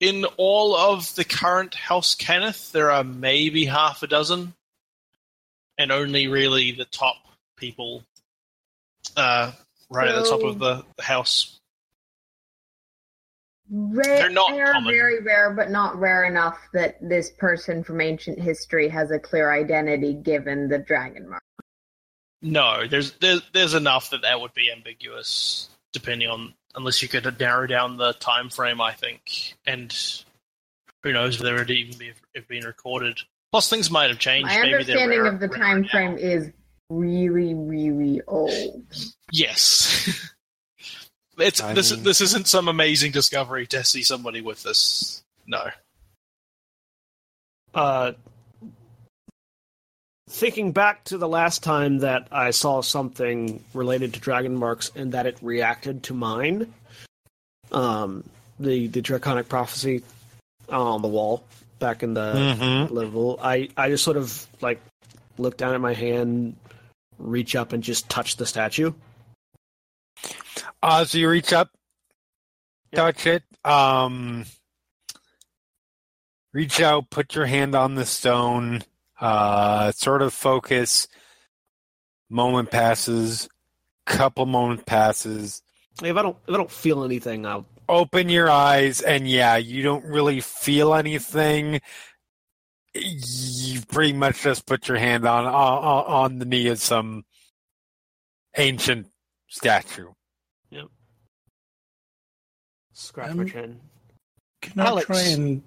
In all of the current House Cannith, there are maybe half a dozen, and only really the top people, uh, right at the top of the, house. Rare, They're not they are very rare, but not rare enough that this person from ancient history has a clear identity given the dragon mark. No, there's there's there's enough that that would be ambiguous, depending on unless you could narrow down the time frame. I think, and who knows whether it even be have been recorded. Plus, things might have changed. My Maybe understanding of the time now. frame is really, really old. Yes. *laughs* It's I this. mean- This isn't some amazing discovery to see somebody with this. No. Uh, thinking back to the last time that I saw something related to dragon marks and that it reacted to mine, um, the the draconic prophecy on the wall back in the Mhm. level, I I just sort of like looked down at my hand, reach up and just touch the statue. Uh, so you reach up, touch it, um, reach out, put your hand on the stone, uh, sort of focus. Moment passes, couple moment passes. If I don't if I don't feel anything, I'll Open your eyes, and yeah, you don't really feel anything. You pretty much just put your hand on on, on the knee of some ancient statue. Yep. scratch Um, my chin. Can I try and?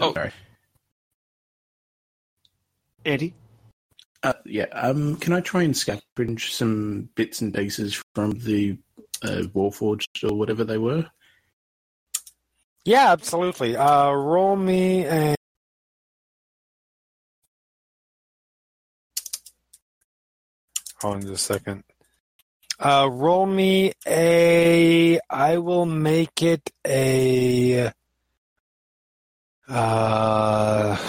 Oh. sorry. Andy, Uh, yeah. Um. Can I try and scavenge some bits and pieces from the uh, Warforged or whatever they were? Yeah, absolutely. Uh, roll me a. Hold on just a second. Uh, roll me a. I will make it a. Uh. *laughs*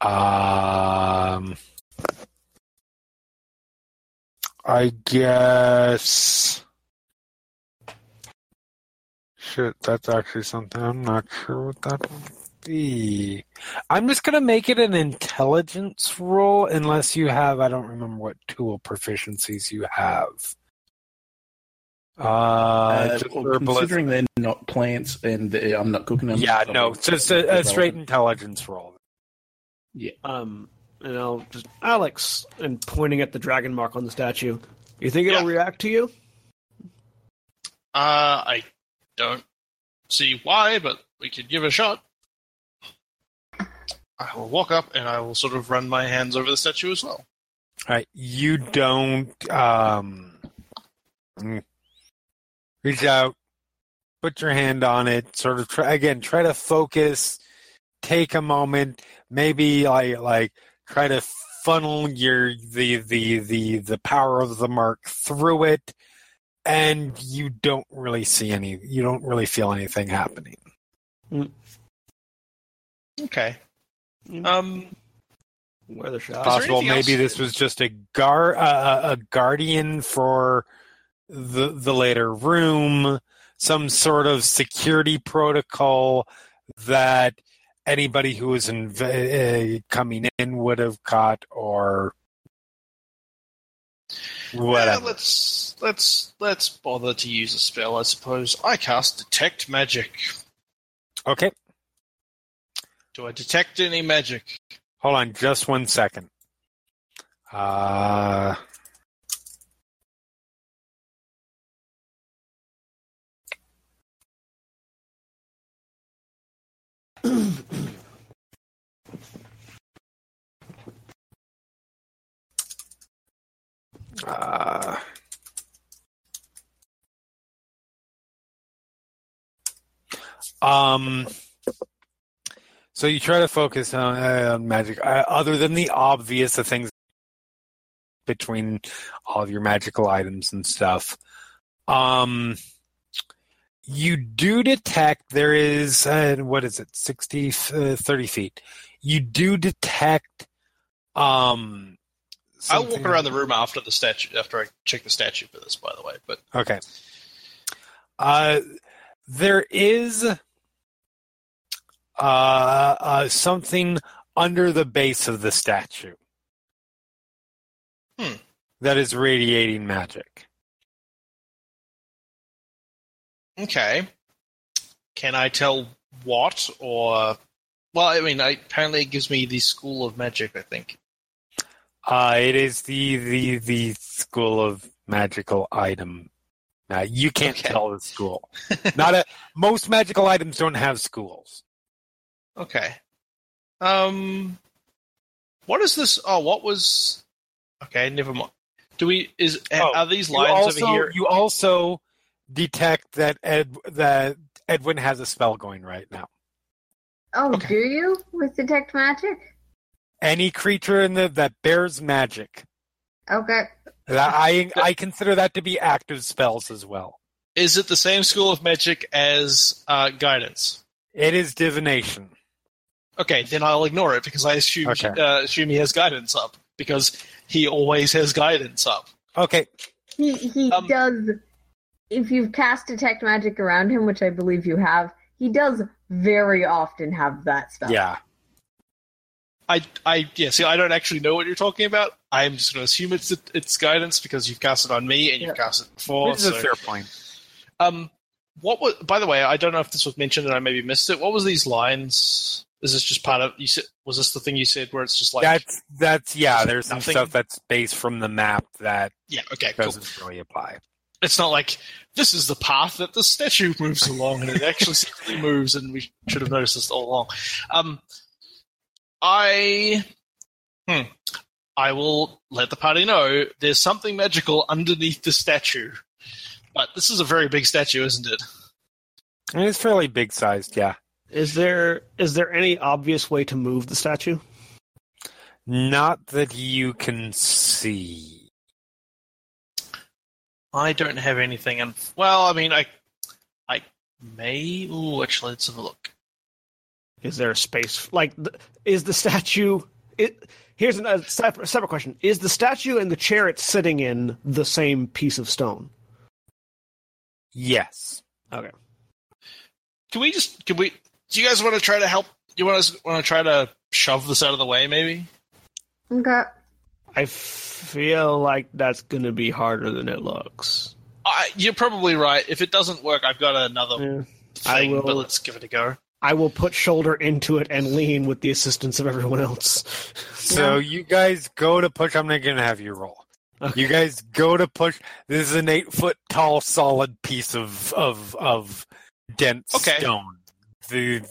Um. I guess. Shit, that's actually something I'm not sure what that would be. I'm just gonna make it an intelligence roll, unless you have. I don't remember what tool proficiencies you have. Uh, Uh, well, considering they're not plants and they're- I'm not cooking them. yeah, so no, just a, a irrelevant. straight intelligence roll. Yeah. Um, and I'll just Alex and pointing at the dragon mark on the statue. You think it'll Yeah. react to you? Uh, I don't see why, but we could give it a shot. I will walk up and I will sort of run my hands over the statue as well. All right, you don't um, reach out, put your hand on it, sort of try again. Try to focus. Take a moment, maybe like like try to funnel your the the the the power of the mark through it, and you don't really see any. You don't really feel anything happening. Okay. Mm. Um. Where the shot? Possible, maybe else- this was just a gar uh, a guardian for the the later room, some sort of security protocol that anybody who was inv- uh, coming in would have caught or Yeah, whatever. let's let's let's bother to use a spell. I suppose I cast detect magic. Okay, Do I detect any magic? hold on just one second. Uh, uh, um, so you try to focus on, uh, on magic, uh, other than the obvious, the things between all of your magical items and stuff. Um, you do detect there is uh, what is it 60 uh, 30 feet you do detect um I'll walk around the room after the statue after I check the statue for this. By the way, but Okay. Uh, there is uh, uh, something under the base of the statue Hmm. that is radiating magic. Okay. Can I tell what or? Well, I mean, I, apparently it gives me the school of magic. I think. Uh, it is the the the school of magical item. Uh, you can't Okay. tell the school. *laughs* Not a most magical items don't have schools. Okay. Um, what is this? Oh, what was? Okay, never mind. Do we is Oh, are these lines also, over here? you also detect that Ed that Edwin has a spell going right now. Oh, Okay. do you with detect magic? Any creature in the that bears magic, Okay. I I consider that to be active spells as well. Is it the same school of magic as uh, guidance? It is divination. Okay, then I'll ignore it because I assume Okay. uh, assume he has guidance up because he always has guidance up. Okay, He he Um, does. If you've cast detect magic around him, which I believe you have, he does very often have that spell. yeah. I I yeah. See, I don't actually know what you're talking about. I'm just going to assume it's it's guidance because you've cast it on me and you've Yeah. cast it before. This is a fair point. Um, what was? By the way, I don't know if this was mentioned and I maybe missed it. What was these lines? Is this just part of you said? Was this the thing you said where it's just like that's that's yeah. There's some stuff that's based from the map that yeah? Okay, cool. doesn't really apply. It's not like this is the path that the statue moves along, and it actually secretly moves, and we should have noticed this all along. Um, I, hmm, I will let the party know there's something magical underneath the statue, but this is a very big statue, isn't it? And it's fairly big sized, yeah. Is there is there any obvious way to move the statue? Not that you can see. I don't have anything, and well, I mean, I, I may. Ooh, actually, let's have a look. Is there a space like is the statue? It, here's an- a separate, separate question: Is the statue and the chair it's sitting in the same piece of stone? Yes. Okay. Can we just? Can we? Do you guys want to try to help? You want to want to try to shove this out of the way, maybe? Okay. I feel like that's gonna be harder than it looks. I, you're probably right. If it doesn't work, I've got another Yeah. I thing, will- but let's give it a go. I will put shoulder into it and lean with the assistance of everyone else. So you guys go to push. I'm not going to have you roll. Okay. You guys go to push. This is an eight foot tall, solid piece of of of dense Okay. stone. The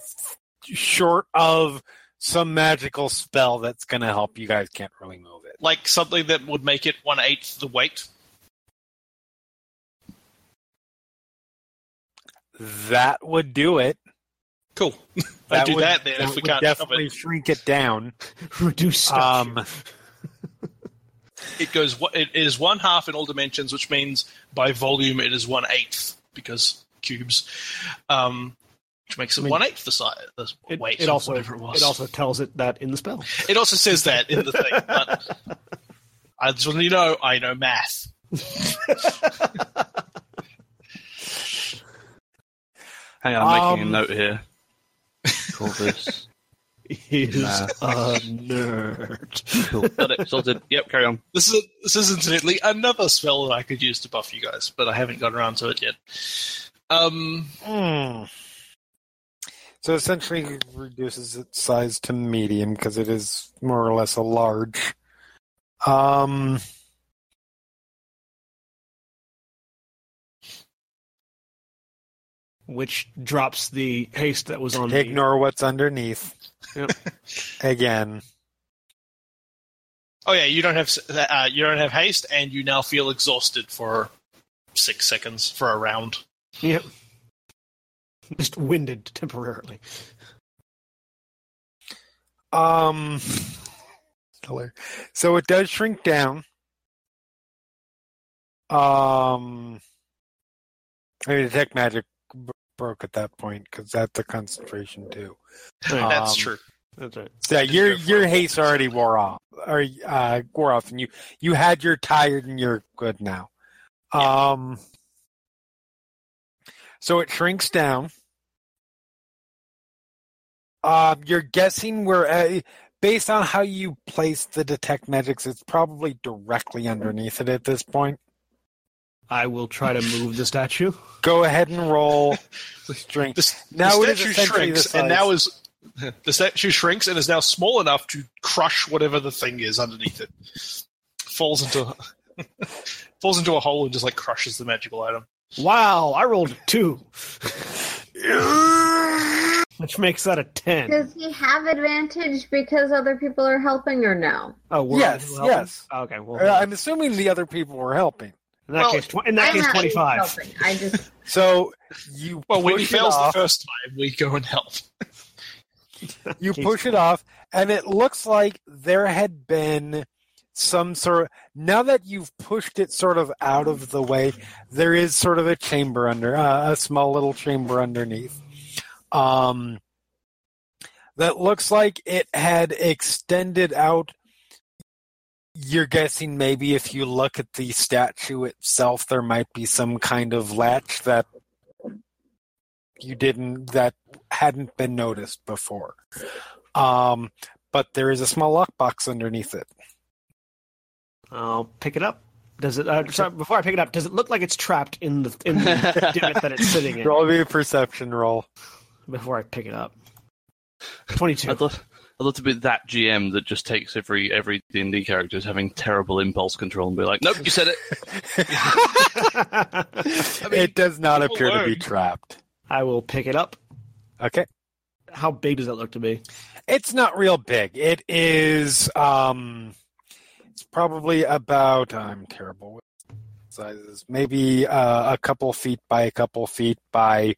short of some magical spell that's going to help, you guys can't really move it. Like something that would make it one eighth the weight. That would do it. Cool. *laughs* I That do would- that then if we would can't definitely cover it. shrink it down. *laughs* Reduce statue. Um, *laughs* It goes. one- It is one half in all dimensions, which means by volume it is one eighth because cubes, um, which makes it I mean, one eighth the size. The it, weight. it also whatever it was. it also tells it that in the spell. It also says that in the thing. *laughs* But I just want you to know I know math. Hang on, I'm making Um, a note here. *laughs* Call this. He's Nah. a nerd. Cool. Got it. Sorted. Yep, carry on. This is this is incidentally another spell that I could use to buff you guys, but I haven't got around to it yet. Um, hmm. So essentially, it reduces its size to medium because it is more or less a large. Um, Which drops the haste that was on the ignore what's underneath. Yep. *laughs* Again, oh yeah, you don't have uh, you don't have haste, and you now feel exhausted for six seconds for a round. Yep. Just winded temporarily. Um. So it does shrink down. Um, I mean, detect magic broke at that point because that's a concentration too. That's Um, true. That's right. So your your haste already wore off, or uh, wore off, and you you had your tired and you're good now. Um, so it shrinks down. Um, you're guessing where, uh, based on how you place the detect magics, it's probably directly underneath it at this point. I will try to move the statue. Go ahead and roll *laughs* string. The, Now the it is statue the shrinks, and now is the statue shrinks and is now small enough to crush whatever the thing is underneath it. Falls into *laughs* falls into a hole and just like crushes the magical item. Wow, I rolled a two. Which makes that a ten. Does he have advantage because other people are helping or no? Oh, we're Yes, all yes. Okay, well, Uh, I'm assuming the other people were helping. in that well, case, tw- in that I'm case, twenty-five. I just *laughs* So you Well, when he push it fails the first time, we go and help. you push it off and it looks like there had been some sort of now that you've pushed it sort of out of the way there is sort of a chamber under uh, a small little chamber underneath um that looks like it had extended out you're guessing maybe if you look at the statue itself there might be some kind of latch that you didn't that hadn't been noticed before um, but there is a small lockbox underneath it. I'll pick it up. Does it? Uh, sorry, before I pick it up, does it look like it's trapped in the in the *laughs* divot that it's sitting in? Roll me a perception roll. Before I pick it up, twenty-two. I'd love, I'd love to be that GM that just takes every every D and D character as having terrible impulse control and be like, "Nope, you said it." *laughs* *laughs* it does not people appear to be trapped. I will pick it up. Okay. How big does that look to be? It's not real big. It is um it's probably about I'm terrible with sizes. Maybe uh, a couple feet by a couple feet by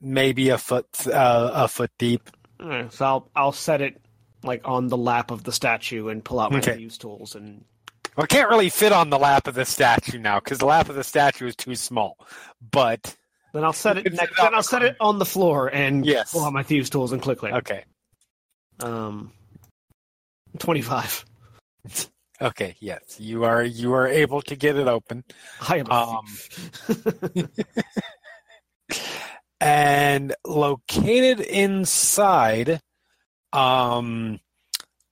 maybe a foot uh, a foot deep. Right, so I'll I'll set it like on the lap of the statue and pull out my Okay. use tools and Well, it can't really fit on the lap of the statue now because the lap of the statue is too small. But then I'll set it next. on Then I'll the set it on the floor and Yes. pull out my thieves tools and click click. okay, Um, twenty-five. Okay, yes, you are you are able to get it open. I am. Um, *laughs* and located inside um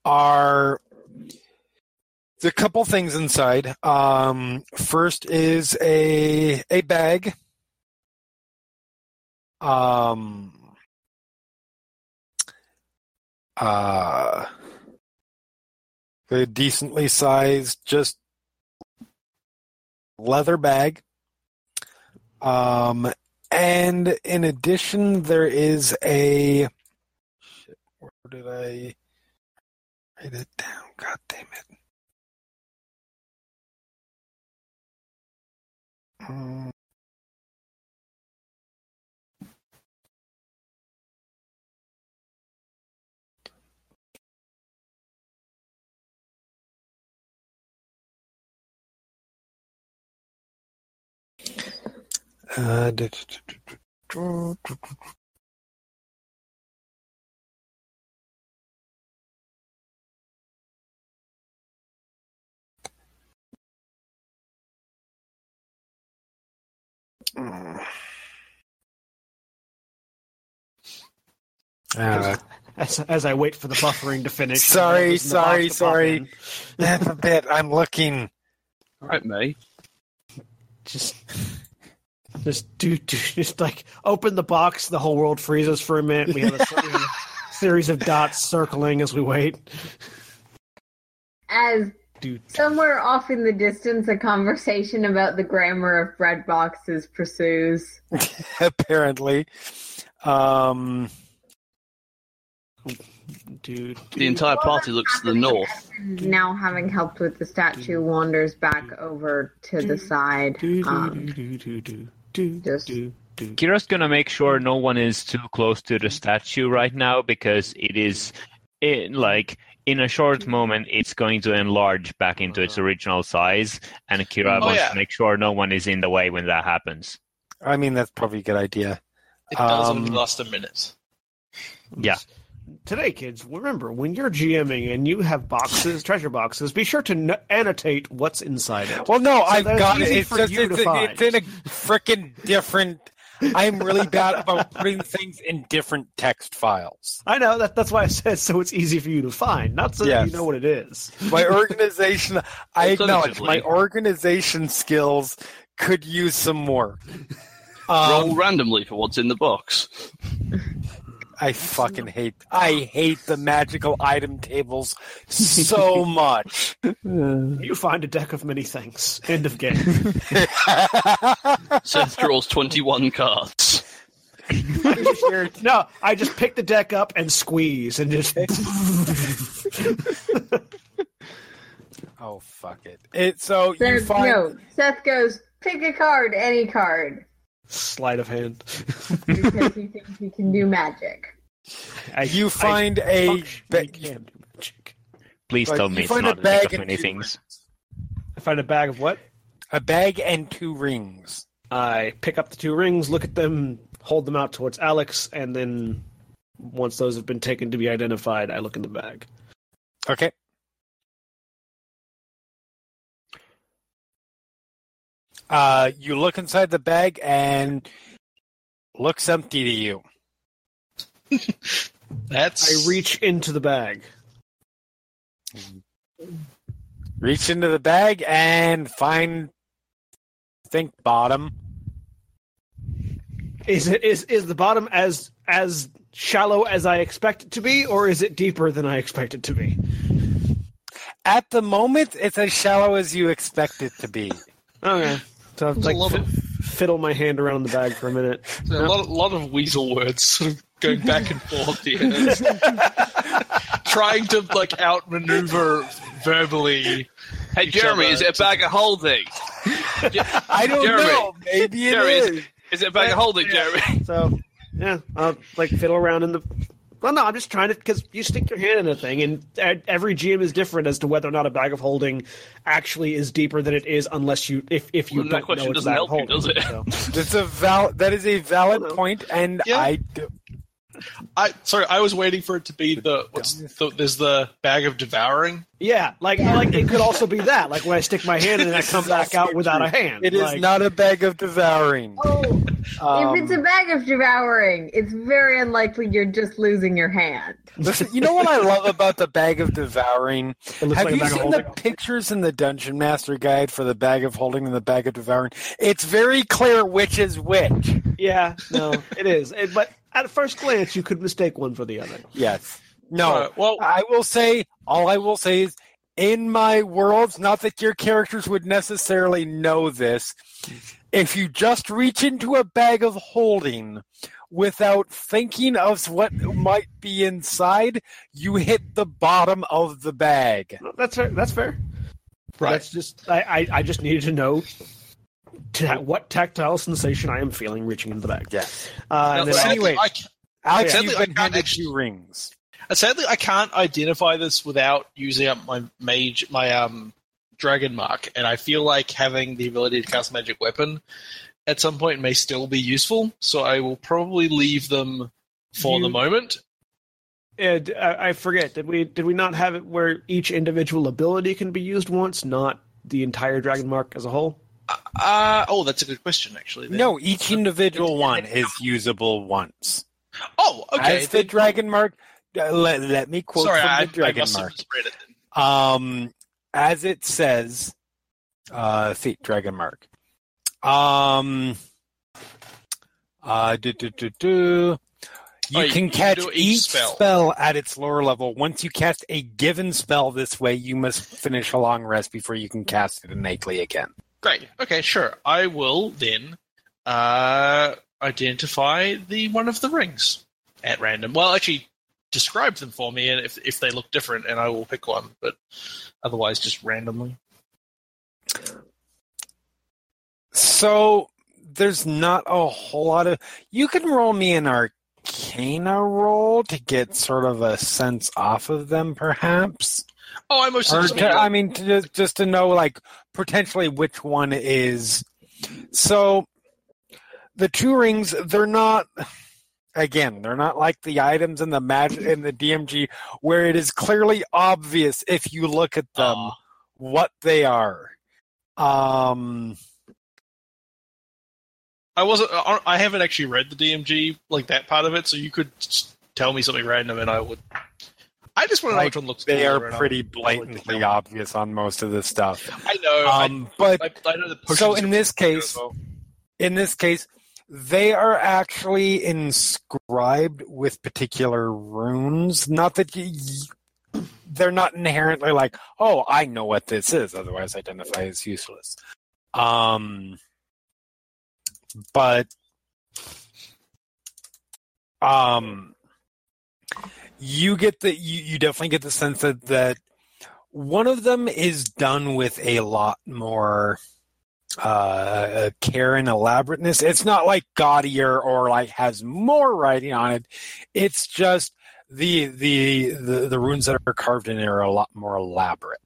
are the couple things inside. Um first is a a bag. Um uh a decently sized just leather bag um and in addition, there is a. Shit, where did I write it down? God damn it. Hmm. Uh, Uh, as, as I wait for the buffering to finish. Sorry, sorry, sorry. That's a bit. I'm looking. All right, mate. Just just do, do, just like open the box. The whole world freezes for a minute. We have a *laughs* series, series of dots circling as we wait. As Do, somewhere off in the distance, a conversation about the grammar of bread boxes pursues. *laughs* Apparently, um, do, The entire party looks to the north. Now, having helped with the statue, wanders back over to the side. do, do, Um, do, do, do, do, do, do. Kira's gonna make sure no one is too close to the statue right now because it is, it, like in a short moment, it's going to enlarge back into its original size, and Kira Oh, wants yeah. to make sure no one is in the way when that happens. I mean that's probably a good idea. It does Um, only last a minute. Yeah. Today, kids, remember when you're GMing and you have boxes, treasure boxes, be sure to n- annotate what's inside it. Well, no, I've got it. It's just it's, it's in a freaking different. I'm really bad about putting things in different text files. I know that that's why I said so it's easy for you to find, not so that Yes. you know what it is. My organization, *laughs* I acknowledge my organization skills could use some work. Um, Roll randomly for what's in the box. *laughs* I fucking hate. I hate the magical item tables so *laughs* much. You find a deck of many things. End of game. *laughs* Seth draws 21 cards. no, I just pick the deck up and squeeze and just oh fuck it! It so you find no, Seth goes, pick a card, any card, sleight of hand. because he thinks he can do magic. I, you find a function- ba- I can do magic. Please Right, tell you me it's find a not a bag deck of and many two things. I find a bag of what? a bag and two rings. I pick up the two rings, look at them, hold them out towards Alex, and then once those have been taken to be identified, I look in the bag. Okay. Uh, you look inside the bag and looks empty to you. *laughs* That's I reach into the bag. Reach into the bag and find think bottom. Is it is is the bottom as as shallow as I expect it to be, or is it deeper than I expect it to be? At the moment, it's as shallow as you expect it to be. Okay. So I've There's a like lot fi- of- fiddle my hand around the bag for a minute. *laughs* a lot, lot of weasel words sort of going back and forth here. *laughs* Trying to like outmaneuver verbally. Hey, Jeremy, is it a bag of holding? *laughs* I don't Jeremy. know. Maybe it Jeremy, is. is, is it a bag of holding, Jeremy? So yeah, I'll like fiddle around in the. Well, no, I'm just trying to because you stick your hand in a thing, and e- every GM is different as to whether or not a bag of holding actually is deeper than it is, unless you if if you Well, don't question know it's a doesn't bag of help you, does it? So. That's a val- That is a valid point, and Yeah. I. Do- I sorry, I was waiting for it to be the what's the, there's the bag of devouring. Yeah, like like it could also be that, like when I stick my hand in and I come back out without a hand. It is like, not a bag of devouring. Oh, Um, if it's a bag of devouring, it's very unlikely you're just losing your hand. listen, you know what I love about the bag of devouring? Have like you seen the pictures in the Dungeon Master Guide for the bag of holding and the bag of devouring? It's very clear which is which. Yeah, no, it is. It, but at first glance, you could mistake one for the other. Yes. No. Uh, well, I will say, all I will say is, in my worlds, not that your characters would necessarily know this, if you just reach into a bag of holding without thinking of what might be inside, you hit the bottom of the bag. That's fair. That's fair. Right. That's just I, I, I just needed to know ta- what tactile sensation I am feeling reaching into the bag. Yeah. Uh, Now, and then sadly, anyway- I ca- Alex, Sadly, you've I been can't handed actually- two rings. uh, sadly, I can't identify this without using up my mage, my um, dragon mark, and I feel like having the ability to cast magic weapon at some point may still be useful. So I will probably leave them for the moment. And I, I forget. Did we did we not have it where each individual ability can be used once, not the entire dragon mark as a whole? Uh, oh, that's a good question, actually. then. No, each individual one is usable once. Oh, okay. As the then- dragon mark, uh, let, let me quote Sorry, from the I dragon must mark. have misread it. Then. Um, as it says, uh, see, dragon mark. Um, uh, do, do, do, do. You Oh, can you catch do each each spell. spell. at its lower level. Once you cast a given spell this way, you must finish a long rest before you can cast it innately again. Great. Okay, sure. I will then uh, identify the one of the rings at random. Well, actually, describe them for me, and if if they look different, and I will pick one. But otherwise, just randomly. So there's not a whole lot of. You can roll me an Arcana roll to get sort of a sense off of them, perhaps. Oh, I most Or certainly. to, I mean, to, just to know, like potentially which one is. So, the two rings, they're not. Again, they're not like the items in the magic in the DMG, where it is clearly obvious if you look at them Ah. what they are. Um, I wasn't. I haven't actually read the DMG like that part of it, so you could tell me something random, and I would. I just want to know which one looks. they are pretty I'll let you blatantly obvious on most of this stuff. I know. I- Um, but I, I know the so in this case, in this case, they are actually inscribed with particular runes. Not that you, they're not inherently like, oh, I know what this is. Otherwise, identify as useless. Um, but um, you get the you, you definitely get the sense that that one of them is done with a lot more uh, care and elaborateness. It's not like gaudier or like has more writing on it. It's just the the the, the runes that are carved in it are a lot more elaborate.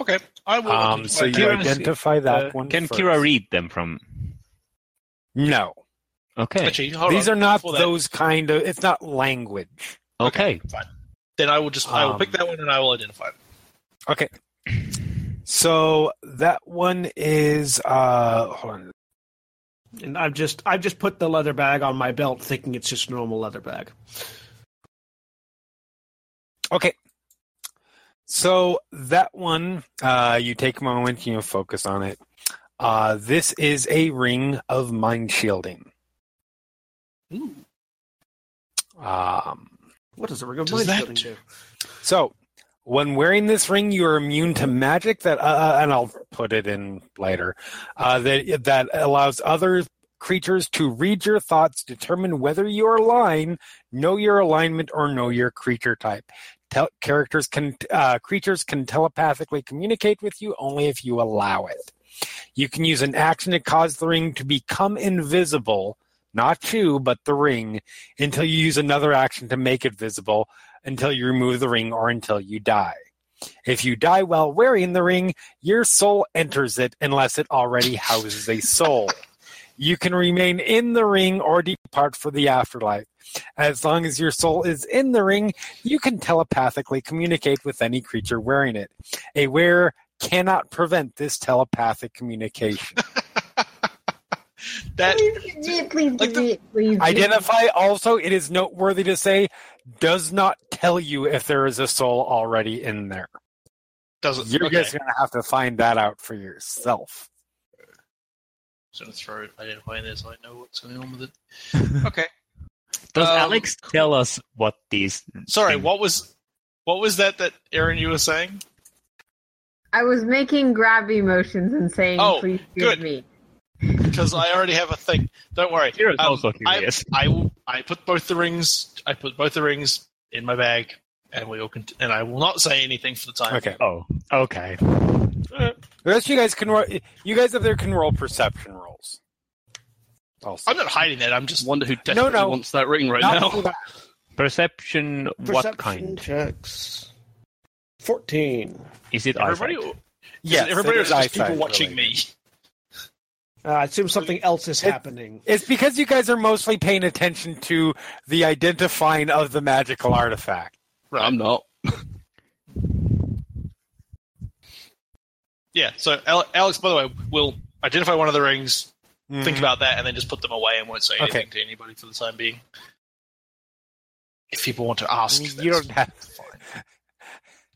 Okay, I will. Um, so you Kira- identify that Uh, one. Can first. Kira read them from? No, Okay. Actually, these on. are not Before that- those kind of. It's not language. Okay. fine. Then I will just. I will Um, pick that one, and I will identify. it. Okay. So that one is uh hold on. And I've just I've just put the leather bag on my belt, thinking it's just a normal leather bag. Okay. So that one, uh, you take a moment, you know, focus on it. Uh, this is a ring of mind shielding. Ooh. Um, What does a ring of Does mind that do? do? so when wearing this ring, you are immune to magic that, uh, and I'll put it in later, uh, that that allows other creatures to read your thoughts, determine whether you are lying, know your alignment, or know your creature type. Tel- characters can uh, creatures can telepathically communicate with you only if you allow it. You can use an action to cause the ring to become invisible, not you, but the ring, until you use another action to make it visible, until you remove the ring, or until you die. If you die while wearing the ring, your soul enters it unless it already houses a soul. You can remain in the ring or depart for the afterlife. As long as your soul is in the ring, you can telepathically communicate with any creature wearing it. A wearer cannot prevent this telepathic communication. *laughs* *laughs* That Please, please, please, like the- please, please. Identify also, it is noteworthy to say, does not tell you if there is a soul already in there. doesn't. You're okay. just going to have to find that out for yourself. So I'm gonna throw identify in there so I know what's going on with it. *laughs* Okay. Does Um, Alex tell us what these? Sorry, things- what was what was that that Erin you were saying? I was making grabby motions and saying, Oh, "Please give good. me." Because I already have a thing. Don't worry. Hero's Um, also I, curious. I will. I put both the rings. I put both the rings in my bag, and we will. Cont- and I will not say anything for the time. Okay. Oh, okay. The rest of you guys can roll. You guys up there can roll perception rolls. Also, I'm not hiding that. I'm just. Wonder who desperately no. wants that ring right Not now. for that. Perception, what Perception kind? checks. 14. Is it Everybody. eyesight? Yes, everybody it or is is it just people watching related. me. Uh, I assume something else is It- happening. It's because you guys are mostly paying attention to the identifying of the magical artifact. I'm not. *laughs* Yeah. So Alex, by the way, will identify one of the rings, think Mhm. about that, and then just put them away and won't say anything Okay. to anybody for the time being. If people want to ask, You don't have. fine.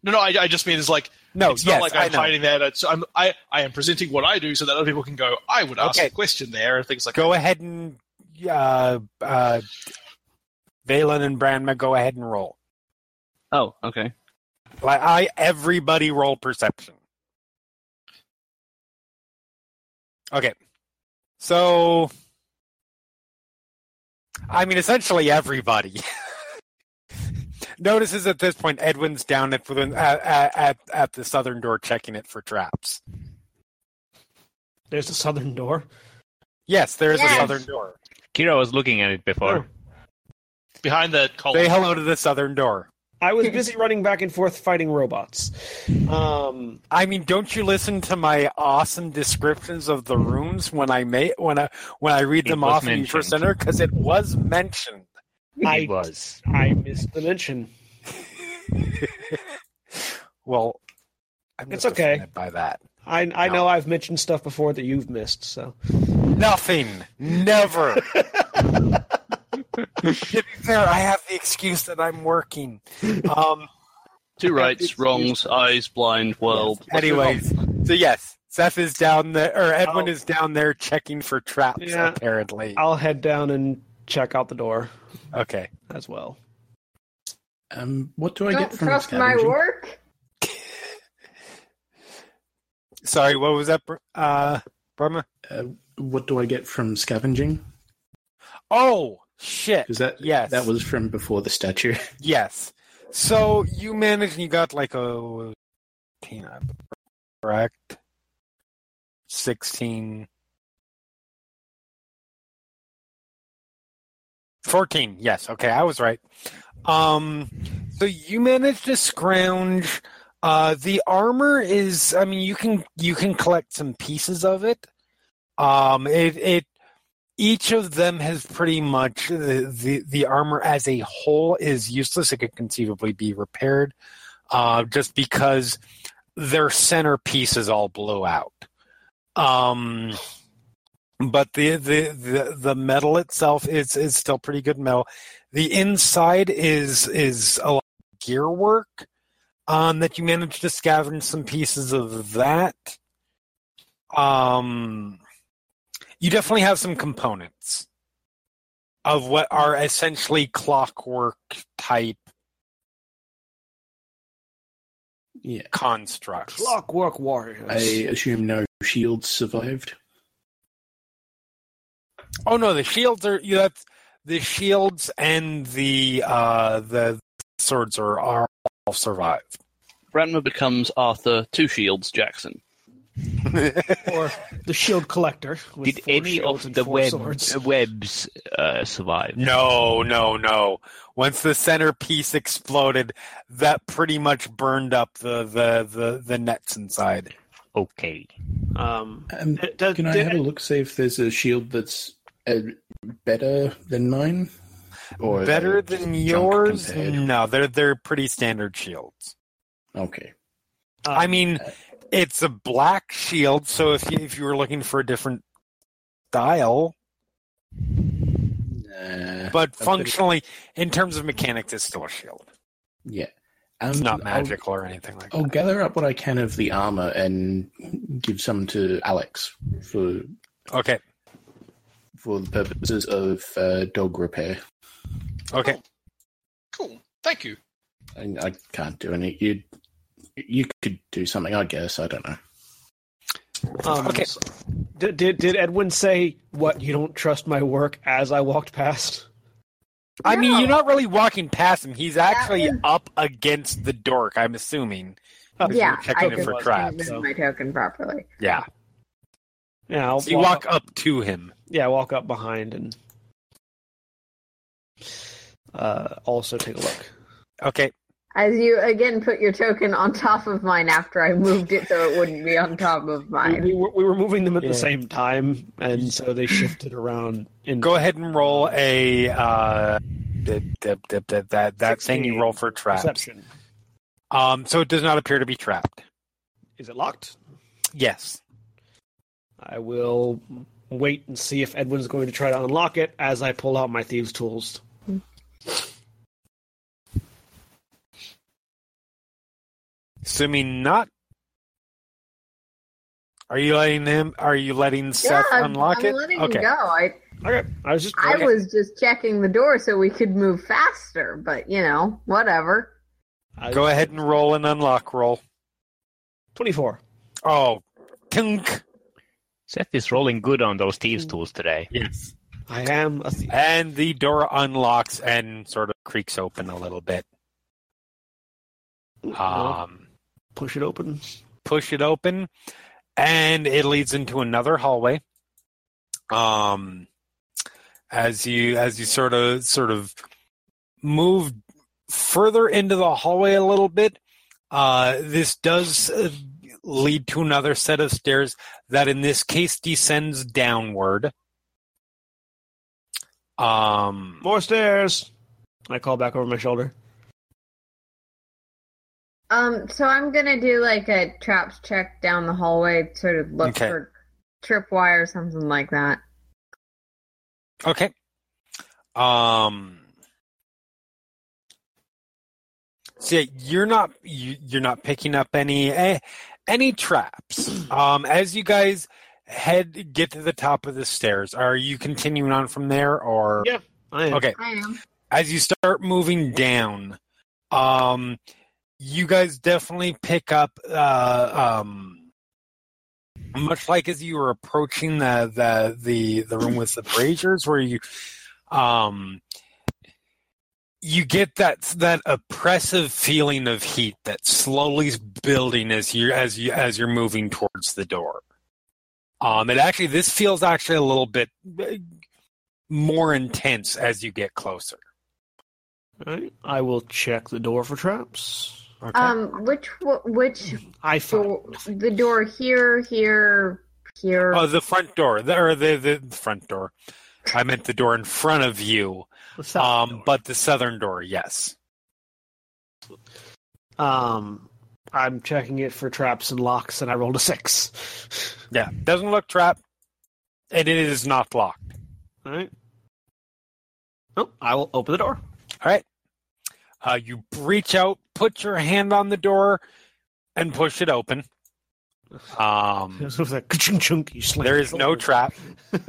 No, no, I, I just mean it's like No, it's yes, not like I I'm know. hiding that. It's, I'm, I, I am presenting what I do so that other people can go. I would ask Okay. a question there and things like Go ahead and uh, uh, Vaelin and Branma, go ahead and roll. Oh, okay. Like I, everybody roll perception. Okay, so I mean, essentially everybody *laughs* notices at this point Edwin's down at within at, at at the southern door checking it for traps. There's the southern door. Yes, there is Yes. a southern door. Kira was looking at it before. that. Behind the column. Say hello to the southern door. I was busy running back and forth fighting robots. Um, I mean, don't you listen to my awesome descriptions of the rooms when I may when I when I read them was off in for mentioned. center because it was mentioned. I It was. I missed the mention. *laughs* Well, I'm It's okay. by that. I I No. know I've mentioned stuff before that you've missed. So Nothing. Never. *laughs* to be fair, I have the excuse that I'm working. Um. Two rights, wrongs, eyes, blind, world. Let's Anyways, so yes, Seth is down there, or Edwin I'll- is down there checking for traps. Yeah. Apparently. I'll head down and check out the door Okay. as well. Um, what do I Don't get from trust my scavenging? work. *laughs* Sorry. What was that, uh, Branma? Uh, what do I get from scavenging? Oh shit. Because that Yes. that was from before the statue. *laughs* Yes. So you managed and you got like a Tina, correct? Sixteen. Fourteen, yes, okay, I was right. Um so you managed to scrounge uh the armor is I mean you can you can collect some pieces of it. Um it it each of them has pretty much the, the the armor as a whole is useless. It could conceivably be repaired, uh, just because their center pieces all blow out. Um, but the, the the the metal itself is is still pretty good metal. The inside is is a lot of gear work. Um, that you managed to scavenge some pieces of that. Um, you definitely have some components of what are essentially clockwork type yeah. constructs. Clockwork Warriors. I assume no shields survived. Oh no, the shields are you have the shields and the uh the swords are, are all survived. Branma becomes Arthur Two Shields Jackson. *laughs* or the shield collector. Did any of the four web, swords. webs uh, survive? no, no, no. Once the centerpiece exploded, that pretty much burned up the the the, the nets inside. Okay. Um, Um, d- d- can I d- have a look, see if there's a shield that's uh, better than mine? Or Better than yours? compared? No, they're they're pretty standard shields. Okay. um, I mean, it's a black shield, so if you, if you were looking for a different style, Nah, but functionally, in terms of mechanics, it's still a shield. yeah. Um, It's not I'll- magical or anything like that. I'll gather up what I can of the armor and give some to Alex for Okay, for the purposes of uh, dog repair. okay. Cool. Thank you. I, I can't do any. You you could do something, I guess. I don't know. um, Okay. Did, did did Edwin say what? You don't trust my work as I walked past. I mean, No. you're not really walking past him. He's actually was- up against the dork. I'm assuming. Yeah, checking I it did for traps. so. my token properly. Yeah. Yeah, I'll So you walk up to him. Yeah, walk up behind and uh, also take a look. Okay. As you again put your token on top of mine after I moved it so it wouldn't be on top of mine. we were, we were moving them at Yeah. the same time, and so they shifted around. In Go ahead and roll a uh, the, the, the, the, that that thing you roll for traps. perception. Um, so it does not appear to be trapped. Is it locked? Yes. I will wait and see if Edwin's going to try to unlock it as I pull out my thieves' tools. Assuming not. Are you letting him? Are you letting Seth yeah, I'm, unlock I'm it? letting okay. him go. I Okay, I was just I okay. was just checking the door so we could move faster, but you know, whatever. I- Go ahead and roll an unlock roll. Twenty-four. Oh, tink. Seth is rolling good on those thieves' tools today. Yes. I am a thief. And the door unlocks and sort of creaks open a little bit. I'll Um, push it open. push it open, and it leads into another hallway. Um, as you as you sort of sort of move further into the hallway a little bit, uh, this does uh, lead to another set of stairs that, in this case, descends downward. Um, More stairs. I call back over my shoulder. Um, so I'm gonna do like a traps check down the hallway, sort of look Okay. for tripwire or something like that. Okay. Um. So yeah, you're not you, you're not picking up any eh, any traps. Um, as you guys head get to the top of the stairs, are you continuing on from there, or Yeah. I am. okay? I am. As you start moving down, um, you guys definitely pick up uh, um. Much like as you were approaching the the the, the room with the braziers, where you um you get that that oppressive feeling of heat that slowly building as you as you as you're moving towards the door. Um, it actually this feels actually a little bit uh, more intense as you get closer. All right. I will check the door for traps. Okay. Um, which which I find door? The door here, here, here. oh, the front door, the, or the the front door. I meant the door in front of you. Um, door. but the southern door, yes. um, I'm checking it for traps and locks, and I rolled a six. *laughs* Yeah, doesn't look trapped, and it is not locked. All right. Oh, I will open the door. All right. Uh, you reach out, put your hand on the door, and push it open. *laughs* Um, It was like chunk chunk. You slam there is no trap. *laughs*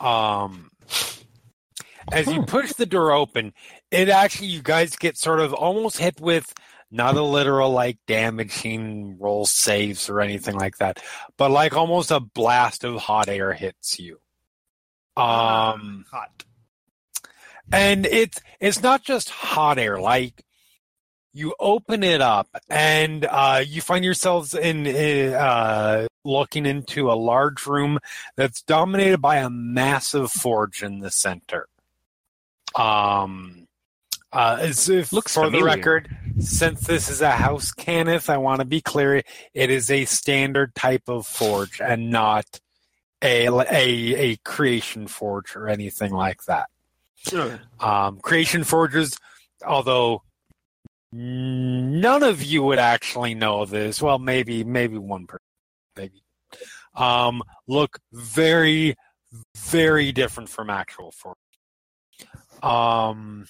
Um, as you push the door open, it actually you guys get sort of almost hit with not a literal like damaging roll saves or anything like that, but like almost a blast of hot air hits you. Um, Hot. and it's it's not just hot air like you open it up and uh, you find yourselves in uh, looking into a large room that's dominated by a massive forge in the center um uh, as if Looks for the record since this is a house Cannith i want to be clear it is a standard type of forge and not a a, a creation forge or anything like that Okay. um, creation forges, although none of you would actually know this. Well, maybe maybe one person, maybe. Um, look very very different from actual forge. Um,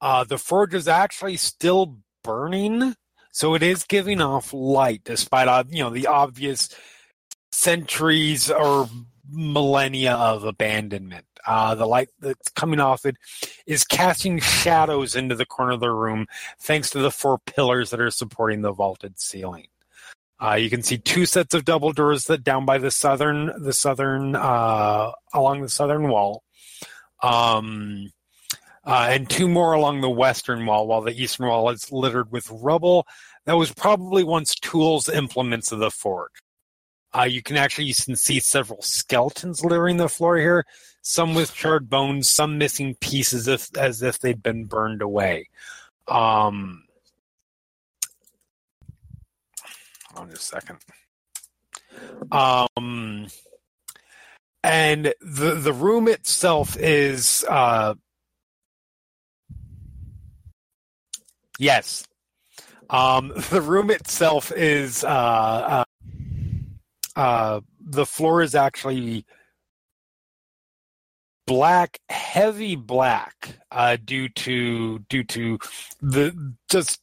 uh, the forge is actually still burning, so it is giving off light, despite uh, you know the obvious centuries or millennia of abandonment. Uh, the light that's coming off it is casting shadows into the corner of the room, thanks to the four pillars that are supporting the vaulted ceiling. Uh, you can see two sets of double doors that down by the southern, the southern, uh, along the southern wall, um, uh, and two more along the western wall, while the eastern wall is littered with rubble that was probably once tools, implements of the forge. Uh, you can actually you can see several skeletons littering the floor here, some with charred bones, some missing pieces as if they'd been burned away. Um, hold on just a second. Um, and the the room itself is uh, yes. Um, *laughs* the room itself is uh, uh, uh, the floor is actually black, heavy black, uh, due to due to the just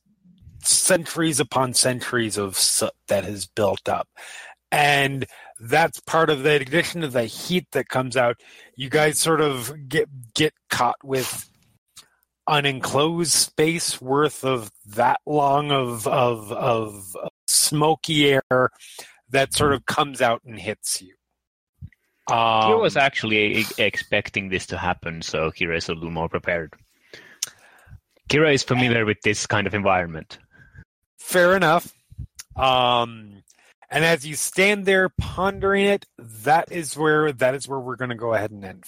centuries upon centuries of soot that has built up, and that's part of the addition to the heat that comes out. You guys sort of get get caught with an enclosed space worth of that long of of of smoky air that sort of comes out and hits you. Um, he was actually expecting this to happen, so Kira is a little more prepared. Kira is familiar with this kind of environment. Fair enough. Um, and as you stand there pondering it, that is where that is where we're going to go ahead and end.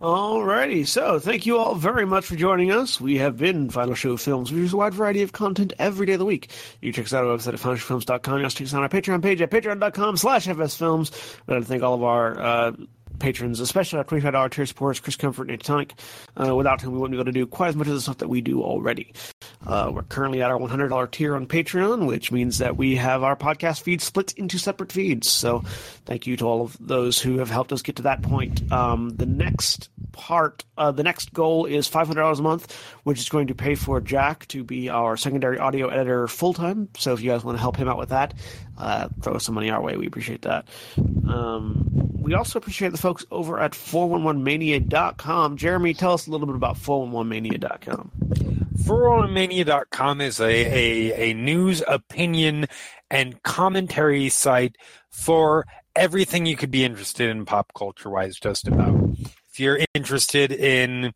Alrighty, so thank you all very much for joining us. We have been Final Show Films. We use a wide variety of content every day of the week. You can check us out on our website at finalshowfilms.com. You check us out on our Patreon page at patreon.com slash fsfilms. I'd like to thank all of our uh, patrons, especially our $25 tier supporters, Chris Comfort and Tonic, uh, without whom we wouldn't be able to do quite as much of the stuff that we do already. Uh, we're currently at our $100 tier on Patreon, which means that we have our podcast feed split into separate feeds. So thank you to all of those who have helped us get to that point. Um, the next part, uh, the next goal is $500 a month, which is going to pay for Jack to be our secondary audio editor full time. So if you guys want to help him out with that, uh, throw some money our way. We appreciate that. Um, we also appreciate the folks over at 411mania.com. Jeremy, tell us a little bit about 411mania.com. 411mania.com is a, a, a news, opinion, and commentary site for everything you could be interested in pop culture wise, just about. If you're interested in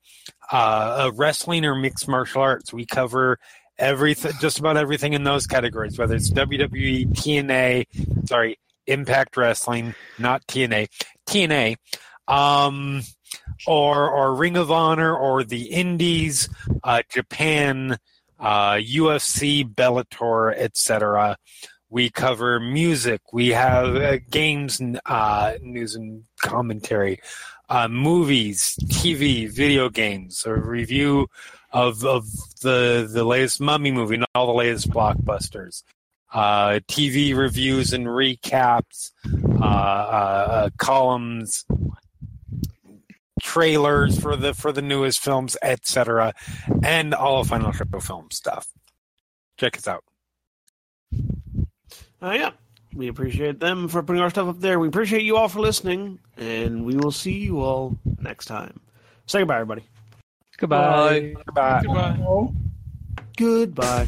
uh, wrestling or mixed martial arts, we cover everything, just about everything in those categories, whether it's WWE, TNA, sorry, Impact Wrestling, not TNA, TNA, um, or or Ring of Honor, or the Indies, uh, Japan, uh, UFC, Bellator, etc. We cover music. We have uh, games, uh, news, and commentary. Uh, movies, TV, video games, a review of of the the latest Mummy movie and all the latest blockbusters uh, TV reviews and recaps, uh, uh, columns, trailers for the for the newest films, etc., and all of Final Show film stuff. Check us out. Uh, yeah, we appreciate them for putting our stuff up there. We appreciate you all for listening, and we will see you all next time. Say goodbye, everybody. Goodbye. Goodbye. Goodbye. Goodbye.